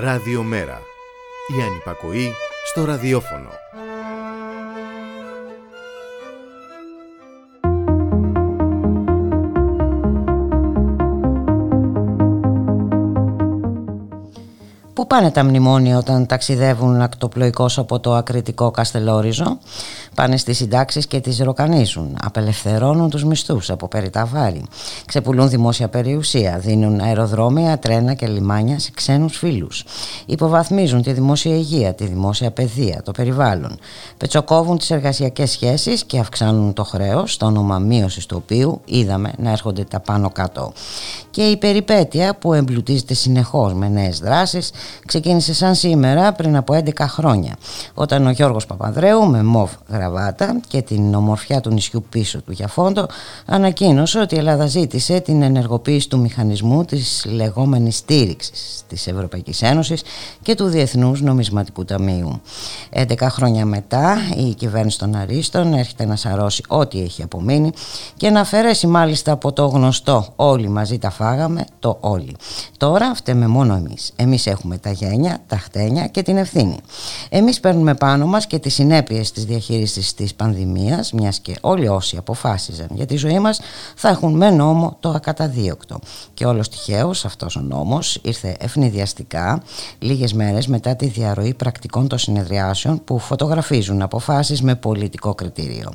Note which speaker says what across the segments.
Speaker 1: Ραδιομέρα. Η ανυπακοή στο ραδιόφωνο.
Speaker 2: Πού πάνε τα μνημόνια όταν ταξιδεύουν ακτοπλοϊκώς από το ακριτικό Καστελόριζο; Πάνε στις συντάξεις και τις ροκανίζουν. Απελευθερώνουν τους μισθούς από περιτά βάρη. Ξεπουλούν δημόσια περιουσία Δίνουν αεροδρόμια, τρένα και λιμάνια σε ξένους φίλους. Υποβαθμίζουν τη δημόσια υγεία, τη δημόσια παιδεία, το περιβάλλον. Πετσοκόβουν τις εργασιακές σχέσεις και αυξάνουν το χρέος Στο όνομα μείωσης του οποίου είδαμε να έρχονται τα πάνω κάτω. Και η περιπέτεια που εμπλουτίζεται συνεχώς με νέες δράσεις ξεκίνησε σαν σήμερα πριν από 11 χρόνια όταν ο Γιώργος Παπανδρέου με μοβ γραβάτα και την ομορφιά του νησιού πίσω του για φόντο ανακοίνωσε ότι η Ελλάδα ζήτησε την ενεργοποίηση του μηχανισμού της λεγόμενης στήριξης της Ευρωπαϊκής Ένωσης και του Διεθνούς Νομισματικού Ταμείου. 11 χρόνια μετά η κυβέρνηση των Αρίστων έρχεται να σαρώσει ό,τι έχει απομείνει και να αφαιρέσει μάλιστα από το γνωστό όλοι μαζί τα φάγαμε το όλοι. Τώρα φταίμε μόνο εμείς. Εμείς έχουμε τα γένια, τα χτένια και την ευθύνη. Εμείς παίρνουμε πάνω μας και τις συνέπειες της διαχείρισης της πανδημίας, μιας και όλοι όσοι αποφάσιζαν για τη ζωή μας θα έχουν με νόμο το ακαταδίωκτο. Και όλος τυχαίως αυτός ο νόμος ήρθε ευνηδιαστικά λίγες μέρες μετά τη διαρροή πρακτικών των συνεδριάσεων που φωτογραφίζουν αποφάσεις με πολιτικό κριτήριο.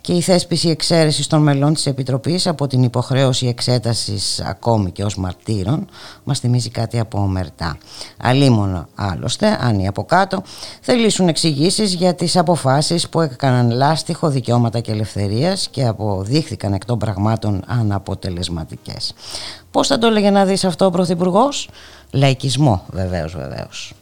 Speaker 2: Και η θέσπιση εξαίρεσης των μελών της Επιτροπής από την υποχρέωση εξέτασης ακόμη και ως μαρτύρων μας θυμίζει κάτι από ομερτά. Αλίμονο άλλωστε, αν οι από κάτω, θελήσουν εξηγήσεις για τις αποφάσεις που έκαναν λάστιχο δικαιώματα και ελευθερίας και αποδείχθηκαν εκ των πραγμάτων αναποτελεσματικές. Πώς θα το έλεγε να δεις αυτό ο Πρωθυπουργός; Λαϊκισμό βεβαίως βεβαίως.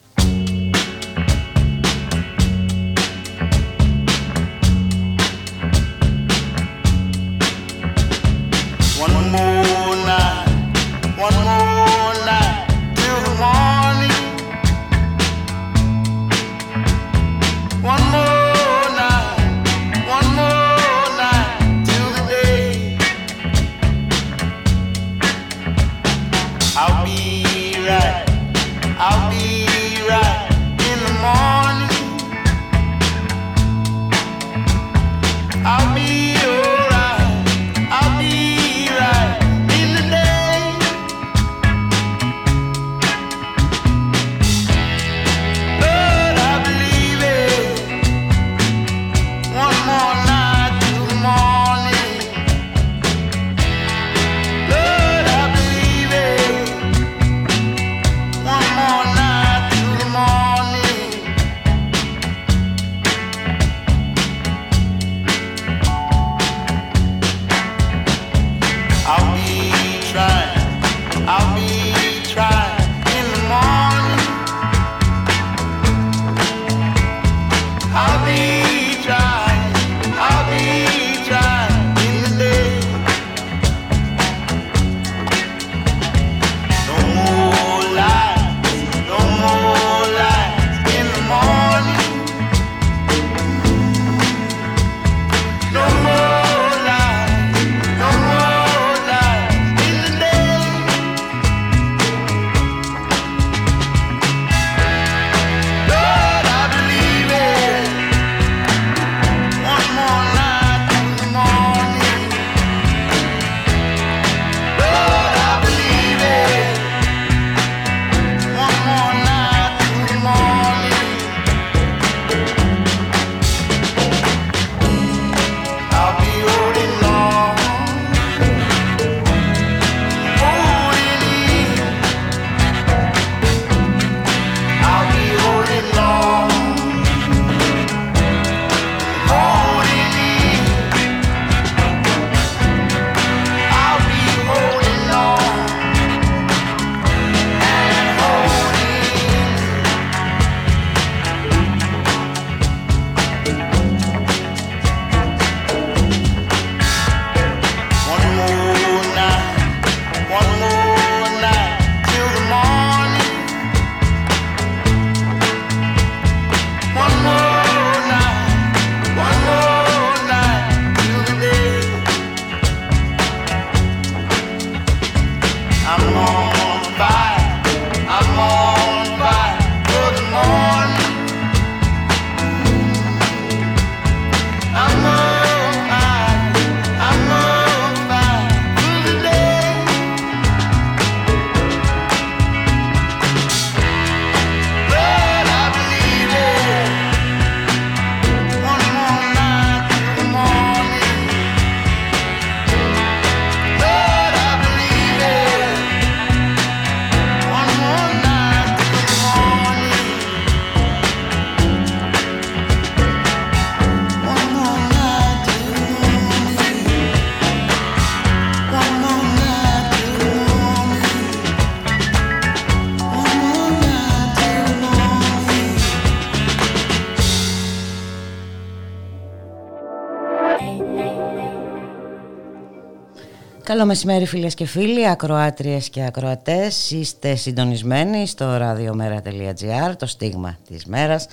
Speaker 2: Καλό μεσημέρι φίλες και φίλοι, ακροάτριες και ακροατές. Είστε συντονισμένοι στο radiomera.gr, το στίγμα της μέρας.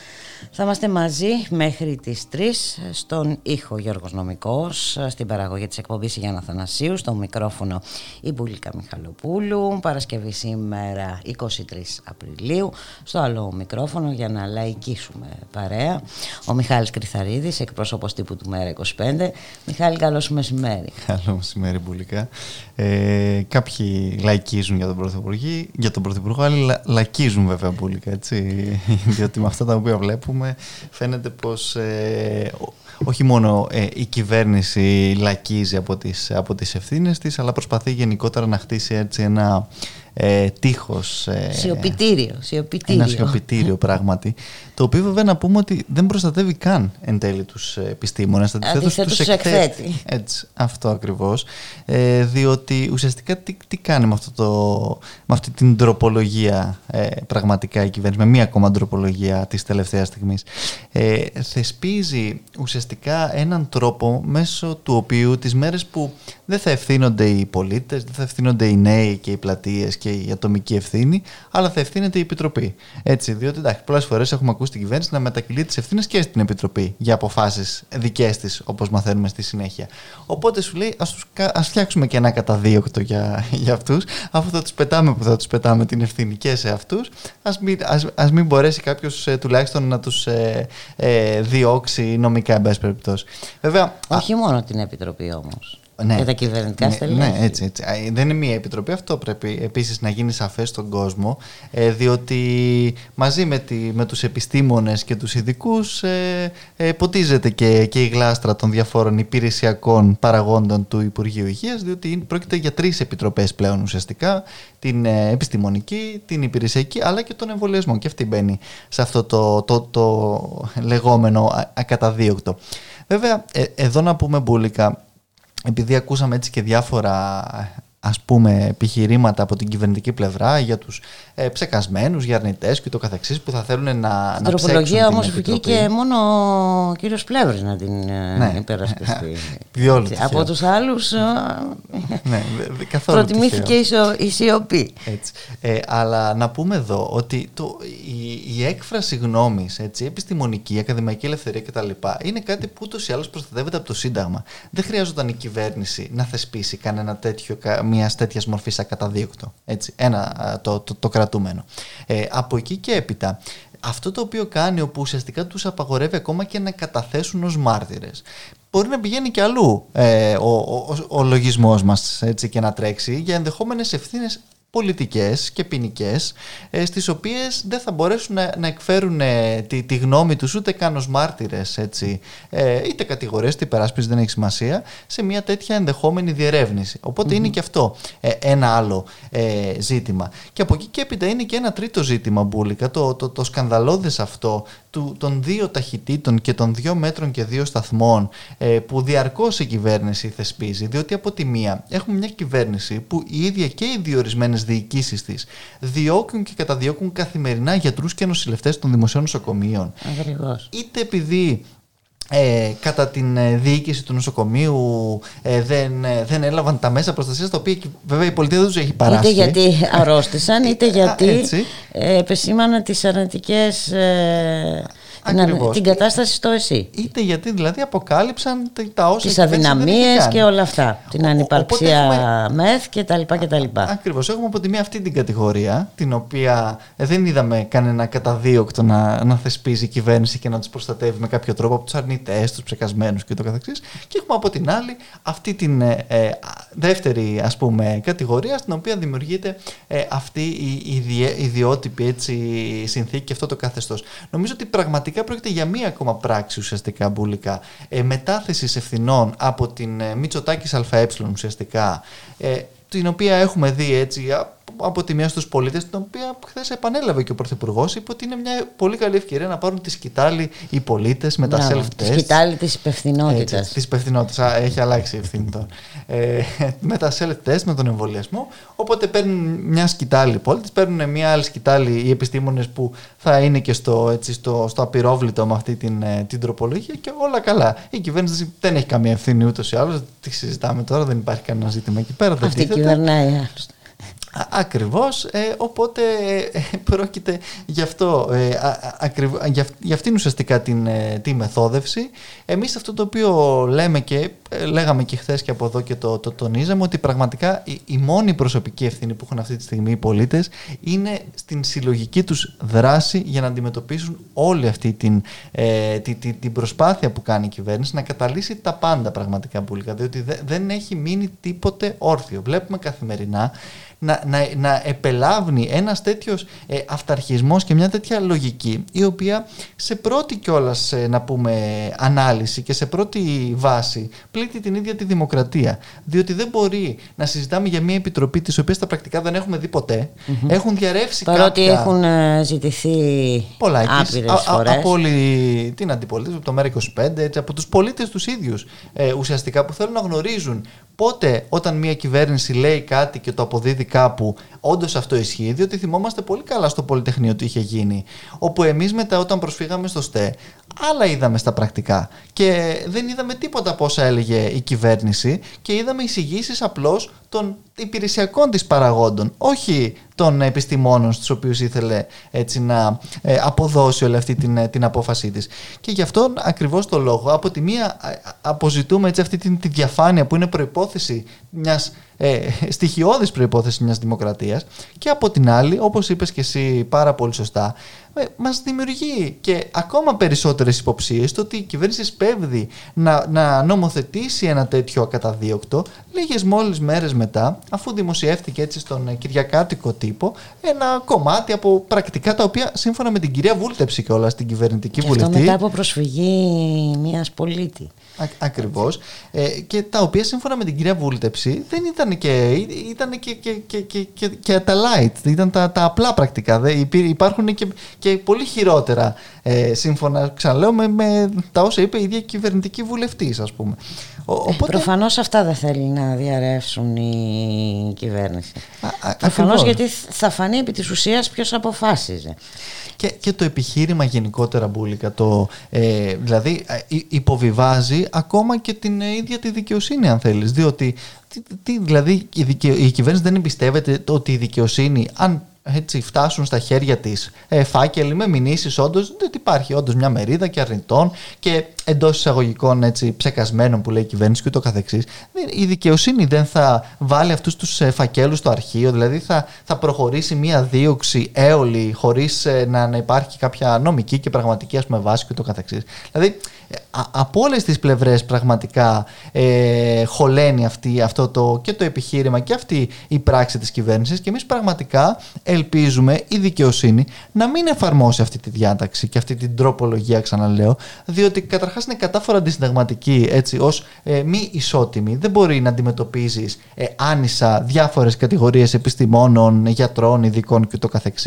Speaker 2: Θα είμαστε μαζί μέχρι τις 3 στον ήχο Γιώργος Νομικός, στην παραγωγή της εκπομπής Γιάννα Θανασίου, στο μικρόφωνο η Μπουλίκα Μιχαλοπούλου, Παρασκευή σήμερα 23 Απριλίου, στο άλλο μικρόφωνο για να λαϊκίσουμε παρέα. Ο Μιχάλης Κρυθαρίδης, εκπρόσωπος τύπου του Μέρα 25. Μιχάλη, καλώς μεσημέρι.
Speaker 3: Καλό μεσημέρι, Μπουλίκα. Ε, κάποιοι λαϊκίζουν για τον Πρωθυπουργό, για τον Πρωθυπουργό άλλοι λα, λαϊκίζουν βέβαια Μπουλίκα, έτσι, διότι με αυτά τα οποία βλέπουμε φαίνεται πως ε, όχι μόνο ε, η κυβέρνηση λακίζει από τις, από τις ευθύνες της, αλλά προσπαθεί γενικότερα να χτίσει έτσι ένα ε, τείχος.
Speaker 2: Ε, σιωπητήριο, σιωπητήριο.
Speaker 3: Ένα σιωπητήριο πράγματι. Το οποίο βέβαια να πούμε ότι δεν προστατεύει καν εν τέλει τους επιστήμονες,
Speaker 2: αντιθέτως τους εκθέτει.
Speaker 3: Έτσι, αυτό ακριβώς. Ε, διότι ουσιαστικά τι, τι κάνει με, αυτό το, με αυτή την τροπολογία ε, πραγματικά η κυβέρνηση, με μία ακόμα τροπολογία της τελευταίας στιγμής. Ε, θεσπίζει ουσιαστικά έναν τρόπο μέσω του οποίου τις μέρες που δεν θα ευθύνονται οι πολίτες, δεν θα ευθύνονται οι νέοι και οι πλατείες και η ατομική ευθύνη, αλλά θα ευθύνεται η Επιτροπή. Έτσι, διότι εντάξει, πολλές φορές έχουμε ακούσει την κυβέρνηση να μετακυλεί τις ευθύνες και στην Επιτροπή για αποφάσεις δικές της, όπως μαθαίνουμε στη συνέχεια. Οπότε σου λέει, ας φτιάξουμε και ένα καταδίωκτο για, για αυτούς, αφού θα τους πετάμε που θα τους πετάμε την ευθύνη και σε αυτούς, ας μην, ας, μην μπορέσει κάποιος ε, τουλάχιστον να τους ε, ε, διώξει νομικά, εν πάση περιπτώσει.
Speaker 2: Βέβαια, Όχι μόνο την Επιτροπή όμως ναι. για τα κυβερνητικά ναι, στελέχη.
Speaker 3: Ναι, έτσι, έτσι. Δεν είναι μία επιτροπή. Αυτό πρέπει επίσης να γίνει σαφές στον κόσμο, ε, διότι μαζί με, τη, με τους επιστήμονες και τους ειδικούς ε, ε, ποτίζεται και, και η γλάστρα των διαφόρων υπηρεσιακών παραγόντων του Υπουργείου Υγείας, διότι πρόκειται για τρεις επιτροπές πλέον ουσιαστικά, την ε, επιστημονική, την υπηρεσιακή, αλλά και τον εμβολιασμό. Και αυτή μπαίνει σε αυτό το, το, το, λεγόμενο ακαταδίωκτο. Βέβαια, ε, εδώ να πούμε μπουλικα επειδή ακούσαμε έτσι και διάφορα ας πούμε επιχειρήματα από την κυβερνητική πλευρά για τους ε, ψεκασμένους, για αρνητές και το καθεξής που θα θέλουν να,
Speaker 2: Στην να τροπολογία όμως βγήκε μόνο ο κύριος Πλεύρης να την ε, ναι. υπερασπιστεί. από τους άλλους ε, ναι, προτιμήθηκε η σιωπή.
Speaker 3: Έτσι. Ε, αλλά να πούμε εδώ ότι το, η, η έκφραση γνώμης, έτσι, επιστημονική, η ακαδημαϊκή ελευθερία κτλ. είναι κάτι που ούτως ή άλλως προστατεύεται από το Σύνταγμα. Δεν χρειάζονταν η κυβέρνηση να θεσπίσει κανένα τέτοιο, μιας τέτοιας μορφής ακαταδίωκτο. Έτσι, ένα το, το, το κρατούμενο. Ε, από εκεί και έπειτα, αυτό το οποίο κάνει όπου ουσιαστικά τους απαγορεύει ακόμα και να καταθέσουν ως μάρτυρες μπορεί να πηγαίνει και αλλού ε, ο, ο, ο, ο λογισμός μας έτσι, και να τρέξει για ενδεχόμενες ευθύνες πολιτικές και ποινικές, ε, στις οποίες δεν θα μπορέσουν να, να εκφέρουν ε, τη, τη γνώμη τους ούτε καν ως μάρτυρες έτσι, ε, είτε κατηγορίες είτε υπεράσπιση δεν έχει σημασία σε μια τέτοια ενδεχόμενη διερεύνηση. Είναι και αυτό ε, ένα άλλο ε, ζήτημα. Και από εκεί και έπειτα είναι και ένα τρίτο ζήτημα μπουλικα το, το, το σκανδαλώδες αυτό του, των δύο ταχυτήτων και των δύο μέτρων και δύο σταθμών ε, που διαρκώς η κυβέρνηση θεσπίζει διότι από τη μία έχουμε μια κυβέρνηση που η ίδια και οι διορισμένε διοικήσεις της διώκουν και καταδιώκουν καθημερινά γιατρούς και νοσηλευτές των δημοσίων νοσοκομείων. Είτε επειδή ε, κατά την ε, διοίκηση του νοσοκομείου ε, δεν, ε, δεν έλαβαν τα μέσα προστασίας, τα οποία βέβαια η πολιτεία δεν τους έχει παράσει.
Speaker 2: Είτε γιατί αρρώστησαν, είτε γιατί επεσήμαναν τις αρνητικές την, την κατάσταση στο εσύ.
Speaker 3: Είτε γιατί δηλαδή αποκάλυψαν τα όσα
Speaker 2: Τις αδυναμίες και όλα αυτά. Την ανυπαρξία έχουμε... μεθ και τα λοιπά και τα λοιπά.
Speaker 3: Ακριβώς. Έχουμε από τη μία αυτή την κατηγορία, την οποία δεν είδαμε κανένα καταδίωκτο να, να θεσπίζει η κυβέρνηση και να τους προστατεύει με κάποιο τρόπο από τους αρνητές, τους ψεκασμένους και το καθεξής. Και έχουμε από την άλλη αυτή την ε, ε δεύτερη ας πούμε κατηγορία στην οποία δημιουργείται ε, αυτή η ιδιότυπη έτσι, συνθήκη και αυτό το καθεστώς. Νομίζω ότι πραγματικά πραγματικά πρόκειται για μία ακόμα πράξη ουσιαστικά μπουλικά. Ε, μετάθεσης ευθυνών από την ε, Μητσοτάκης ΑΕ ουσιαστικά ε, την οποία έχουμε δει έτσι από τη μία στους πολίτες, την οποία χθες επανέλαβε και ο Πρωθυπουργός, είπε ότι είναι μια πολύ καλή ευκαιρία να πάρουν τη σκητάλη οι πολίτες με τα self-test. Τη
Speaker 2: σκητάλη της υπευθυνότητας.
Speaker 3: Της υπευθυνότητας. Έχει αλλάξει η ευθύνη τώρα. Ε, με τα self-test, με τον εμβολιασμό. Οπότε παίρνουν μια σκητάλη οι πολίτες, παίρνουν μια άλλη σκητάλη οι επιστήμονες που θα είναι και στο, έτσι, στο, στο απειρόβλητο με αυτή την, ε, την τροπολογία και όλα καλά. Η κυβέρνηση δεν έχει καμία ευθύνη ούτως ή άλλως. Τι συζητάμε τώρα, δεν υπάρχει κανένα ζήτημα εκεί πέρα.
Speaker 2: Αυτή κυβερνάει άλλωστε.
Speaker 3: Ακριβώς, ε, οπότε ε, πρόκειται γι' αυτό, ε, για, για αυτήν ουσιαστικά την, ε, τη μεθόδευση. Εμείς αυτό το οποίο λέμε και ε, λέγαμε και χθες και από εδώ και το, το τονίζαμε ότι πραγματικά η, η, μόνη προσωπική ευθύνη που έχουν αυτή τη στιγμή οι πολίτες είναι στην συλλογική τους δράση για να αντιμετωπίσουν όλη αυτή την, την, την προσπάθεια που κάνει η κυβέρνηση να καταλύσει τα πάντα πραγματικά πουλικά, διότι δεν έχει μείνει τίποτε όρθιο. Βλέπουμε καθημερινά να, να, να επελάβνει ένας τέτοιος ε, αυταρχισμός και μια τέτοια λογική η οποία σε πρώτη κιόλας ε, να πούμε ανάλυση και σε πρώτη βάση πλήττει την ίδια τη δημοκρατία. Διότι δεν μπορεί να συζητάμε για μια επιτροπή της οποίας τα πρακτικά δεν έχουμε δει ποτέ. Έχουν διαρρεύσει
Speaker 2: Παρότι κάποια... έχουν ε, ζητηθεί πολλά άπειρες φορές.
Speaker 3: από όλη την αντιπολίτευση από το ΜΕΡΑ25 έτσι, από τους πολίτες τους ίδιους ε, ουσιαστικά που θέλουν να γνωρίζουν πότε όταν μια κυβέρνηση λέει κάτι και το αποδίδει κάπου, όντως αυτό ισχύει, διότι θυμόμαστε πολύ καλά στο Πολυτεχνείο τι είχε γίνει. Όπου εμείς μετά, όταν προσφύγαμε στο ΣΤΕ, άλλα είδαμε στα πρακτικά. Και δεν είδαμε τίποτα από όσα έλεγε η κυβέρνηση και είδαμε εισηγήσεις απλώς των υπηρεσιακών της παραγόντων, όχι των επιστημόνων στους οποίους ήθελε έτσι να ε, αποδώσει όλη αυτή την, ε, την απόφασή της. Και γι' αυτό ακριβώς το λόγο, από τη μία αποζητούμε έτσι αυτή την, τη διαφάνεια που είναι προϋπόθεση μιας ε, στοιχειώδης προϋπόθεσης μιας δημοκρατίας και από την άλλη, όπως είπες και εσύ πάρα πολύ σωστά, ε, μας δημιουργεί και ακόμα περισσότερες υποψίες το ότι η κυβέρνηση σπέβδει να, να νομοθετήσει ένα τέτοιο ακαταδίωκτο λίγες μόλις μέρες μετά αφού δημοσιεύτηκε έτσι στον Κυριακάτικο τύπο ένα κομμάτι από πρακτικά τα οποία σύμφωνα με την κυρία Βούλτεψη και όλα στην κυβερνητική
Speaker 2: και
Speaker 3: βουλευτή.
Speaker 2: Αυτό μετά από προσφυγή μιας πολίτη.
Speaker 3: Ακριβώς. Ε, και τα οποία σύμφωνα με την κυρία Βούλτεψη δεν ήταν και, ήταν και, και, και, και, και, και τα light, ήταν τα, τα απλά πρακτικά. Δε, υπάρχουν και, και πολύ χειρότερα ε, σύμφωνα, ξαναλέω, με, με τα όσα είπε η ίδια κυβερνητική βουλευτής, ας πούμε.
Speaker 2: Ο, ε, οπότε... Προφανώς αυτά δεν θέλει να διαρρεύσουν η κυβέρνηση. Προφανώς γιατί θα φανεί επί της ουσίας ποιος αποφάσιζε
Speaker 3: και, και το επιχείρημα γενικότερα μπουλικα το, ε, δηλαδή ε, υποβιβάζει ακόμα και την ε, ίδια τη δικαιοσύνη αν θέλεις. Διότι τι, δηλαδή η, η κυβέρνηση δεν εμπιστεύεται ότι η δικαιοσύνη αν έτσι φτάσουν στα χέρια της ε, φάκελοι με μηνύσεις, όντως δεν υπάρχει όντως μια μερίδα και αρνητών και εντός εισαγωγικών έτσι, ψεκασμένων που λέει η κυβέρνηση και ούτω καθεξής. Η δικαιοσύνη δεν θα βάλει αυτούς τους ε, φακέλους στο αρχείο, δηλαδή θα, θα προχωρήσει μια δίωξη έολη χωρίς ε, να, να υπάρχει κάποια νομική και πραγματική ας πούμε, βάση και ούτω καθεξής. Δηλαδή από όλες τις πλευρές πραγματικά ε, χωλαίνει αυτή, αυτό το, και το επιχείρημα και αυτή η πράξη της κυβέρνησης και εμείς πραγματικά ελπίζουμε η δικαιοσύνη να μην εφαρμόσει αυτή τη διάταξη και αυτή την τροπολογία, ξαναλέω, διότι καταρχάς είναι κατάφορα αντισυνταγματική έτσι, ως ε, μη ισότιμη. Δεν μπορεί να αντιμετωπίζεις ε, άνισα διάφορες κατηγορίες επιστημόνων, γιατρών, ειδικών κ.ο.κ.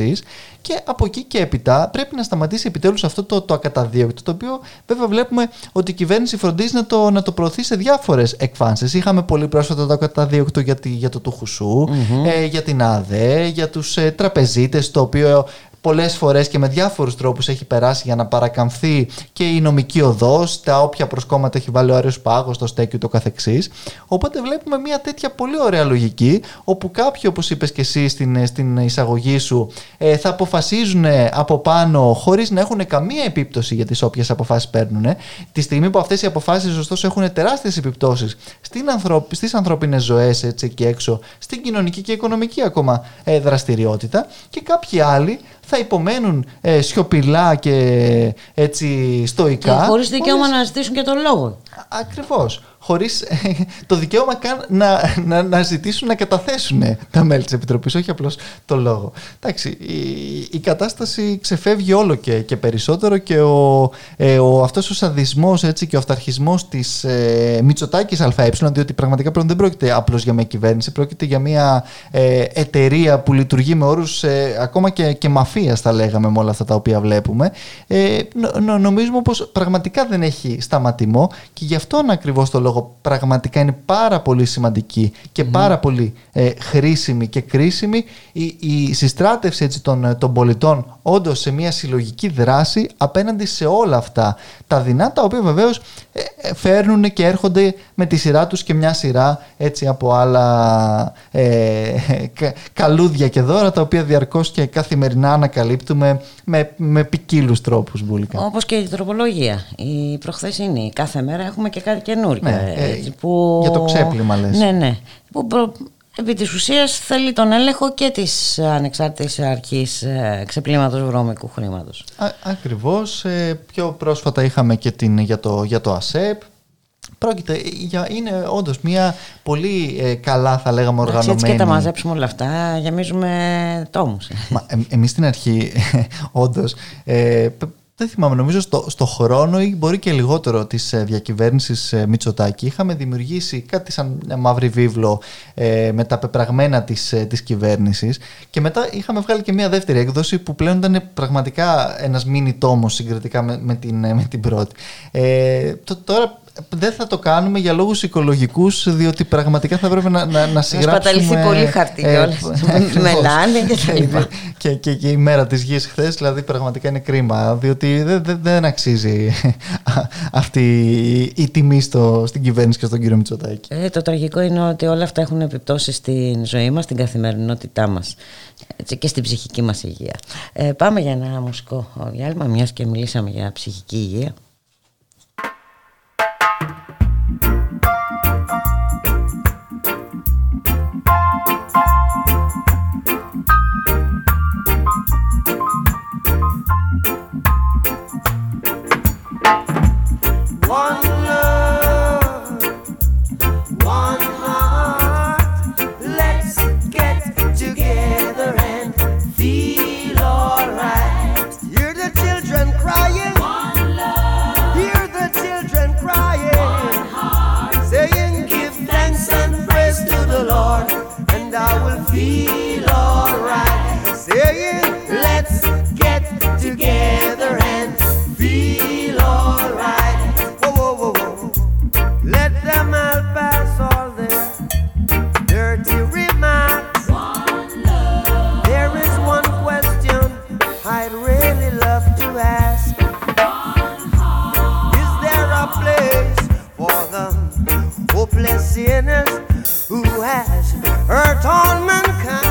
Speaker 3: Και από εκεί και έπειτα πρέπει να σταματήσει επιτέλους αυτό το, το ακαταδίωκτο, το οποίο βέβαια βλέπουμε ότι η κυβέρνηση φροντίζει να το, να το προωθεί σε διάφορες εκφάνσεις. Είχαμε πολύ πρόσφατα το ακαταδίωκτο για, για το του χουσου ε, για την ΑΔΕ, για τους ε, τραπεζίτες, το οποίο πολλές φορές και με διάφορους τρόπους έχει περάσει για να παρακαμφθεί και η νομική οδός, τα όποια προσκόμματα έχει βάλει ο Άριος Πάγος, το στέκιο το καθεξής. Οπότε βλέπουμε μια τέτοια πολύ ωραία λογική, όπου κάποιοι, όπως είπες και εσύ στην, στην εισαγωγή σου, ε, θα αποφασίζουν από πάνω χωρίς να έχουν καμία επίπτωση για τις όποιες αποφάσεις παίρνουν. Τη στιγμή που αυτές οι αποφάσεις, ωστόσο, έχουν τεράστιες επιπτώσεις στις ανθρώπινες ζωές έτσι και έξω, στην κοινωνική και οικονομική ακόμα ε, δραστηριότητα. Και κάποιοι άλλοι θα υπομένουν ε, σιωπηλά και έτσι στοικά.
Speaker 2: Και χωρίς δικαίωμα να ζητήσουν και τον λόγο.
Speaker 3: Ακριβώς. Χωρίς ε, το δικαίωμα καν να, να, να ζητήσουν να καταθέσουν τα μέλη της Επιτροπής, όχι απλώς το λόγο. Εντάξει, η, η κατάσταση ξεφεύγει όλο και, και περισσότερο και ο, ε, ο, αυτός ο σαδισμός έτσι, και ο αυταρχισμός της ε, Μητσοτάκης ΑΕ, διότι πραγματικά δεν πρόκειται απλώς για μια κυβέρνηση, πρόκειται για μια ε, εταιρεία που λειτουργεί με όρους ε, ακόμα και, και μαφίας θα λέγαμε με όλα αυτά τα οποία βλέπουμε, ε, νο, νομίζουμε πως πραγματικά δεν έχει σταματημό και γι' αυτόν ακριβώς το λόγο πραγματικά είναι πάρα πολύ σημαντική και πάρα πολύ ε, χρήσιμη και κρίσιμη η, η συστράτευση έτσι, των, των πολιτών όντως σε μια συλλογική δράση απέναντι σε όλα αυτά τα δεινά τα οποία βεβαίως ε, ε, φέρνουν και έρχονται με τη σειρά τους και μια σειρά έτσι από άλλα ε, καλούδια και δώρα τα οποία διαρκώς και καθημερινά ανακαλύπτουμε με, με ποικίλους τρόπους μπουλικά.
Speaker 4: Όπως και η τροπολογία. Η προχθεσινή. Κάθε μέρα έχουμε και κάτι καινούργιο.
Speaker 3: Ναι, ε, που... Για το ξέπλυμα λες.
Speaker 4: Ναι, ναι. Που επί της ουσίας θέλει τον έλεγχο και της ανεξάρτητης αρχής ε, ξεπλήματος βρώμικου χρήματος.
Speaker 3: Α, ακριβώς. Ε, πιο πρόσφατα είχαμε και την, για, το, για το ΑΣΕΠ. Πρόκειται για, είναι όντως μια πολύ ε, καλά θα λέγαμε οργανωμένη... Έτσι
Speaker 4: και τα μαζέψουμε όλα αυτά, γεμίζουμε τόμους.
Speaker 3: Μα, ε, εμείς στην αρχή όντως ε, δεν θυμάμαι, νομίζω στο, στο χρόνο ή μπορεί και λιγότερο της ε, διακυβέρνησης ε, Μητσοτάκη είχαμε δημιουργήσει κάτι σαν μια μαύρη βίβλο ε, με τα πεπραγμένα της της, της κυβέρνησης και μετά είχαμε βγάλει και μια δεύτερη έκδοση που πλέον ήταν πραγματικά ένας μίνι τόμος συγκριτικά με, με, την, με την πρώτη. Ε, τώρα δεν θα το κάνουμε για λόγους οικολογικούς διότι πραγματικά θα πρέπει να, να, να συγγράψουμε...
Speaker 4: Να σπαταληθεί πολύ χαρτί ε, μελάνι και τα λοιπά.
Speaker 3: Και, και, και, η μέρα της γης χθες, δηλαδή πραγματικά είναι κρίμα διότι δεν, δεν, δεν αξίζει αυτή η, τιμή στο, στην κυβέρνηση και στον κύριο Μητσοτάκη.
Speaker 4: Ε, το τραγικό είναι ότι όλα αυτά έχουν επιπτώσεις στην ζωή μας, στην καθημερινότητά μας έτσι, και στην ψυχική μας υγεία. Ε, πάμε για ένα μουσικό διάλειμμα μιας και μιλήσαμε για ψυχική υγεία.
Speaker 2: Let's
Speaker 4: get together and feel alright. Let them pass all their dirty remarks. One love. There is one question I'd really love to ask. One heart. Is there a place for the hopeless sinners who has hurt all mankind?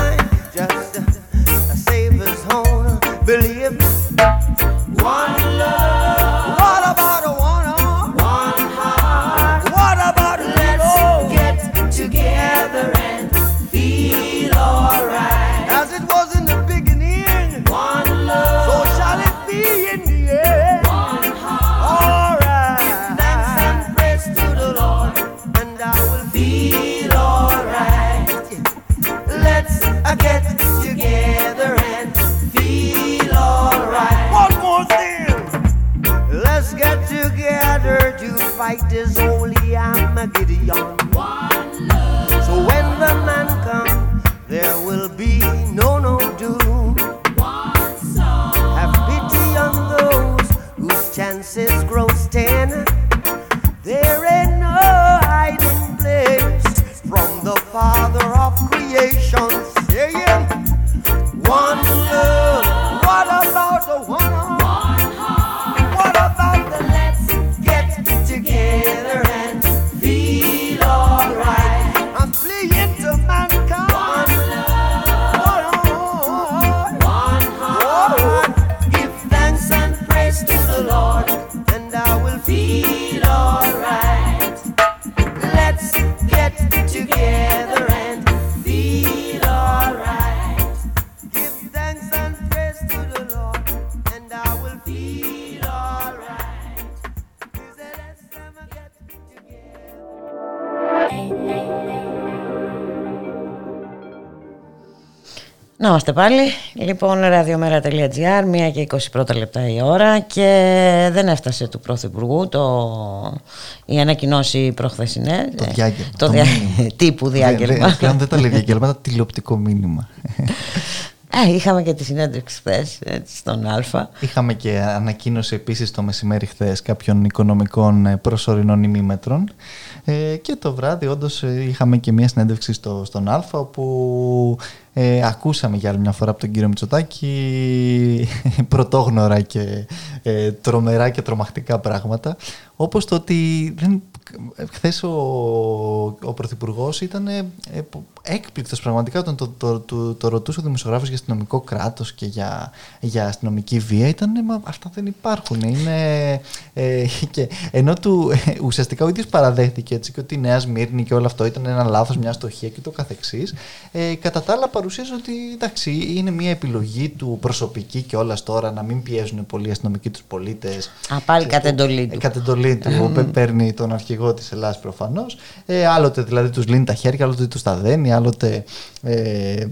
Speaker 2: Είμαστε πάλι. Λοιπόν, radiomera.gr, 1 και 21 λεπτά η ώρα και δεν έφτασε του Πρωθυπουργού το... η ανακοινώση προχθεσινέ.
Speaker 3: Το διάγγελμα.
Speaker 2: Το, δια... τύπου διάγγελμα.
Speaker 3: Πλέον δεν τα λέει διάγγελμα, τα τηλεοπτικό μήνυμα.
Speaker 2: Ε, είχαμε και τη συνέντευξη χθες στον Α.
Speaker 3: Είχαμε και ανακοίνωση επίσης το μεσημέρι χθες κάποιων οικονομικών ε, προσωρινών ημίμετρων. Ε, και το βράδυ όντως ε, είχαμε και μια συνέντευξη στο, στον Α όπου ε, ακούσαμε για άλλη μια φορά από τον κύριο Μητσοτάκη πρωτόγνωρα και ε, τρομερά και τρομακτικά πράγματα όπως το ότι δεν, χθες ο, ο Πρωθυπουργός ήταν ε, έκπληκτος πραγματικά όταν το, το, το, το, ρωτούσε ο δημοσιογράφος για αστυνομικό κράτος και για, για αστυνομική βία ήταν μα αυτά δεν υπάρχουν είναι, ε, και, ενώ του ε, ουσιαστικά ο ίδιος παραδέχτηκε έτσι και ότι η Νέα Σμύρνη και όλο αυτό ήταν ένα λάθος, μια στοχεία και το καθεξής ε, κατά τα άλλα παρουσίασε ότι εντάξει, είναι μια επιλογή του προσωπική και όλας τώρα να μην πιέζουν πολύ οι αστυνομικοί τους πολίτες.
Speaker 2: Α, πάλι κατ' εντολή του.
Speaker 3: Κατ' εντολή του. παίρνει τον αρχηγό της Ελλάδα προφανώς. Ε, άλλοτε δηλαδή τους λύνει τα χέρια, άλλοτε τους τα δένει, άλλοτε. Ε,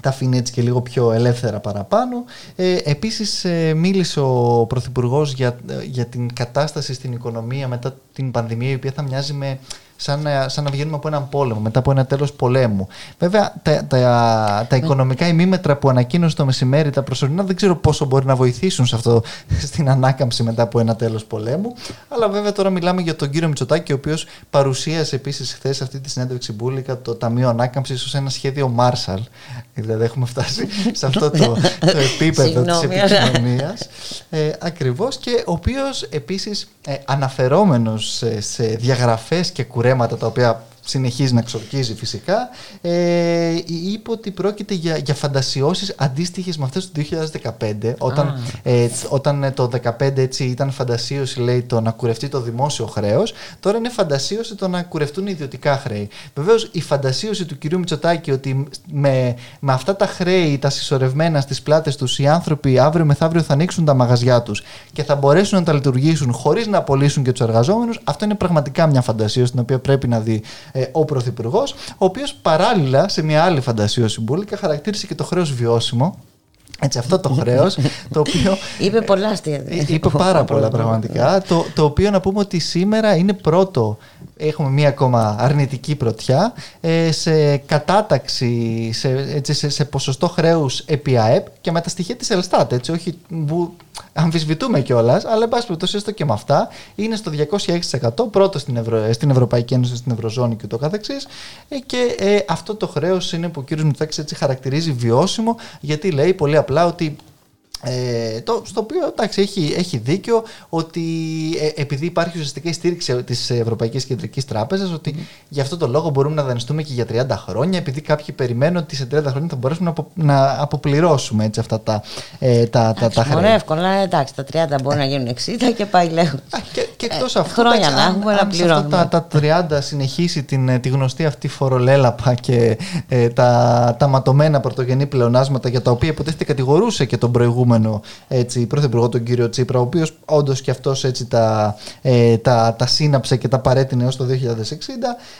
Speaker 3: τα αφήνει έτσι και λίγο πιο ελεύθερα παραπάνω. Ε, επίσης ε, μίλησε ο Πρωθυπουργός για, για την κατάσταση στην οικονομία μετά την πανδημία η οποία θα μοιάζει με σαν να, σαν να βγαίνουμε από έναν πόλεμο, μετά από ένα τέλος πολέμου. Βέβαια, τα, τα, τα οικονομικά ημίμετρα που ανακοίνωσε το μεσημέρι, τα προσωρινά, δεν ξέρω πόσο μπορεί να βοηθήσουν σε αυτό, στην ανάκαμψη μετά από ένα τέλος πολέμου. Αλλά βέβαια τώρα μιλάμε για τον κύριο Μητσοτάκη, ο οποίος παρουσίασε επίσης χθες αυτή τη συνέντευξη Μπούλικα το Ταμείο Ανάκαμψης ως ένα σχέδιο Marshall. Δηλαδή, έχουμε φτάσει σε αυτό το, το επίπεδο της επικοινωνίας. Ε, Ακριβώς και ο οποίος επίσης ε, αναφερόμενος σε, σε διαγραφές και κουρέ τα οποία συνεχίζει να ξορκίζει φυσικά, ε, είπε ότι πρόκειται για, για φαντασιώσεις αντίστοιχες με αυτές του 2015, όταν, ε, όταν το 2015 έτσι ήταν φαντασίωση λέει το να κουρευτεί το δημόσιο χρέος, τώρα είναι φαντασίωση το να κουρευτούν ιδιωτικά χρέη. Βεβαίως η φαντασίωση του κυρίου Μητσοτάκη ότι με, με αυτά τα χρέη, τα συσσωρευμένα στις πλάτες τους, οι άνθρωποι αύριο μεθαύριο θα ανοίξουν τα μαγαζιά τους και θα μπορέσουν να τα λειτουργήσουν χωρίς να απολύσουν και τους εργαζόμενους, αυτό είναι πραγματικά μια φαντασίωση την οποία πρέπει να δει ε, ο Πρωθυπουργός, ο οποίος παράλληλα σε μια άλλη φαντασίωση μπουλικα χαρακτήρισε και το χρέος βιώσιμο. Έτσι, αυτό το χρέος. το οποίο.
Speaker 2: είπε πολλά αστεία.
Speaker 3: Ε, είπε πάρα πολλά πραγματικά. το, το οποίο να πούμε ότι σήμερα είναι πρώτο. Έχουμε μία ακόμα αρνητική πρωτιά ε, σε κατάταξη, σε, έτσι, σε, σε ποσοστό χρέους επί ΑΕΠ και με τα στοιχεία της Ελστάτ. Έτσι, όχι αμφισβητούμε κιόλας, αλλά εν πάση περιπτώσει έστω και με αυτά είναι στο 206% πρώτο στην, Ευρω... στην Ευρωπαϊκή Ένωση, στην Ευρωζώνη και το καθεξής. Ε, και ε, αυτό το χρέος είναι που ο κ. Μητσάκη έτσι χαρακτηρίζει βιώσιμο, γιατί λέει πολύ απλά ότι ε, το, στο οποίο εντάξει, έχει, έχει δίκιο ότι ε, επειδή υπάρχει ουσιαστικά η στήριξη της Ευρωπαϊκής Κεντρικής Τράπεζας, ότι mm. γι' αυτό το λόγο μπορούμε να δανειστούμε και για 30 χρόνια, επειδή κάποιοι περιμένουν ότι σε 30 χρόνια θα μπορέσουμε να, απο, να αποπληρώσουμε έτσι, αυτά τα, ε, τα, τα, τα
Speaker 2: χρέη. εύκολα, εντάξει, τα 30 μπορεί να γίνουν 60 και πάει λέγοντας.
Speaker 3: Και, και εκτός ε, αυτού,
Speaker 2: χρόνια να έχουμε να πληρώνουμε.
Speaker 3: Τα, τα 30 συνεχίσει την, ε, τη γνωστή αυτή φορολέλαπα και ε, τα, τα ματωμένα πρωτογενή πλεονάσματα για τα οποία υποτίθεται κατηγορούσε και τον προηγούμενο προηγούμενο έτσι, πρωθυπουργό, τον κύριο Τσίπρα, ο οποίος όντως και αυτός τα, ε, τα, τα σύναψε και τα παρέτεινε έως το 2060,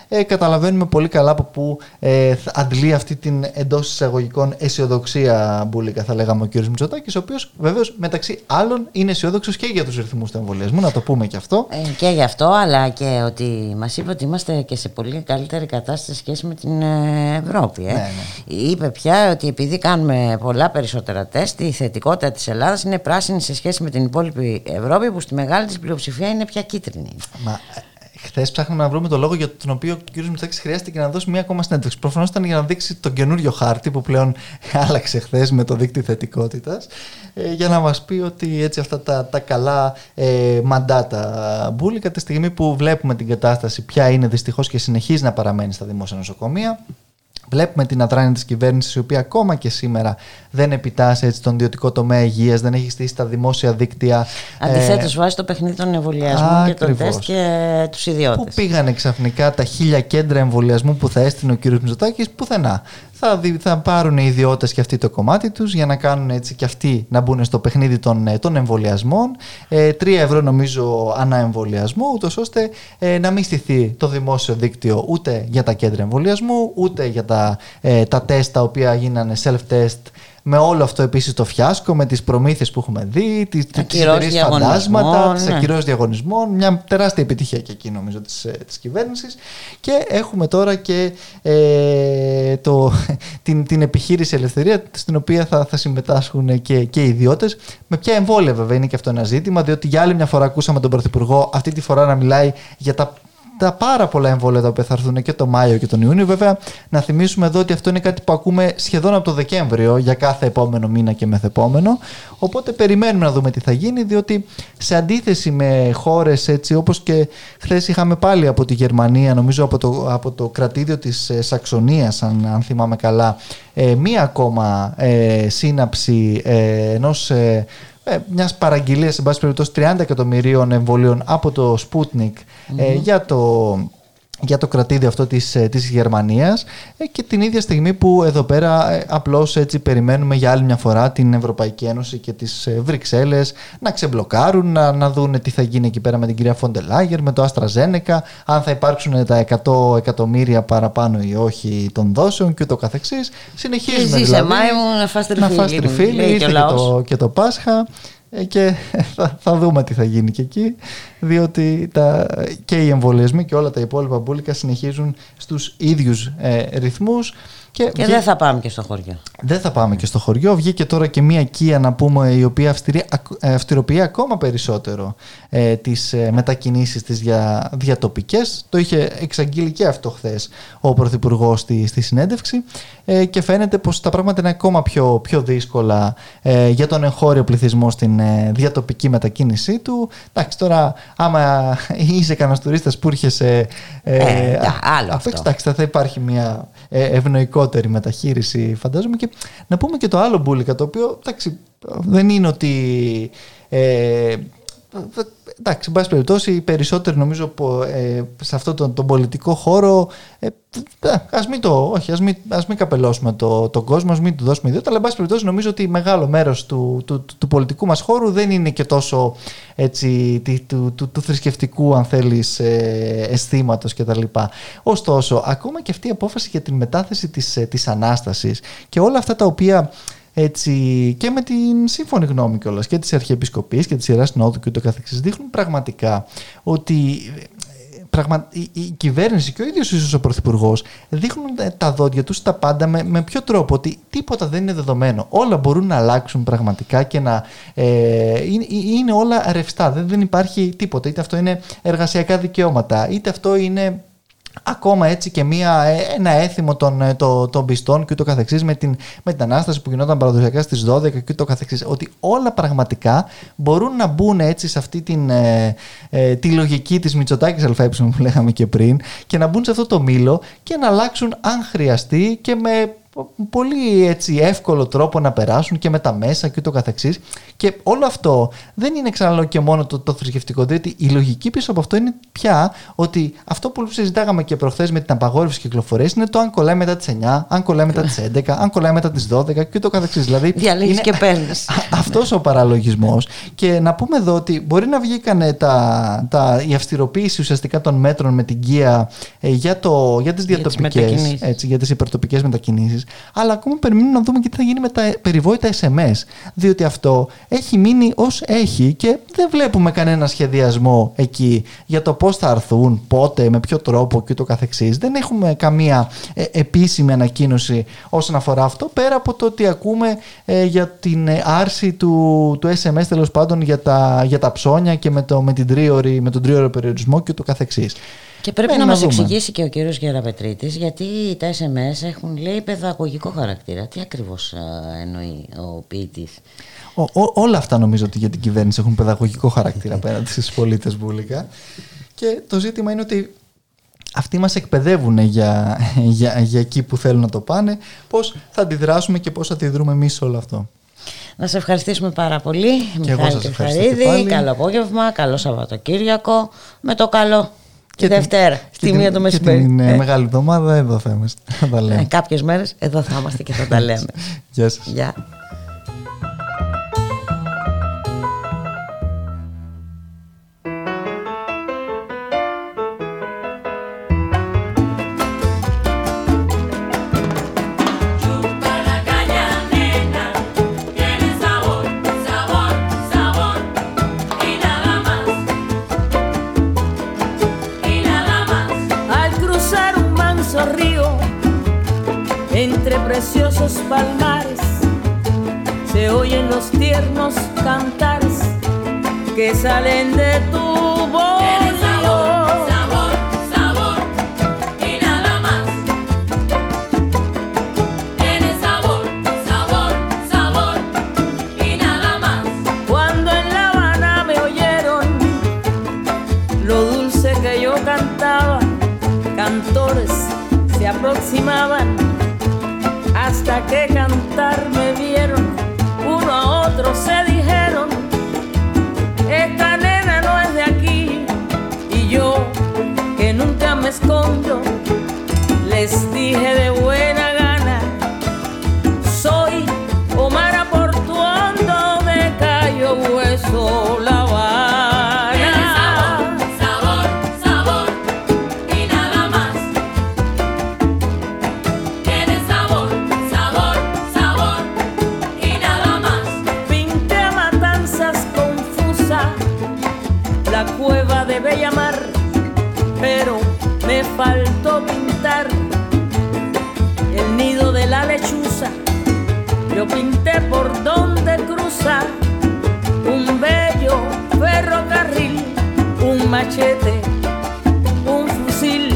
Speaker 3: ε, καταλαβαίνουμε πολύ καλά από πού ε, αντλεί αυτή την εντός εισαγωγικών αισιοδοξία μπουλικα, θα λέγαμε ο κύριος Μητσοτάκης, ο οποίος βεβαίως μεταξύ άλλων είναι αισιόδοξος και για τους ρυθμούς του εμβολιασμού, να το πούμε και αυτό.
Speaker 2: Ε, και γι' αυτό, αλλά και ότι μας είπε ότι είμαστε και σε πολύ καλύτερη κατάσταση σε σχέση με την ε, Ευρώπη. Ε. Ναι, ναι. Είπε πια ότι επειδή κάνουμε πολλά περισσότερα τεστ, η θετικότητα τη της Ελλάδας είναι πράσινη σε σχέση με την υπόλοιπη Ευρώπη που στη μεγάλη της πλειοψηφία είναι πια κίτρινη.
Speaker 3: Μα Χθες ψάχναμε να βρούμε το λόγο για τον οποίο ο κ. Μητσάκη χρειάστηκε να δώσει μία ακόμα συνέντευξη. Προφανώς ήταν για να δείξει τον καινούριο χάρτη που πλέον άλλαξε χθες με το δίκτυο θετικότητας, ε, για να μας πει ότι έτσι αυτά τα, τα καλά ε, μαντάτα μπουλικα τη στιγμή που βλέπουμε την κατάσταση ποια είναι δυστυχώς και συνεχίζει να παραμένει στα δημόσια νοσοκομεία. Βλέπουμε την ατράνεια της κυβέρνησης, η οποία ακόμα και σήμερα δεν επιτάσσει έτσι τον ιδιωτικό τομέα υγείας, δεν έχει στήσει τα δημόσια δίκτυα.
Speaker 2: Αντιθέτως, ε, βάζει το παιχνίδι των εμβολιασμών και των τεστ και τους ιδιώτες.
Speaker 3: Πού πήγανε ξαφνικά τα χίλια κέντρα εμβολιασμού που θα έστεινε ο κ. Μητσοτάκης, πουθενά. Θα, θα πάρουν οι ιδιώτες και αυτοί το κομμάτι τους για να κάνουν έτσι και αυτοί να μπουν στο παιχνίδι των, ε, των εμβολιασμών. Ε, 3 ευρώ νομίζω ανά εμβολιασμό, ούτως ώστε ε, να μην στηθεί το δημόσιο δίκτυο ούτε για τα κέντρα εμβολιασμού, ούτε για τα, ε, τα τεστ τα οποία γίνανε self-test με όλο αυτό επίσης το φιάσκο, με τις προμήθειες που έχουμε δει, τις, τις φαντάσματα, τις ναι. ακυρώσεις διαγωνισμών, μια τεράστια επιτυχία και εκεί νομίζω της, ε, της κυβέρνησης και έχουμε τώρα και ε, το, την, την επιχείρηση ελευθερία στην οποία θα, θα συμμετάσχουν και, και οι ιδιώτες. Με ποια εμβόλια βέβαια είναι και αυτό ένα ζήτημα, διότι για άλλη μια φορά ακούσαμε τον Πρωθυπουργό αυτή τη φορά να μιλάει για τα τα πάρα πολλά εμβόλια τα οποία θα έρθουν και το Μάιο και τον Ιούνιο. Βέβαια, να θυμίσουμε εδώ ότι αυτό είναι κάτι που ακούμε σχεδόν από το Δεκέμβριο για κάθε επόμενο μήνα και μεθεπόμενο. Οπότε περιμένουμε να δούμε τι θα γίνει, διότι σε αντίθεση με χώρες έτσι όπως και χθες είχαμε πάλι από τη Γερμανία, νομίζω από το, από το κρατήδιο της ε, Σαξονίας, αν, αν θυμάμαι καλά, ε, μία ακόμα ε, σύναψη ε, ενός ε, ε, μιας παραγγελίας, σε πάση περιπτώσει, 30 εκατομμυρίων εμβολίων από το Sputnik ε, για το για το κρατήδιο αυτό της, ε, της Γερμανίας ε, και την ίδια στιγμή που εδώ πέρα ε, απλώς έτσι περιμένουμε για άλλη μια φορά την Ευρωπαϊκή Ένωση και τις Βρυξέλλες να ξεμπλοκάρουν, να, να δουν τι θα γίνει εκεί πέρα με την κυρία Φοντελάγερ, με το Αστραζένεκα, αν θα υπάρξουν τα 100 εκατομμύρια παραπάνω ή όχι των δόσεων και ούτω καθεξής. Συνεχίζουμε δηλαδή
Speaker 2: να φας τριφύλι,
Speaker 3: και, το, και το Πάσχα. Ε, και θα, θα δούμε τι θα γίνει και εκεί διότι τα, και οι εμβολιασμοί και όλα τα υπόλοιπα μπουλικα συνεχίζουν στους ίδιους ε, ρυθμούς
Speaker 2: και, και δεν θα πάμε και στο χωριό.
Speaker 3: Δεν θα πάμε και στο χωριό. Βγήκε τώρα και μία Kia να πούμε η οποία αυστηρεί, ε, αυστηροποιεί ακόμα περισσότερο ε, τις ε, μετακινήσεις της για διατοπικές. Το είχε εξαγγείλει και αυτό χθες ο Πρωθυπουργός στη, στη συνέντευξη ε, και φαίνεται πως τα πράγματα είναι ακόμα πιο, πιο δύσκολα ε, για τον εγχώριο πληθυσμό στην ε, διατοπική μετακίνησή του. Εντάξει τώρα άμα είσαι κανένας τουρίστας που έρχεσαι...
Speaker 2: Ε, άλλο αυτό.
Speaker 3: Εντάξει θα υπάρχει μια ευνοϊκότερη μεταχείριση φαντάζομαι και να πούμε και το άλλο μπουλικα το οποίο εντάξει, δεν είναι ότι ε, εντάξει, εν πάση περιπτώσει, οι περισσότεροι νομίζω ε, σε αυτόν τον, τον πολιτικό χώρο. Ε, ας μην το, όχι, ας μην, ας μην καπελώσουμε το, τον κόσμο, ας μην του δώσουμε ιδιότητα, αλλά εν πάση περιπτώσει νομίζω ότι μεγάλο μέρος του, του, του, πολιτικού μας χώρου δεν είναι και τόσο έτσι, του, του, του, θρησκευτικού, αν θέλεις, ε, αισθήματος κτλ. Ωστόσο, ακόμα και αυτή η απόφαση για την μετάθεση της, ε, της Ανάστασης και όλα αυτά τα οποία έτσι, και με την σύμφωνη γνώμη κιόλας και της Αρχιεπισκοπής και της Ιεράς Συνόδου και ούτω καθεξής δείχνουν πραγματικά ότι ε, πραγμα... η, η κυβέρνηση και ο ίδιος ίσως ο Πρωθυπουργός δείχνουν τα δόντια τους τα πάντα με, με ποιο τρόπο ότι τίποτα δεν είναι δεδομένο. Όλα μπορούν να αλλάξουν πραγματικά και να ε, είναι, είναι όλα ρευστά. Δεν, δεν υπάρχει τίποτα. Είτε αυτό είναι εργασιακά δικαιώματα, είτε αυτό είναι ακόμα έτσι και μια, ε, ένα έθιμο των, ε, των, των πιστών και ούτω καθεξής με την, με την Ανάσταση που γινόταν παραδοσιακά στις 12 και ούτω καθεξής. Ότι όλα πραγματικά μπορούν να μπουν έτσι σε αυτή την, ε, ε, τη λογική της Μητσοτάκης ΑΕ που λέγαμε και πριν και να μπουν σε αυτό το μήλο και να αλλάξουν αν χρειαστεί και με πολύ έτσι εύκολο τρόπο να περάσουν και με τα μέσα και ούτω καθεξής. Και όλο αυτό δεν είναι ξαναλέω και μόνο το, το θρησκευτικό διότι η λογική πίσω από αυτό είναι πια ότι αυτό που συζητάγαμε και προχθές με την απαγόρευση κυκλοφορίας είναι το αν κολλάει μετά τις 9, αν κολλάει μετά τις 11, αν κολλάει μετά τις 12 και ούτω καθεξής. Δηλαδή
Speaker 2: Διαλέγεις και παίρνεις.
Speaker 3: αυτός ο παραλογισμός. Και να πούμε εδώ ότι μπορεί να βγήκαν τα, τα, η αυστηροποίηση ουσιαστικά των μέτρων με την ΚΙΑ ε, για, το, για τις διατοπικές, έτσι, για τις υπερτοπικές μετακινήσεις αλλά ακόμα περιμένουμε να δούμε και τι θα γίνει με τα περιβόητα SMS. Διότι αυτό έχει μείνει ως έχει και δεν βλέπουμε κανένα σχεδιασμό εκεί για το πώς θα έρθουν, πότε, με ποιο τρόπο και το καθεξής. Δεν έχουμε καμία ε, επίσημη ανακοίνωση όσον αφορά αυτό, πέρα από το ότι ακούμε ε, για την άρση του, του SMS τέλος πάντων για τα, για τα ψώνια και με, το, με, την τρίωρη, με τον τρίωρο περιορισμό και το καθεξής.
Speaker 2: Και πρέπει να, να μας εξηγήσει και ο κύριος Γεραπετρίτης γιατί τα SMS έχουν λέει παιδαγωγικό χαρακτήρα. Τι ακριβώς εννοεί ο ποιητής;
Speaker 3: όλα αυτά νομίζω ότι για την κυβέρνηση έχουν παιδαγωγικό χαρακτήρα απέναντι στις πολίτες βούλικα. Και το ζήτημα είναι ότι αυτοί μας εκπαιδεύουν για, για, για εκεί που θέλουν να το πάνε, πώς θα αντιδράσουμε και πώς θα αντιδρούμε εμείς σε όλο αυτό.
Speaker 2: Να σε ευχαριστήσουμε πάρα πολύ.
Speaker 3: Και Μιχάλη εγώ σας ευχαριστώ
Speaker 2: Καλό απόγευμα, καλό Σαββατοκύριακο. Με το καλό. Τη Δευτέρα, στη μία το μεσημέρι.
Speaker 3: Την ε. μεγάλη εβδομάδα εδώ θα είμαστε.
Speaker 2: Ε, κάποιες μέρες εδώ θα είμαστε και θα τα λέμε.
Speaker 3: Γεια σας.
Speaker 2: Salen
Speaker 5: de tu les de buena gana, soy Omar Aportuando de Cayo Hueso La Habana.
Speaker 6: Tiene sabor, sabor, sabor y nada más. Tiene sabor, sabor, sabor y nada más.
Speaker 5: Pinté a matanzas confusa la cueva de Bellamar, pero me faltó pintar el nido de la lechuza. Yo pinté por donde cruza un bello ferrocarril, un machete, un fusil,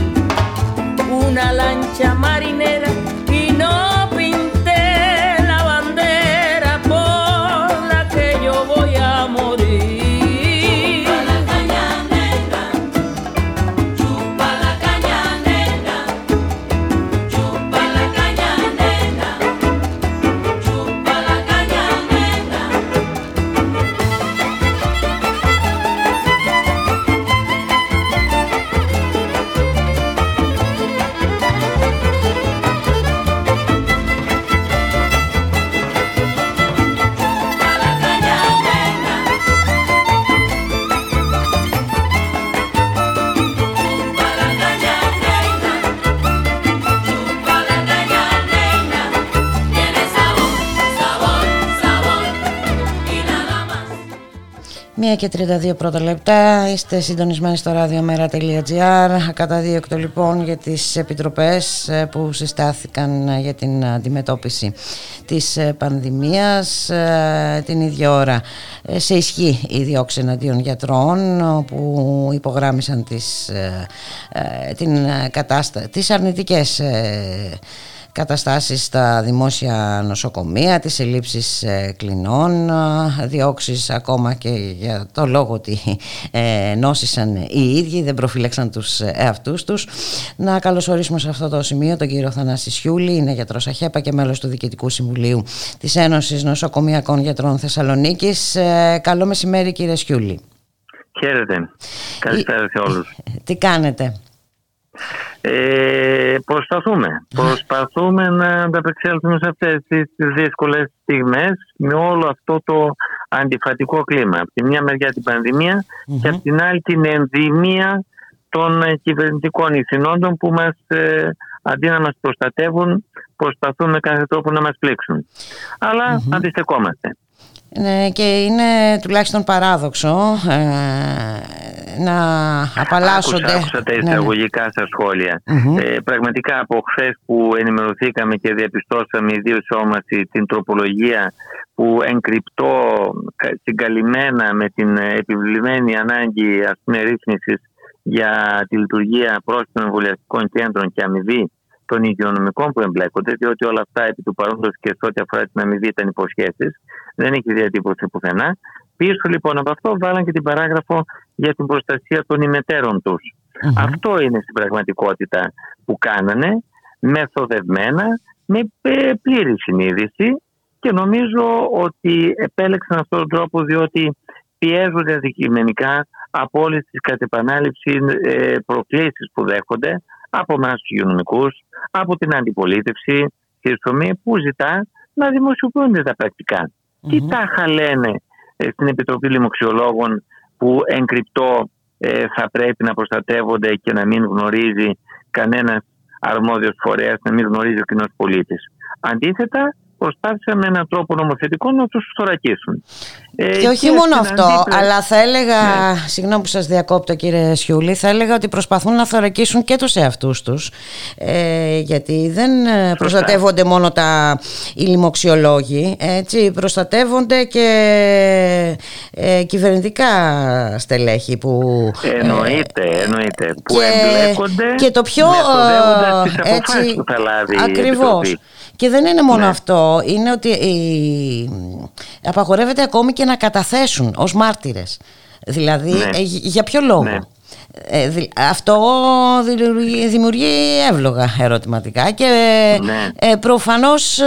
Speaker 5: una lancha marinera
Speaker 2: και 32 πρώτα λεπτά. Είστε συντονισμένοι στο radiomera.gr ακαταδίωκτο λοιπόν για τις επιτροπές ε, που συστάθηκαν ε, για την αντιμετώπιση της ε, πανδημίας την ίδια ώρα. Σε ισχύ οι διώξη εναντίον γιατρών που υπογράμμισαν τις, την κατάστα, τις αρνητικές καταστάσεις στα δημόσια νοσοκομεία, τις ελλείψεις ε, κλινών, ε, διώξεις ακόμα και για το λόγο ότι ε, νόσησαν οι ίδιοι, δεν προφύλαξαν τους εαυτούς τους. Να καλωσορίσουμε σε αυτό το σημείο τον κύριο Θανάση Σιούλη, είναι γιατρός ΑΧΕΠΑ και μέλος του Διοικητικού Συμβουλίου της Ένωσης Νοσοκομιακών Γιατρών Θεσσαλονίκης. Καλό μεσημέρι κύριε Σιούλη.
Speaker 7: Χαίρετε. Καλησπέρα σε όλους.
Speaker 2: Τι κάνετε;
Speaker 7: Ε, προσπαθούμε. Προσπαθούμε να ανταπεξέλθουμε σε αυτές τις δύσκολες στιγμές με όλο αυτό το αντιφατικό κλίμα. Από τη μια μεριά την πανδημια και από την άλλη την ενδημία των κυβερνητικών ηθινόντων που μας, ε, αντί να μας προστατεύουν προσπαθούν με κάθε τρόπο να μας πλήξουν. Αλλά mm-hmm. αντιστεκόμαστε.
Speaker 2: Ναι, και είναι τουλάχιστον παράδοξο ε, να απαλλάσσονται.
Speaker 7: Άκουσα, άκουσα τα ναι, ναι. εισαγωγικά σας σχόλια. Ε, πραγματικά από χθες που ενημερωθήκαμε και διαπιστώσαμε ιδίως όμαση την τροπολογία που εγκρυπτώ συγκαλυμμένα με την επιβλημένη ανάγκη ας για τη λειτουργία πρόσφυγων εμβολιαστικών κέντρων και αμοιβή των υγειονομικών που εμπλέκονται, διότι όλα αυτά επί του παρόντος και σε ό,τι αφορά την αμοιβή ήταν υποσχέσεις. Δεν έχει διατύπωση πουθενά. Πίσω λοιπόν από αυτό βάλαν και την παράγραφο για την προστασία των ημετέρων τους. Αυτό είναι στην πραγματικότητα που κάνανε, μεθοδευμένα, με πλήρη συνείδηση και νομίζω ότι επέλεξαν αυτόν τον τρόπο διότι πιέζονται αντικειμενικά από όλες τις κατ' επανάληψη ε, προκλήσεις που δέχονται από εμάς τους υγειονομικούς, από την αντιπολίτευση στη ΣΟΜΗ που ζητά να δημοσιοποιούνται τα πρακτικά. Τι τάχα λένε ε, στην Επιτροπή Λοιμοξιολόγων που εγκρυπτό ε, θα πρέπει να προστατεύονται και να μην γνωρίζει κανένας αρμόδιος φορέας, να μην γνωρίζει ο κοινός πολίτης. Αντίθετα, προσπάθησαν με έναν τρόπο νομοθετικό να τους θωρακίσουν. Ε,
Speaker 2: Και όχι
Speaker 7: στην
Speaker 2: μόνο αυτό,
Speaker 7: αντίπλα-
Speaker 2: αλλά θα έλεγα,
Speaker 7: Ναι.
Speaker 2: συγγνώμη που σας διακόπτω κύριε Σιούλη, θα έλεγα ότι προσπαθούν να θωρακίσουν και τους εαυτούς τους, ε, γιατί δεν ε, προστατεύονται μόνο τα οι λοιμοξιολόγοι, έτσι, προστατεύονται και ε, κυβερνητικά στελέχη που...
Speaker 7: Εννοείται, εννοείται. Που
Speaker 2: και,
Speaker 7: εμπλέκονται
Speaker 2: και το πιο
Speaker 7: μεθοδεύοντας τις
Speaker 2: ε,
Speaker 7: αποφάσεις
Speaker 2: έτσι,
Speaker 7: που θα λάβει η
Speaker 2: ακριβώς.
Speaker 7: Επιτροπή.
Speaker 2: Και δεν είναι μόνο
Speaker 7: Ναι.
Speaker 2: αυτό, είναι ότι η- απαγορεύεται ακόμη και να καταθέσουν ως μάρτυρες. Δηλαδή,
Speaker 7: Ναι.
Speaker 2: ε, γ- για ποιο λόγο;
Speaker 7: Ναι.
Speaker 2: Ε, δη- αυτό δημιουργεί, δημιουργεί εύλογα ερωτηματικά και
Speaker 7: Ναι.
Speaker 2: ε, προφανώς ε,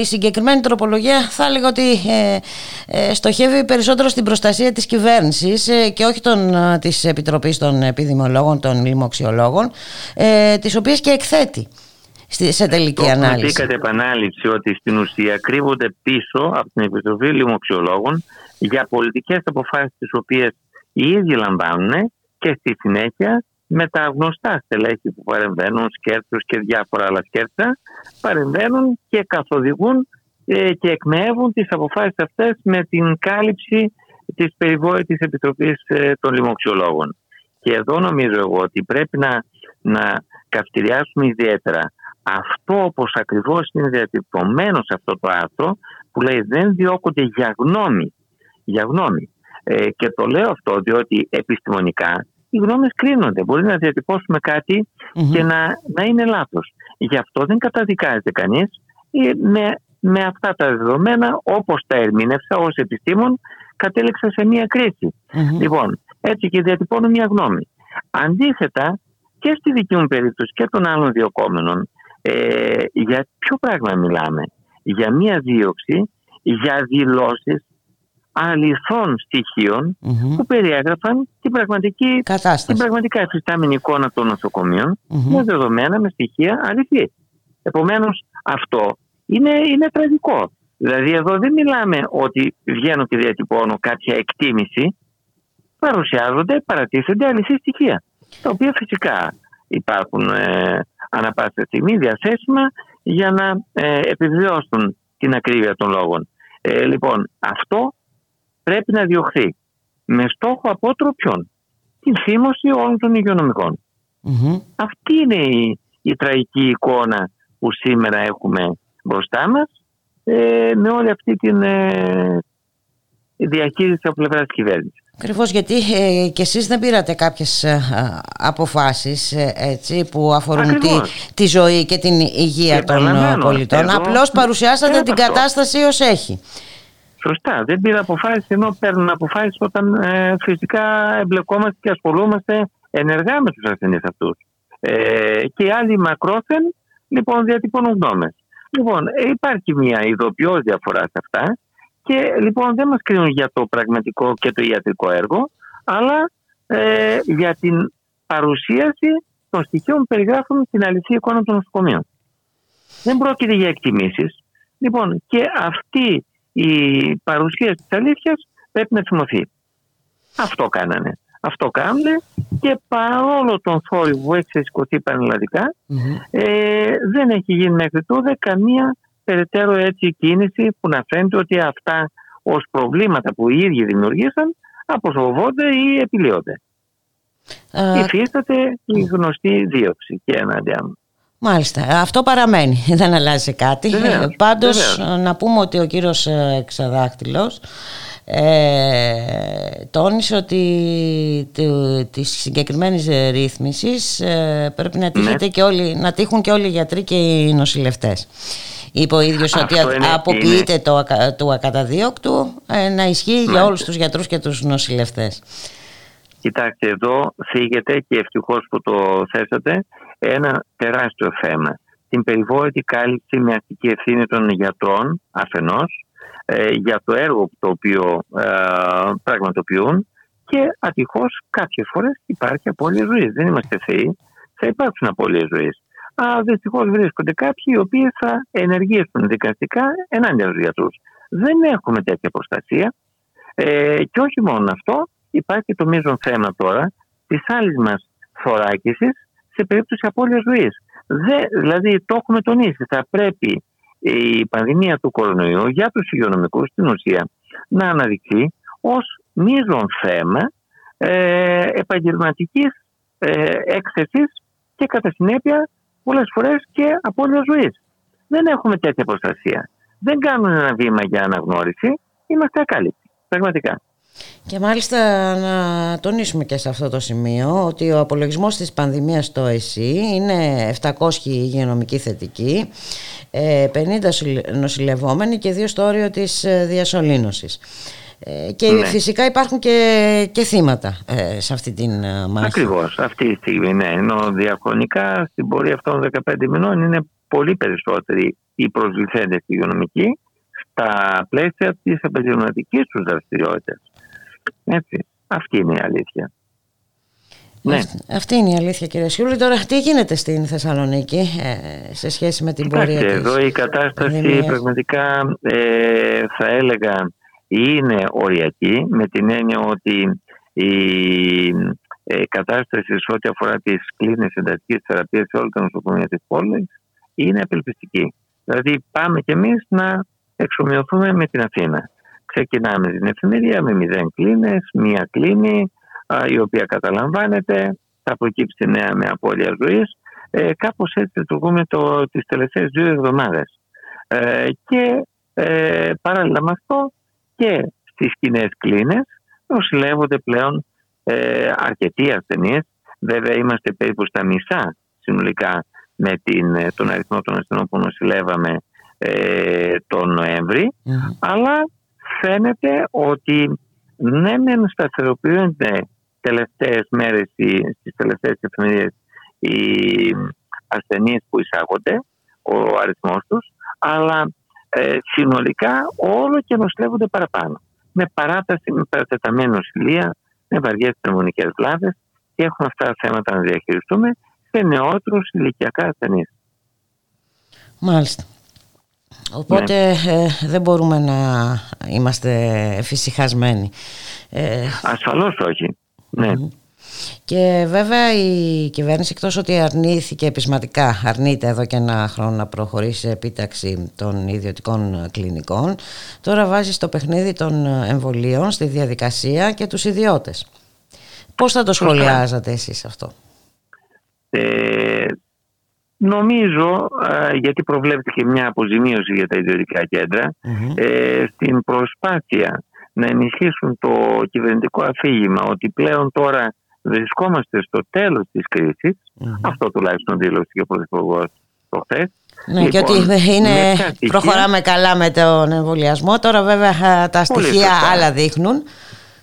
Speaker 2: η συγκεκριμένη τροπολογία θα έλεγα ότι ε, ε, στοχεύει περισσότερο στην προστασία της κυβέρνησης ε, και όχι των, ε, της Επιτροπής των Επιδημιολόγων, των Λοιμοξιολόγων ε, τις οποίες και εκθέτει στη, σε τελική
Speaker 7: Το έχουμε πει
Speaker 2: ανάλυση.
Speaker 7: κατ' επανάληψη ότι στην ουσία κρύβονται πίσω από την Επιτροπή Λοιμοξιολόγων για πολιτικές αποφάσεις τις οποίες οι ίδιοι λαμβάνουν και στη συνέχεια με τα γνωστά στελέχη που παρεμβαίνουν, σκέρτους και διάφορα άλλα σκέρτα, παρεμβαίνουν και καθοδηγούν ε, και εκμεύουν τις αποφάσεις αυτές με την κάλυψη της περιβόητης Επιτροπής ε, των Λοιμοξιολόγων. Και εδώ νομίζω εγώ ότι πρέπει να, να καυτηριάσουμε ιδιαίτερα αυτό όπως ακριβώς είναι διατυπωμένο σε αυτό το άρθρο που λέει δεν διώκονται για γνώμη. Για γνώμη. Ε, και το λέω αυτό διότι επιστημονικά οι γνώμες κρίνονται. Μπορεί να διατυπώσουμε κάτι
Speaker 2: Μμμ.
Speaker 7: και να, να είναι λάθος. Γι' αυτό δεν καταδικάζεται κανείς ε, με, με αυτά τα δεδομένα όπως τα ερμήνευσα ως επιστήμον κατέληξα σε μια κρίση.
Speaker 2: Μμμ.
Speaker 7: Λοιπόν, έτσι και διατυπώνω μια γνώμη. Αντίθετα, και στη δική μου περίπτωση και των άλλων διοκόμενων, ε, για ποιο πράγμα μιλάμε; Για μια δίωξη, για δηλώσεις αληθών στοιχείων
Speaker 2: Μμμ.
Speaker 7: που περιέγραφαν την πραγματική την
Speaker 2: Κατάσταση.
Speaker 7: πραγματικά εφιστάμενη εικόνα των νοσοκομείων
Speaker 2: Μμμ.
Speaker 7: με δεδομένα, με στοιχεία αληθή. Επομένως αυτό είναι, είναι τραγικό. Δηλαδή εδώ δεν μιλάμε ότι βγαίνω και διατυπώνω κάποια εκτίμηση, παρουσιάζονται, παρατίθενται αληθή στοιχεία, τα οποία φυσικά υπάρχουν ε, ανα πάσα στιγμή διαθέσιμα για να ε, επιβιώσουν την ακρίβεια των λόγων. Ε, λοιπόν, αυτό πρέπει να διωχθεί με στόχο απότερο ποιον. Την θύμωση όλων των υγειονομικών.
Speaker 2: Μμμ.
Speaker 7: Αυτή είναι η, η τραγική εικόνα που σήμερα έχουμε μπροστά μας ε, με όλη αυτή την ε, διαχείριση από πλευράς της κυβέρνησης.
Speaker 2: Ακριβώς γιατί ε, και εσείς δεν πήρατε κάποιες ε, α, αποφάσεις ε, έτσι, που αφορούν τη,
Speaker 7: Ακριβώς.
Speaker 2: τη ζωή και την υγεία
Speaker 7: Και
Speaker 2: των ε,
Speaker 7: επαναλαμβάνω,
Speaker 2: πολιτών.
Speaker 7: εδώ
Speaker 2: Απλώς παρουσιάσατε
Speaker 7: πέρα
Speaker 2: την
Speaker 7: από αυτό.
Speaker 2: κατάσταση ως έχει.
Speaker 7: Σωστά. Δεν πήρα αποφάσεις ενώ παίρνουν αποφάσεις όταν ε, φυσικά εμπλεκόμαστε και ασχολούμαστε ενεργά με τους ασθενείς αυτούς. Ε, και οι άλλοι μακρόθεν λοιπόν διατυπώνουν γνώμες. Λοιπόν, ε, υπάρχει μια ειδοποιώς διαφορά σε αυτά και λοιπόν δεν μας κρίνουν για το πραγματικό και το ιατρικό έργο, αλλά ε, για την παρουσίαση των στοιχείων που περιγράφουν την αληθή εικόνα των νοσοκομείων. Δεν πρόκειται για εκτιμήσεις. Λοιπόν, και αυτή η παρουσία της αλήθειας πρέπει να θυμωθεί. Αυτό κάνανε. Αυτό κάνουν και παρόλο τον θόρυβο που έχει σηκωθεί πανελλαδικά
Speaker 2: Μμμ.
Speaker 7: ε, δεν έχει γίνει μέχρι τούδε καμία περαιτέρω έτσι κίνηση που να φαίνεται ότι αυτά ως προβλήματα που οι ίδιοι δημιουργήσαν αποσοβώνται ή επιλύονται.
Speaker 2: Ε,
Speaker 7: Υφίσταται η γνωστή δίωξη και εναντιά μου.
Speaker 2: Μάλιστα. Αυτό παραμένει. Δεν αλλάζει κάτι.
Speaker 7: Βεβαίως,
Speaker 2: Ε, Πάντως
Speaker 7: βεβαίως.
Speaker 2: να πούμε ότι ο κύριος ε, Εξαδάκτυλος ε, τόνισε ότι του, της συγκεκριμένης ε, ρύθμισης ε, πρέπει να, τύχετε
Speaker 7: Ναι.
Speaker 2: και όλοι, να τύχουν και όλοι οι γιατροί και οι νοσηλευτές. Είπε ο ίδιος ότι
Speaker 7: Αυτό είναι-
Speaker 2: αποποιείται το, ακα- του ακαταδίωκτου ε, να ισχύει για
Speaker 7: Ναι.
Speaker 2: όλους τους γιατρούς και τους νοσηλευτές.
Speaker 7: Κοιτάξτε, εδώ θίγεται και ευτυχώς που το θέσατε ένα τεράστιο θέμα. Την περιβόητη κάλυψη με αστική ευθύνη των γιατρών αφενός ε, για το έργο το οποίο ε, πραγματοποιούν και ατυχώς κάποιες φορές υπάρχει απώλεια ζωής. Δεν είμαστε θεοί, θα υπάρξουν απώλειες ζωής. Αλλά δυστυχώς βρίσκονται κάποιοι οι οποίοι θα ενεργήσουν δικαστικά ενάντια στους γιατρούς. Δεν έχουμε τέτοια προστασία ε, και όχι μόνο αυτό, υπάρχει το μείζον θέμα τώρα της άλλης μας θωράκισης σε περίπτωση απώλειας ζωής. δηλαδή το έχουμε τονίσει, θα πρέπει η πανδημία του κορονοϊού για τους υγειονομικούς στην ουσία να αναδειχθεί ως μείζον θέμα ε, επαγγελματικής ε, έκθεσης και κατά συνέπεια πολλές φορές και απώλειας ζωής. Δεν έχουμε τέτοια προστασία. Δεν κάνουμε ένα βήμα για αναγνώριση, είμαστε ακάλυπτοι, πραγματικά.
Speaker 2: Και μάλιστα να τονίσουμε και σε αυτό το σημείο ότι ο απολογισμός της πανδημίας στο ΕΣΥ είναι 700 υγειονομικοί θετικοί, 50 ε, νοσηλευόμενοι και δύο στο όριο της ε, διασωλήνωσης. Ε, και ναι. φυσικά υπάρχουν και, και θύματα σε αυτή την μάχη.
Speaker 7: Ακριβώς, αυτή τη στιγμή ναι. Ενώ διαχρονικά στην πορεία αυτών των 15 μηνών είναι πολύ περισσότεροι οι προσληθέντες υγειονομικοί στα πλαίσια της επαγγελματικής τους δραστηριότητας. Έτσι. Αυτή είναι η αλήθεια.
Speaker 2: Ναι. Αυτή είναι η αλήθεια κύριε Σιούλη. Τώρα τι γίνεται στην Θεσσαλονίκη ε, σε σχέση με την πορεία της
Speaker 7: Εδώ η κατάσταση πραγματικά ε, θα έλεγα είναι οριακή με την έννοια ότι η ε, κατάσταση σε ό,τι αφορά τις κλίνες εντατικής θεραπείας σε όλα τα νοσοκομεία της πόλης είναι απελπιστική. Δηλαδή πάμε κι εμείς να εξομοιωθούμε με την Αθήνα. Ξεκινάμε την εφημερία με μηδέν κλίνες, μία κλίνη η οποία καταλαμβάνεται, θα προκύψει νέα με απώλεια ζωής. Ε, κάπως έτσι λειτουργούμε το, τις τελευταίες δύο εβδομάδες. Ε, και ε, παράλληλα με αυτό και στις κοινές κλίνες νοσηλεύονται πλέον ε, αρκετοί ασθενείς. Βέβαια είμαστε περίπου στα μισά συνολικά με την, ε, τον αριθμό των ασθενών που νοσηλεύαμε ε, τον Νοέμβρη, αλλά φαίνεται ότι ναι μεν σταθεροποιούνται τελευταίες μέρες, στις τελευταίες εφημερίες οι ασθενείς που εισάγονται, ο αριθμός τους, αλλά ε, συνολικά όλο και νοσηλεύονται παραπάνω. Με παράταση, με παρατεταμένη νοσηλεία, με βαριές πνευμονικές βλάβες και έχουμε αυτά τα θέματα να διαχειριστούμε σε νεότερους ηλικιακά ασθενείς.
Speaker 2: Μάλιστα. Οπότε ναι. ε, δεν μπορούμε να είμαστε φυσικασμένοι.
Speaker 7: Ε, Ασφαλώς όχι. Ναι.
Speaker 2: Και βέβαια η κυβέρνηση εκτός ότι αρνήθηκε επισματικά, αρνείται εδώ και ένα χρόνο να προχωρήσει σε επίταξη των ιδιωτικών κλινικών, τώρα βάζει στο παιχνίδι των εμβολίων, στη διαδικασία και τους ιδιώτες. Πώς θα το σχολιάζατε εσείς αυτό;
Speaker 7: Ε, Νομίζω, γιατί προβλέπεται και μια αποζημίωση για τα ιδιωτικά ε, στην προσπάθεια να ενισχύσουν το κυβερνητικό αφήγημα ότι πλέον τώρα βρισκόμαστε στο τέλος της κρίσης, αυτό τουλάχιστον δήλωσε και ο Πρωθυπουργός προχθές,
Speaker 2: ναι, και λοιπόν, ότι είναι, προχωράμε καλά με τον εμβολιασμό. Τώρα βέβαια τα στοιχεία άλλα δείχνουν.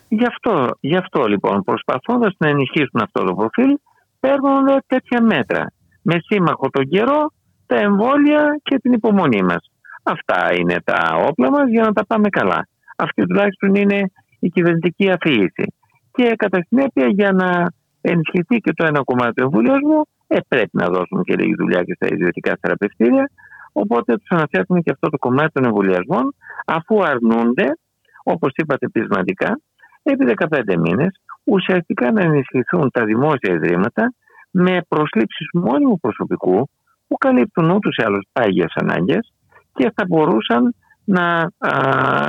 Speaker 7: Γι' αυτό, γι αυτό λοιπόν προσπαθώντας να ενισχύσουν αυτό το προφίλ παίρνουν τέτοια μέτρα με σύμμαχο τον καιρό, τα εμβόλια και την υπομονή μας. Αυτά είναι τα όπλα μας για να τα πάμε καλά. Αυτή τουλάχιστον είναι η κυβερνητική αφήγηση. Και κατά συνέπεια για να ενισχυθεί και το ένα κομμάτι του εμβολιασμού, ε, πρέπει να δώσουμε και λίγη δουλειά και στα ιδιωτικά θεραπευτήρια. Οπότε τους αναθέτουμε και αυτό το κομμάτι των εμβολιασμών, αφού αρνούνται, όπως είπατε πεισματικά, επί 15 μήνες ουσιαστικά να ενισχυθούν τα δημόσια ιδρύματα με προσλήψεις μόνιμου προσωπικού που καλύπτουν ούτως ή άλλως πάγιες ανάγκες και θα μπορούσαν να,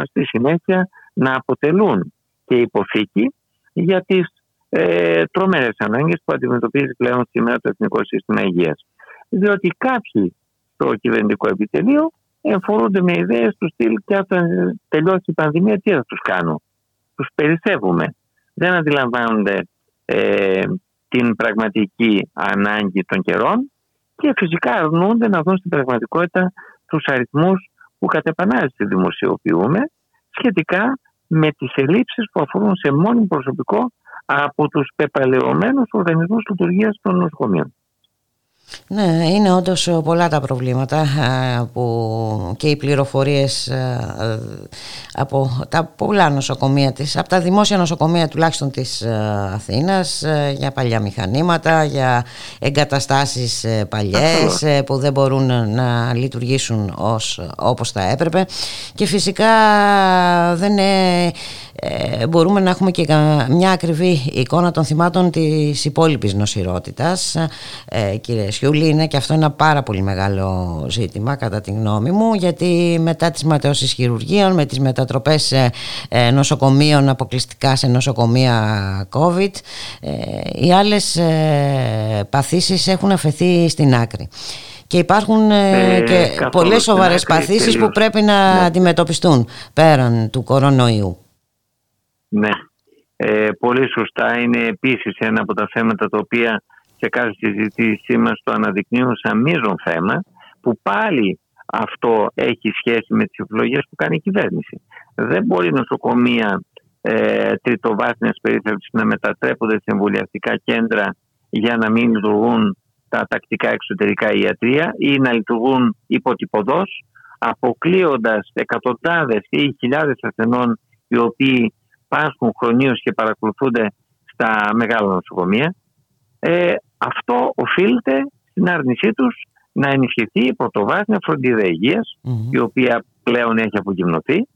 Speaker 7: στη συνέχεια να αποτελούν και υποθήκη για τις ε, τρομερές ανάγκες που αντιμετωπίζει πλέον σήμερα το Εθνικό Σύστημα Υγείας. Διότι κάποιοι στο κυβερνητικό επιτελείο εμφορούνται με ιδέες του στυλ και όταν τελειώσει η πανδημία τι θα τους κάνω; Τους περισσεύουμε. Δεν αντιλαμβάνονται ε, την πραγματική ανάγκη των καιρών και φυσικά αρνούνται να δουν στην πραγματικότητα τους αριθμούς που κατ' επανάληψη δημοσιοποιούμε σχετικά με τις ελλείψεις που αφορούν σε μόνιμο προσωπικό από τους πεπαλαιωμένους οργανισμούς λειτουργίας των νοσοκομείων.
Speaker 2: Ναι, είναι όντως πολλά τα προβλήματα ε, που και οι πληροφορίες ε, ε, από τα πολλά νοσοκομεία της, από τα δημόσια νοσοκομεία τουλάχιστον της Αθήνας για παλιά μηχανήματα, για εγκαταστάσεις παλιές που δεν μπορούν να λειτουργήσουν ως, όπως θα έπρεπε. Και φυσικά δεν μπορούμε να έχουμε και μια ακριβή εικόνα των θυμάτων της υπόλοιπης νοσηρότητας κύριε είναι και αυτό ένα πάρα πολύ μεγάλο ζήτημα κατά τη γνώμη μου γιατί μετά τις ματαιώσεις χειρουργείων με τις μετατροπές ε, ε, νοσοκομείων αποκλειστικά σε νοσοκομεία COVID ε, οι άλλες παθήσεις έχουν αφαιθεί στην άκρη. Και υπάρχουν και πολλές σοβαρές παθήσεις που πρέπει να ναι. αντιμετωπιστούν πέραν του κορονοϊού.
Speaker 7: Ναι, ε, πολύ σωστά είναι επίσης ένα από τα θέματα τα οποία σε κάθε συζήτησή μας το αναδεικνύουν σαν μείζον θέμα που πάλι αυτό έχει σχέση με τις επιλογές που κάνει η κυβέρνηση. Δεν μπορεί νοσοκομεία ε, τριτοβάθμιας περίθαλψης να μετατρέπονται σε εμβολιαστικά κέντρα για να μην λειτουργούν τα τακτικά εξωτερικά ιατρία ή να λειτουργούν υποτυπωδώς αποκλείοντας εκατοντάδες ή χιλιάδες ασθενών οι οποίοι πάσχουν χρονίως και παρακολουθούνται στα μεγάλα νοσοκομεία. Ε, αυτό οφείλεται στην άρνησή τους να ενισχυθεί η πρωτοβάθμια φροντίδα η οποία πλέον έχει απογυμνωθεί,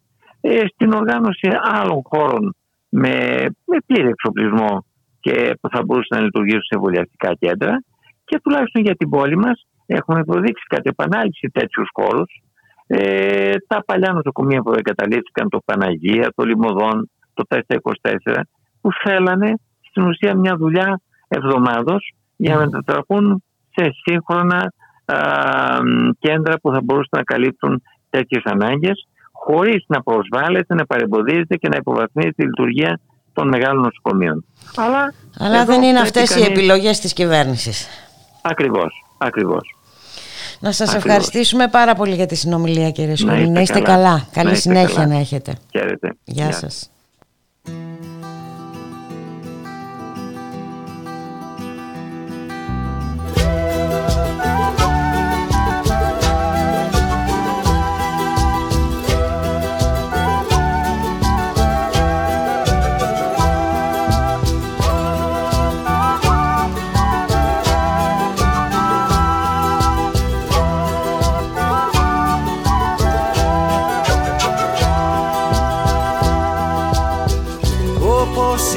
Speaker 7: ε, στην οργάνωση άλλων χώρων με, με πλήρη εξοπλισμό και που θα μπορούσαν να λειτουργήσουν σε εμβολιαστικά κέντρα και τουλάχιστον για την πόλη μας έχουμε προδείξει κατ' επανάληψη τέτοιους χώρους. Ε, τα παλιά νοσοκομεία που εγκαταλείφθηκαν, το Παναγία, το Λιμωδόν, το 424, που θέλανε στην ουσία μια δουλειά εβδομάδος για να μετατραπούν σε σύγχρονα κέντρα που θα μπορούσαν να καλύπτουν τέτοιες ανάγκες χωρίς να προσβάλλεται, να παρεμποδίζεται και να υποβαθμίζει τη λειτουργία των μεγάλων νοσοκομείων.
Speaker 2: Αλλά, Αλλά δεν είναι αυτές οι επιλογές της κυβέρνησης.
Speaker 7: Ακριβώς, ακριβώς.
Speaker 2: Να σας ευχαριστήσουμε πάρα πολύ για τη συνομιλία κύριε Σχολή. Να είστε καλά. Καλή συνέχεια να έχετε.
Speaker 7: Χαίρετε.
Speaker 2: Γεια σας.
Speaker 8: Música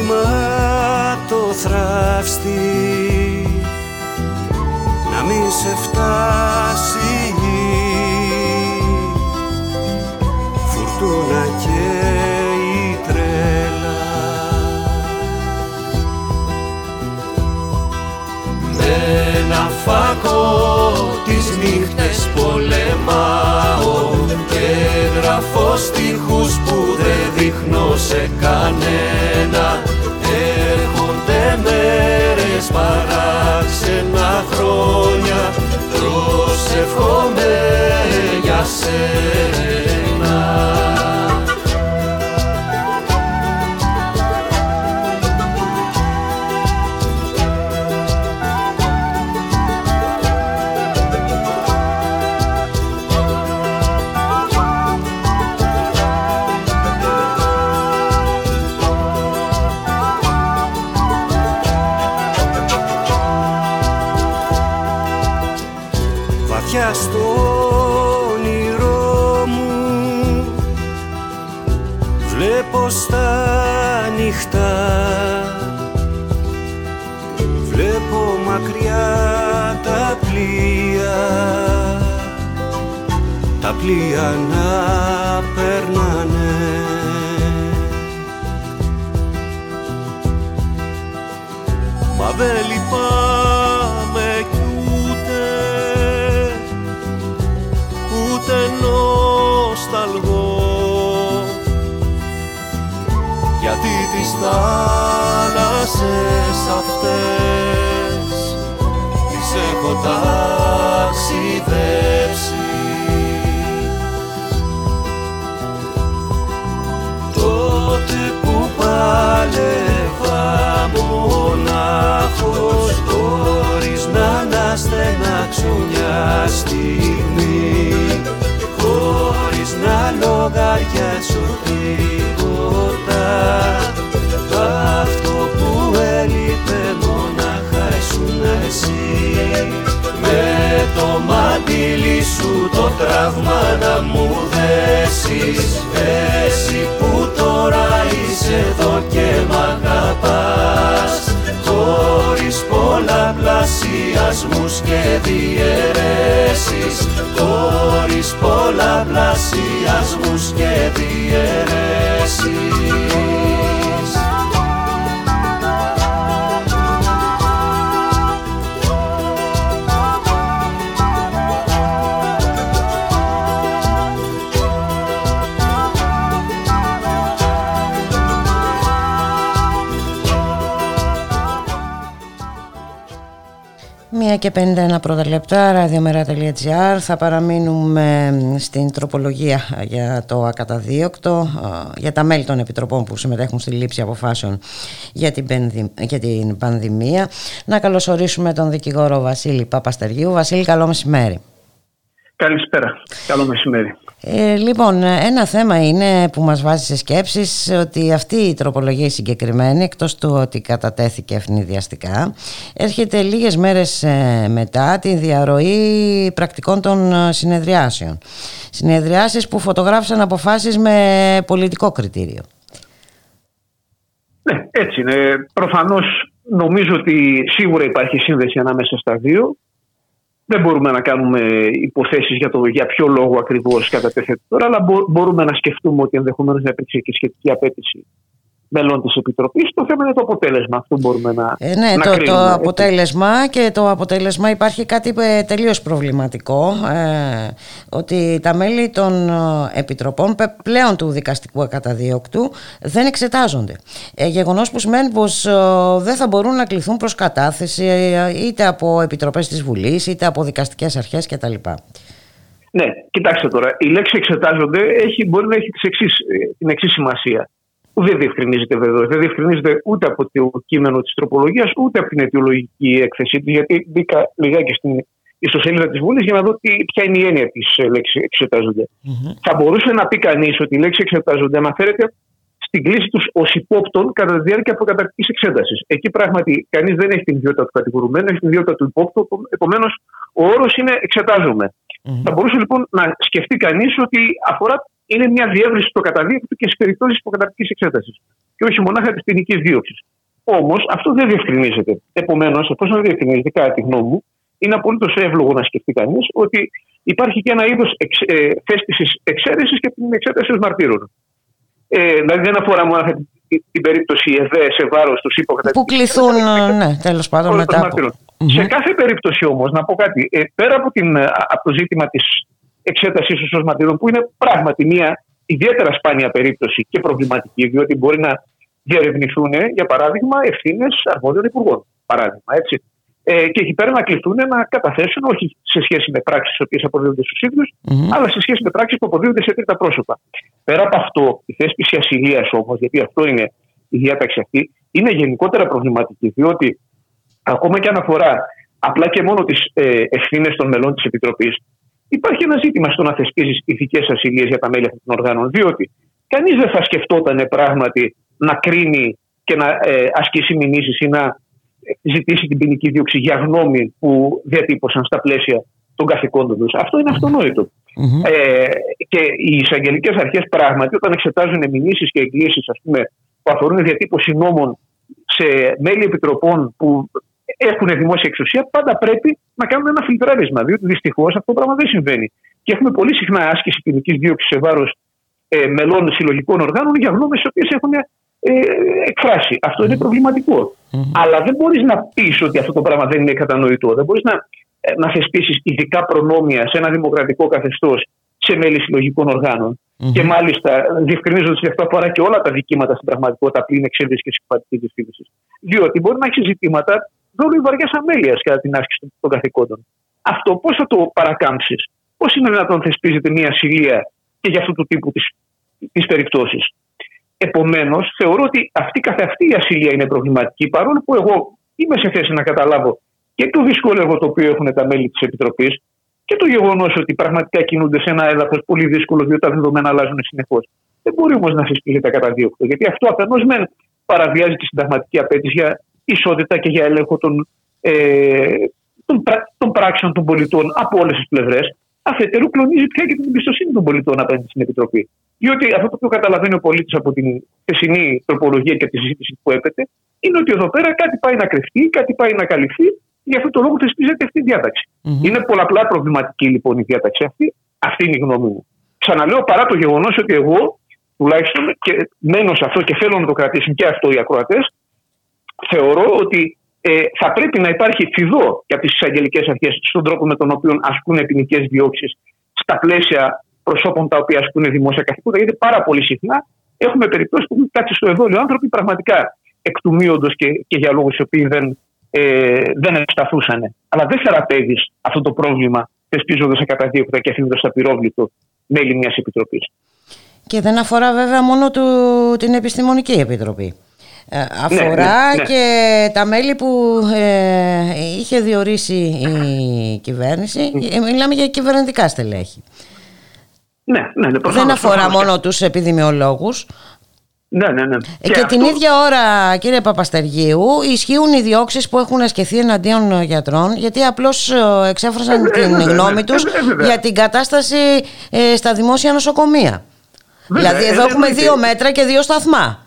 Speaker 8: βουβόκιμα το θραύστη. Να μην σε φτάσει φουρτούνα και η τρέλα. Με ένα φακό τις νύχτες πολεμάω και γράφω στίχους που δεν δείχνω σε κανένα χρόνια προσευχόμαι για σένα αυτές. Τις έχω ταξιδέψει. Τότε που πάλευα μονάχος χωρίς να αναστενάξω μια στιγμή χωρίς να λογαριάσω τίποτα το μαντήλι σου το τραύμα να μου δέσεις. Εσύ που τώρα είσαι εδώ και μ' αγαπάς. Χωρίς πολλαπλασιασμούς και διαιρέσεις. Χωρίς πολλαπλασιασμούς και διαιρέσεις
Speaker 2: και 51 πρώτα λεπτά, radiomera.gr. Θα παραμείνουμε στην τροπολογία για το ακαταδίωκτο, για τα μέλη των επιτροπών που συμμετέχουν στη λήψη αποφάσεων για την, πενδη... για την πανδημία. Να καλωσορίσουμε τον δικηγόρο Βασίλη Παπαστεργίου. Βασίλη, καλό μεσημέρι.
Speaker 9: Καλησπέρα. Καλό μεσημέρι.
Speaker 2: Ε, λοιπόν, ένα θέμα είναι που μας βάζει σε σκέψεις ότι αυτή η τροπολογία η συγκεκριμένη, εκτός του ότι κατατέθηκε ευνηδιαστικά, έρχεται λίγες μέρες ε, μετά τη διαρροή πρακτικών των ε, συνεδριάσεων. Συνεδριάσεις που φωτογράφησαν αποφάσεις με πολιτικό κριτήριο.
Speaker 9: Ναι, έτσι είναι. Προφανώς νομίζω ότι σίγουρα υπάρχει σύνδεση ανάμεσα στα δύο. Δεν μπορούμε να κάνουμε υποθέσεις για, το, για ποιο λόγο ακριβώς κατατέθεται τώρα, αλλά μπορούμε να σκεφτούμε ότι ενδεχομένως να υπήρξε και σχετική απέτηση μελών της Επιτροπής. Το θέμα είναι το αποτέλεσμα. Αυτό μπορούμε να,
Speaker 2: ε, ναι,
Speaker 9: να
Speaker 2: το,
Speaker 9: κρίνουμε.
Speaker 2: το
Speaker 9: έτσι.
Speaker 2: αποτέλεσμα και το αποτέλεσμα υπάρχει κάτι ε, τελείως προβληματικό ε, ότι τα μέλη των ε, επιτροπών πε- πλέον του δικαστικού ακαταδίωκτου δεν εξετάζονται. Ε, γεγονός που σημαίνει πως ε, δεν θα μπορούν να κληθούν προς κατάθεση ε, είτε από επιτροπές της Βουλής είτε από δικαστικές αρχές κτλ.
Speaker 9: Ναι, κοιτάξτε τώρα. Η λέξη εξετάζονται έχει, μπορεί να έχει τις εξής, ε, την εξής σημασία. Που δεν διευκρινίζεται βεβαίως. Δεν διευκρινίζεται ούτε από το κείμενο της τροπολογίας ούτε από την αιτιολογική έκθεσή τη. Γιατί μπήκα λιγάκι στην ιστοσελίδα της Βουλής για να δω τι, ποια είναι η έννοια της λέξη εξετάζονται. Θα μπορούσε να πει κανείς ότι η λέξη εξετάζονται αναφέρεται στην κλίση τους ως υπόπτων κατά τη διάρκεια προκαταρκτική εξέτασης. Εκεί πράγματι κανείς δεν έχει την ιδιότητα του κατηγορουμένου, έχει την ιδιότητα του υπόπτου. Επομένως, ο όρος είναι εξετάζομαι. Θα μπορούσε λοιπόν να σκεφτεί κανείς ότι αφορά είναι μια διεύρυνση του καταδίκτυου και στι περιπτώσει προκαταρκτική εξέτασης. Και όχι μονάχα της ποινικής δίωξης. Όμως αυτό δεν διευκρινίζεται. Επομένως, εφόσον δεν διευκρινίζεται, κατά τη γνώμη μου, είναι απολύτως εύλογο να σκεφτεί κανείς ότι υπάρχει και ένα είδος εξ, ε, θέσπισης εξαίρεσης και την εξέταση ως μαρτύρων. Ε, δηλαδή δεν αφορά μόνο αυτή την, την περίπτωση ΕΔΕ σε βάρος τους υποκαταρκτικούς.
Speaker 2: Που κληθούν, ναι, τέλος πάντων μετά από...
Speaker 9: Σε κάθε περίπτωση όμως, να πω κάτι, ε, πέρα από, την, ε, από το ζήτημα της εξέτασης ω μαρτύρων, που είναι πράγματι μια ιδιαίτερα σπάνια περίπτωση και προβληματική, διότι μπορεί να διερευνηθούν, για παράδειγμα, ευθύνες αρμόδιων υπουργών. Παράδειγμα, έτσι. Ε, και εκεί πέρα να κληθούν να καταθέσουν, όχι σε σχέση με πράξεις οι οποίες αποδίδονται στους ίδιους, αλλά σε σχέση με πράξεις που αποδίδονται σε τρίτα πρόσωπα. Πέρα από αυτό, η θέσπιση ασυλίας όμως, γιατί αυτό είναι η διάταξη αυτή, είναι γενικότερα προβληματική, διότι ακόμα και αν αφορά απλά και μόνο τις ε, ευθύνες των μελών της Επιτροπής, υπάρχει ένα ζήτημα στο να θεσπίζεις ηθικές ασυλίες για τα μέλη αυτών των οργάνων. Διότι κανείς δεν θα σκεφτόταν πράγματι να κρίνει και να ε, ασκήσει μηνύσεις ή να ζητήσει την ποινική δίωξη για γνώμη που διατύπωσαν στα πλαίσια των καθηκόντων τους. Αυτό είναι αυτονόητο. Ε, και οι εισαγγελικές αρχές πράγματι, όταν εξετάζουν μηνύσεις και εγκλήσει που αφορούν διατύπωση νόμων σε μέλη επιτροπών που έχουν δημόσια εξουσία, πάντα πρέπει να κάνουν ένα φιλτράρισμα. Διότι δυστυχώς αυτό το πράγμα δεν συμβαίνει. Και έχουμε πολύ συχνά άσκηση ποινικής δίωξης σε βάρος ε, μελών συλλογικών οργάνων για γνώμες οι οποίες έχουν ε, εκφράσει. Αυτό είναι προβληματικό. Αλλά δεν μπορείς να πεις ότι αυτό το πράγμα δεν είναι κατανοητό. Δεν μπορείς να, ε, να θεσπίσεις ειδικά προνόμια σε ένα δημοκρατικό καθεστώς σε σε μέλη συλλογικών οργάνων. Και μάλιστα διευκρινίζοντας ότι αυτό αφορά και όλα τα δικήματα στην πραγματικότητα πλήν εξέδεση και συμπατική διευθύνση. Διότι μπορεί να έχει ζητήματα δόλου ή βαριά αμέλεια κατά την άσκηση των καθηκόντων. Αυτό πώς θα το παρακάμψεις, πώς είναι δυνατόν θεσπίζεται μια ασυλία και για αυτού του τύπου τη περιπτώσεις; Επομένως, θεωρώ ότι αυτή καθ' αυτή η ασυλία είναι προβληματική, παρόλο που εγώ είμαι σε θέση να καταλάβω και το δύσκολο έργο το οποίο έχουν τα μέλη της Επιτροπής και το γεγονός ότι πραγματικά κινούνται σε ένα έδαφος πολύ δύσκολο, διότι τα δεδομένα αλλάζουν συνεχώς. Δεν μπορεί όμως να συσπηρείται κατά δύο γιατί αυτό αφενός μεν παραβιάζει τη συνταγματική απέτηση για ισότητα και για έλεγχο των, ε, των, των πράξεων των πολιτών από όλες τις πλευρές. Αφετέρου, κλονίζει πια και την εμπιστοσύνη των πολιτών απέναντι στην Επιτροπή. Διότι αυτό το οποίο καταλαβαίνει ο πολίτης από την θεσινή τροπολογία και τη συζήτηση που έπεται, είναι ότι εδώ πέρα κάτι πάει να κρυφτεί, κάτι πάει να καλυφθεί Γι' αυτό το λόγο θεσπίζεται αυτή η διαταξη Είναι πολλαπλά προβληματική λοιπόν η διάταξη αυτή. Αυτή είναι η γνώμη μου. Ξαναλέω παρά το γεγονός ότι εγώ τουλάχιστον και μένω σε αυτό και θέλω να το κρατήσουν και αυτό οι ακροατές, θεωρώ ότι ε, θα πρέπει να υπάρχει φιδό για τις εισαγγελικές αρχές στον τρόπο με τον οποίο ασκούν ποινικές διώξεις στα πλαίσια προσώπων τα οποία ασκούν δημόσια καθήκοντα. Γιατί πάρα πολύ συχνά έχουμε περιπτώσεις που έχουν κάτσει στο εδόλιο άνθρωποι πραγματικά εκ του και, και για λόγους οι οποίοι δεν ε, δεν ευσταθούσαν. Αλλά δεν θεραπεύεις αυτό το πρόβλημα θεσπίζοντας σε καταδίωκτα και αφήνοντας απειρόβλητο μέλη μιας επιτροπής.
Speaker 2: Και δεν αφορά βέβαια μόνο του, την Επιστημονική Επιτροπή. Ε, ναι, αφορά
Speaker 9: ναι, ναι.
Speaker 2: και τα μέλη που ε, είχε διορίσει η κυβέρνηση. Ε, μιλάμε για κυβερνητικά στελέχη.
Speaker 9: Ναι, ναι, ναι,
Speaker 2: δεν αφορά μόνο τους επιδημιολόγους
Speaker 9: ναι, ναι, ναι.
Speaker 2: Και, και την ίδια ώρα, κύριε Παπαστεργίου, ισχύουν οι διώξεις που έχουν ασκηθεί εναντίον γιατρών, γιατί απλώς ε, εξέφρασαν
Speaker 9: ε,
Speaker 2: την
Speaker 9: ε,
Speaker 2: γνώμη τους για την κατάσταση ε, στα δημόσια νοσοκομεία. δηλαδή, εδώ έχουμε δύο μέτρα και δύο σταθμά.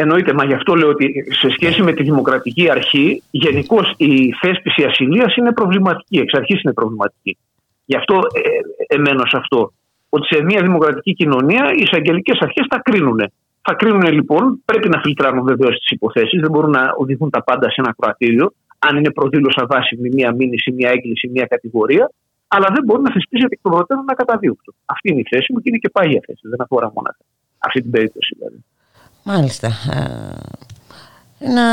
Speaker 9: Εννοείται, μα γι' αυτό λέω ότι σε σχέση με τη δημοκρατική αρχή, γενικώς η θέσπιση ασυλία είναι προβληματική. Εξ αρχής είναι προβληματική. Γι' αυτό ε, εμένω σε αυτό. Ότι σε μια δημοκρατική κοινωνία οι εισαγγελικές αρχές τα κρίνουν. Θα κρίνουν λοιπόν, πρέπει να φιλτράρουν βεβαίως τις υποθέσεις, δεν μπορούν να οδηγούν τα πάντα σε ένα κρατήριο, αν είναι προδήλωσα βάσιμη μία μήνυση, μία έγκληση, μία κατηγορία, αλλά δεν μπορούν να θεσπίζεται εκ των προτέρων να καταδίωκτο. Αυτή είναι η θέση μου και είναι και πάγια θέση. Δεν αφορά μόνο αυτή την περίπτωση δηλαδή.
Speaker 2: Μάλιστα. Ε, να,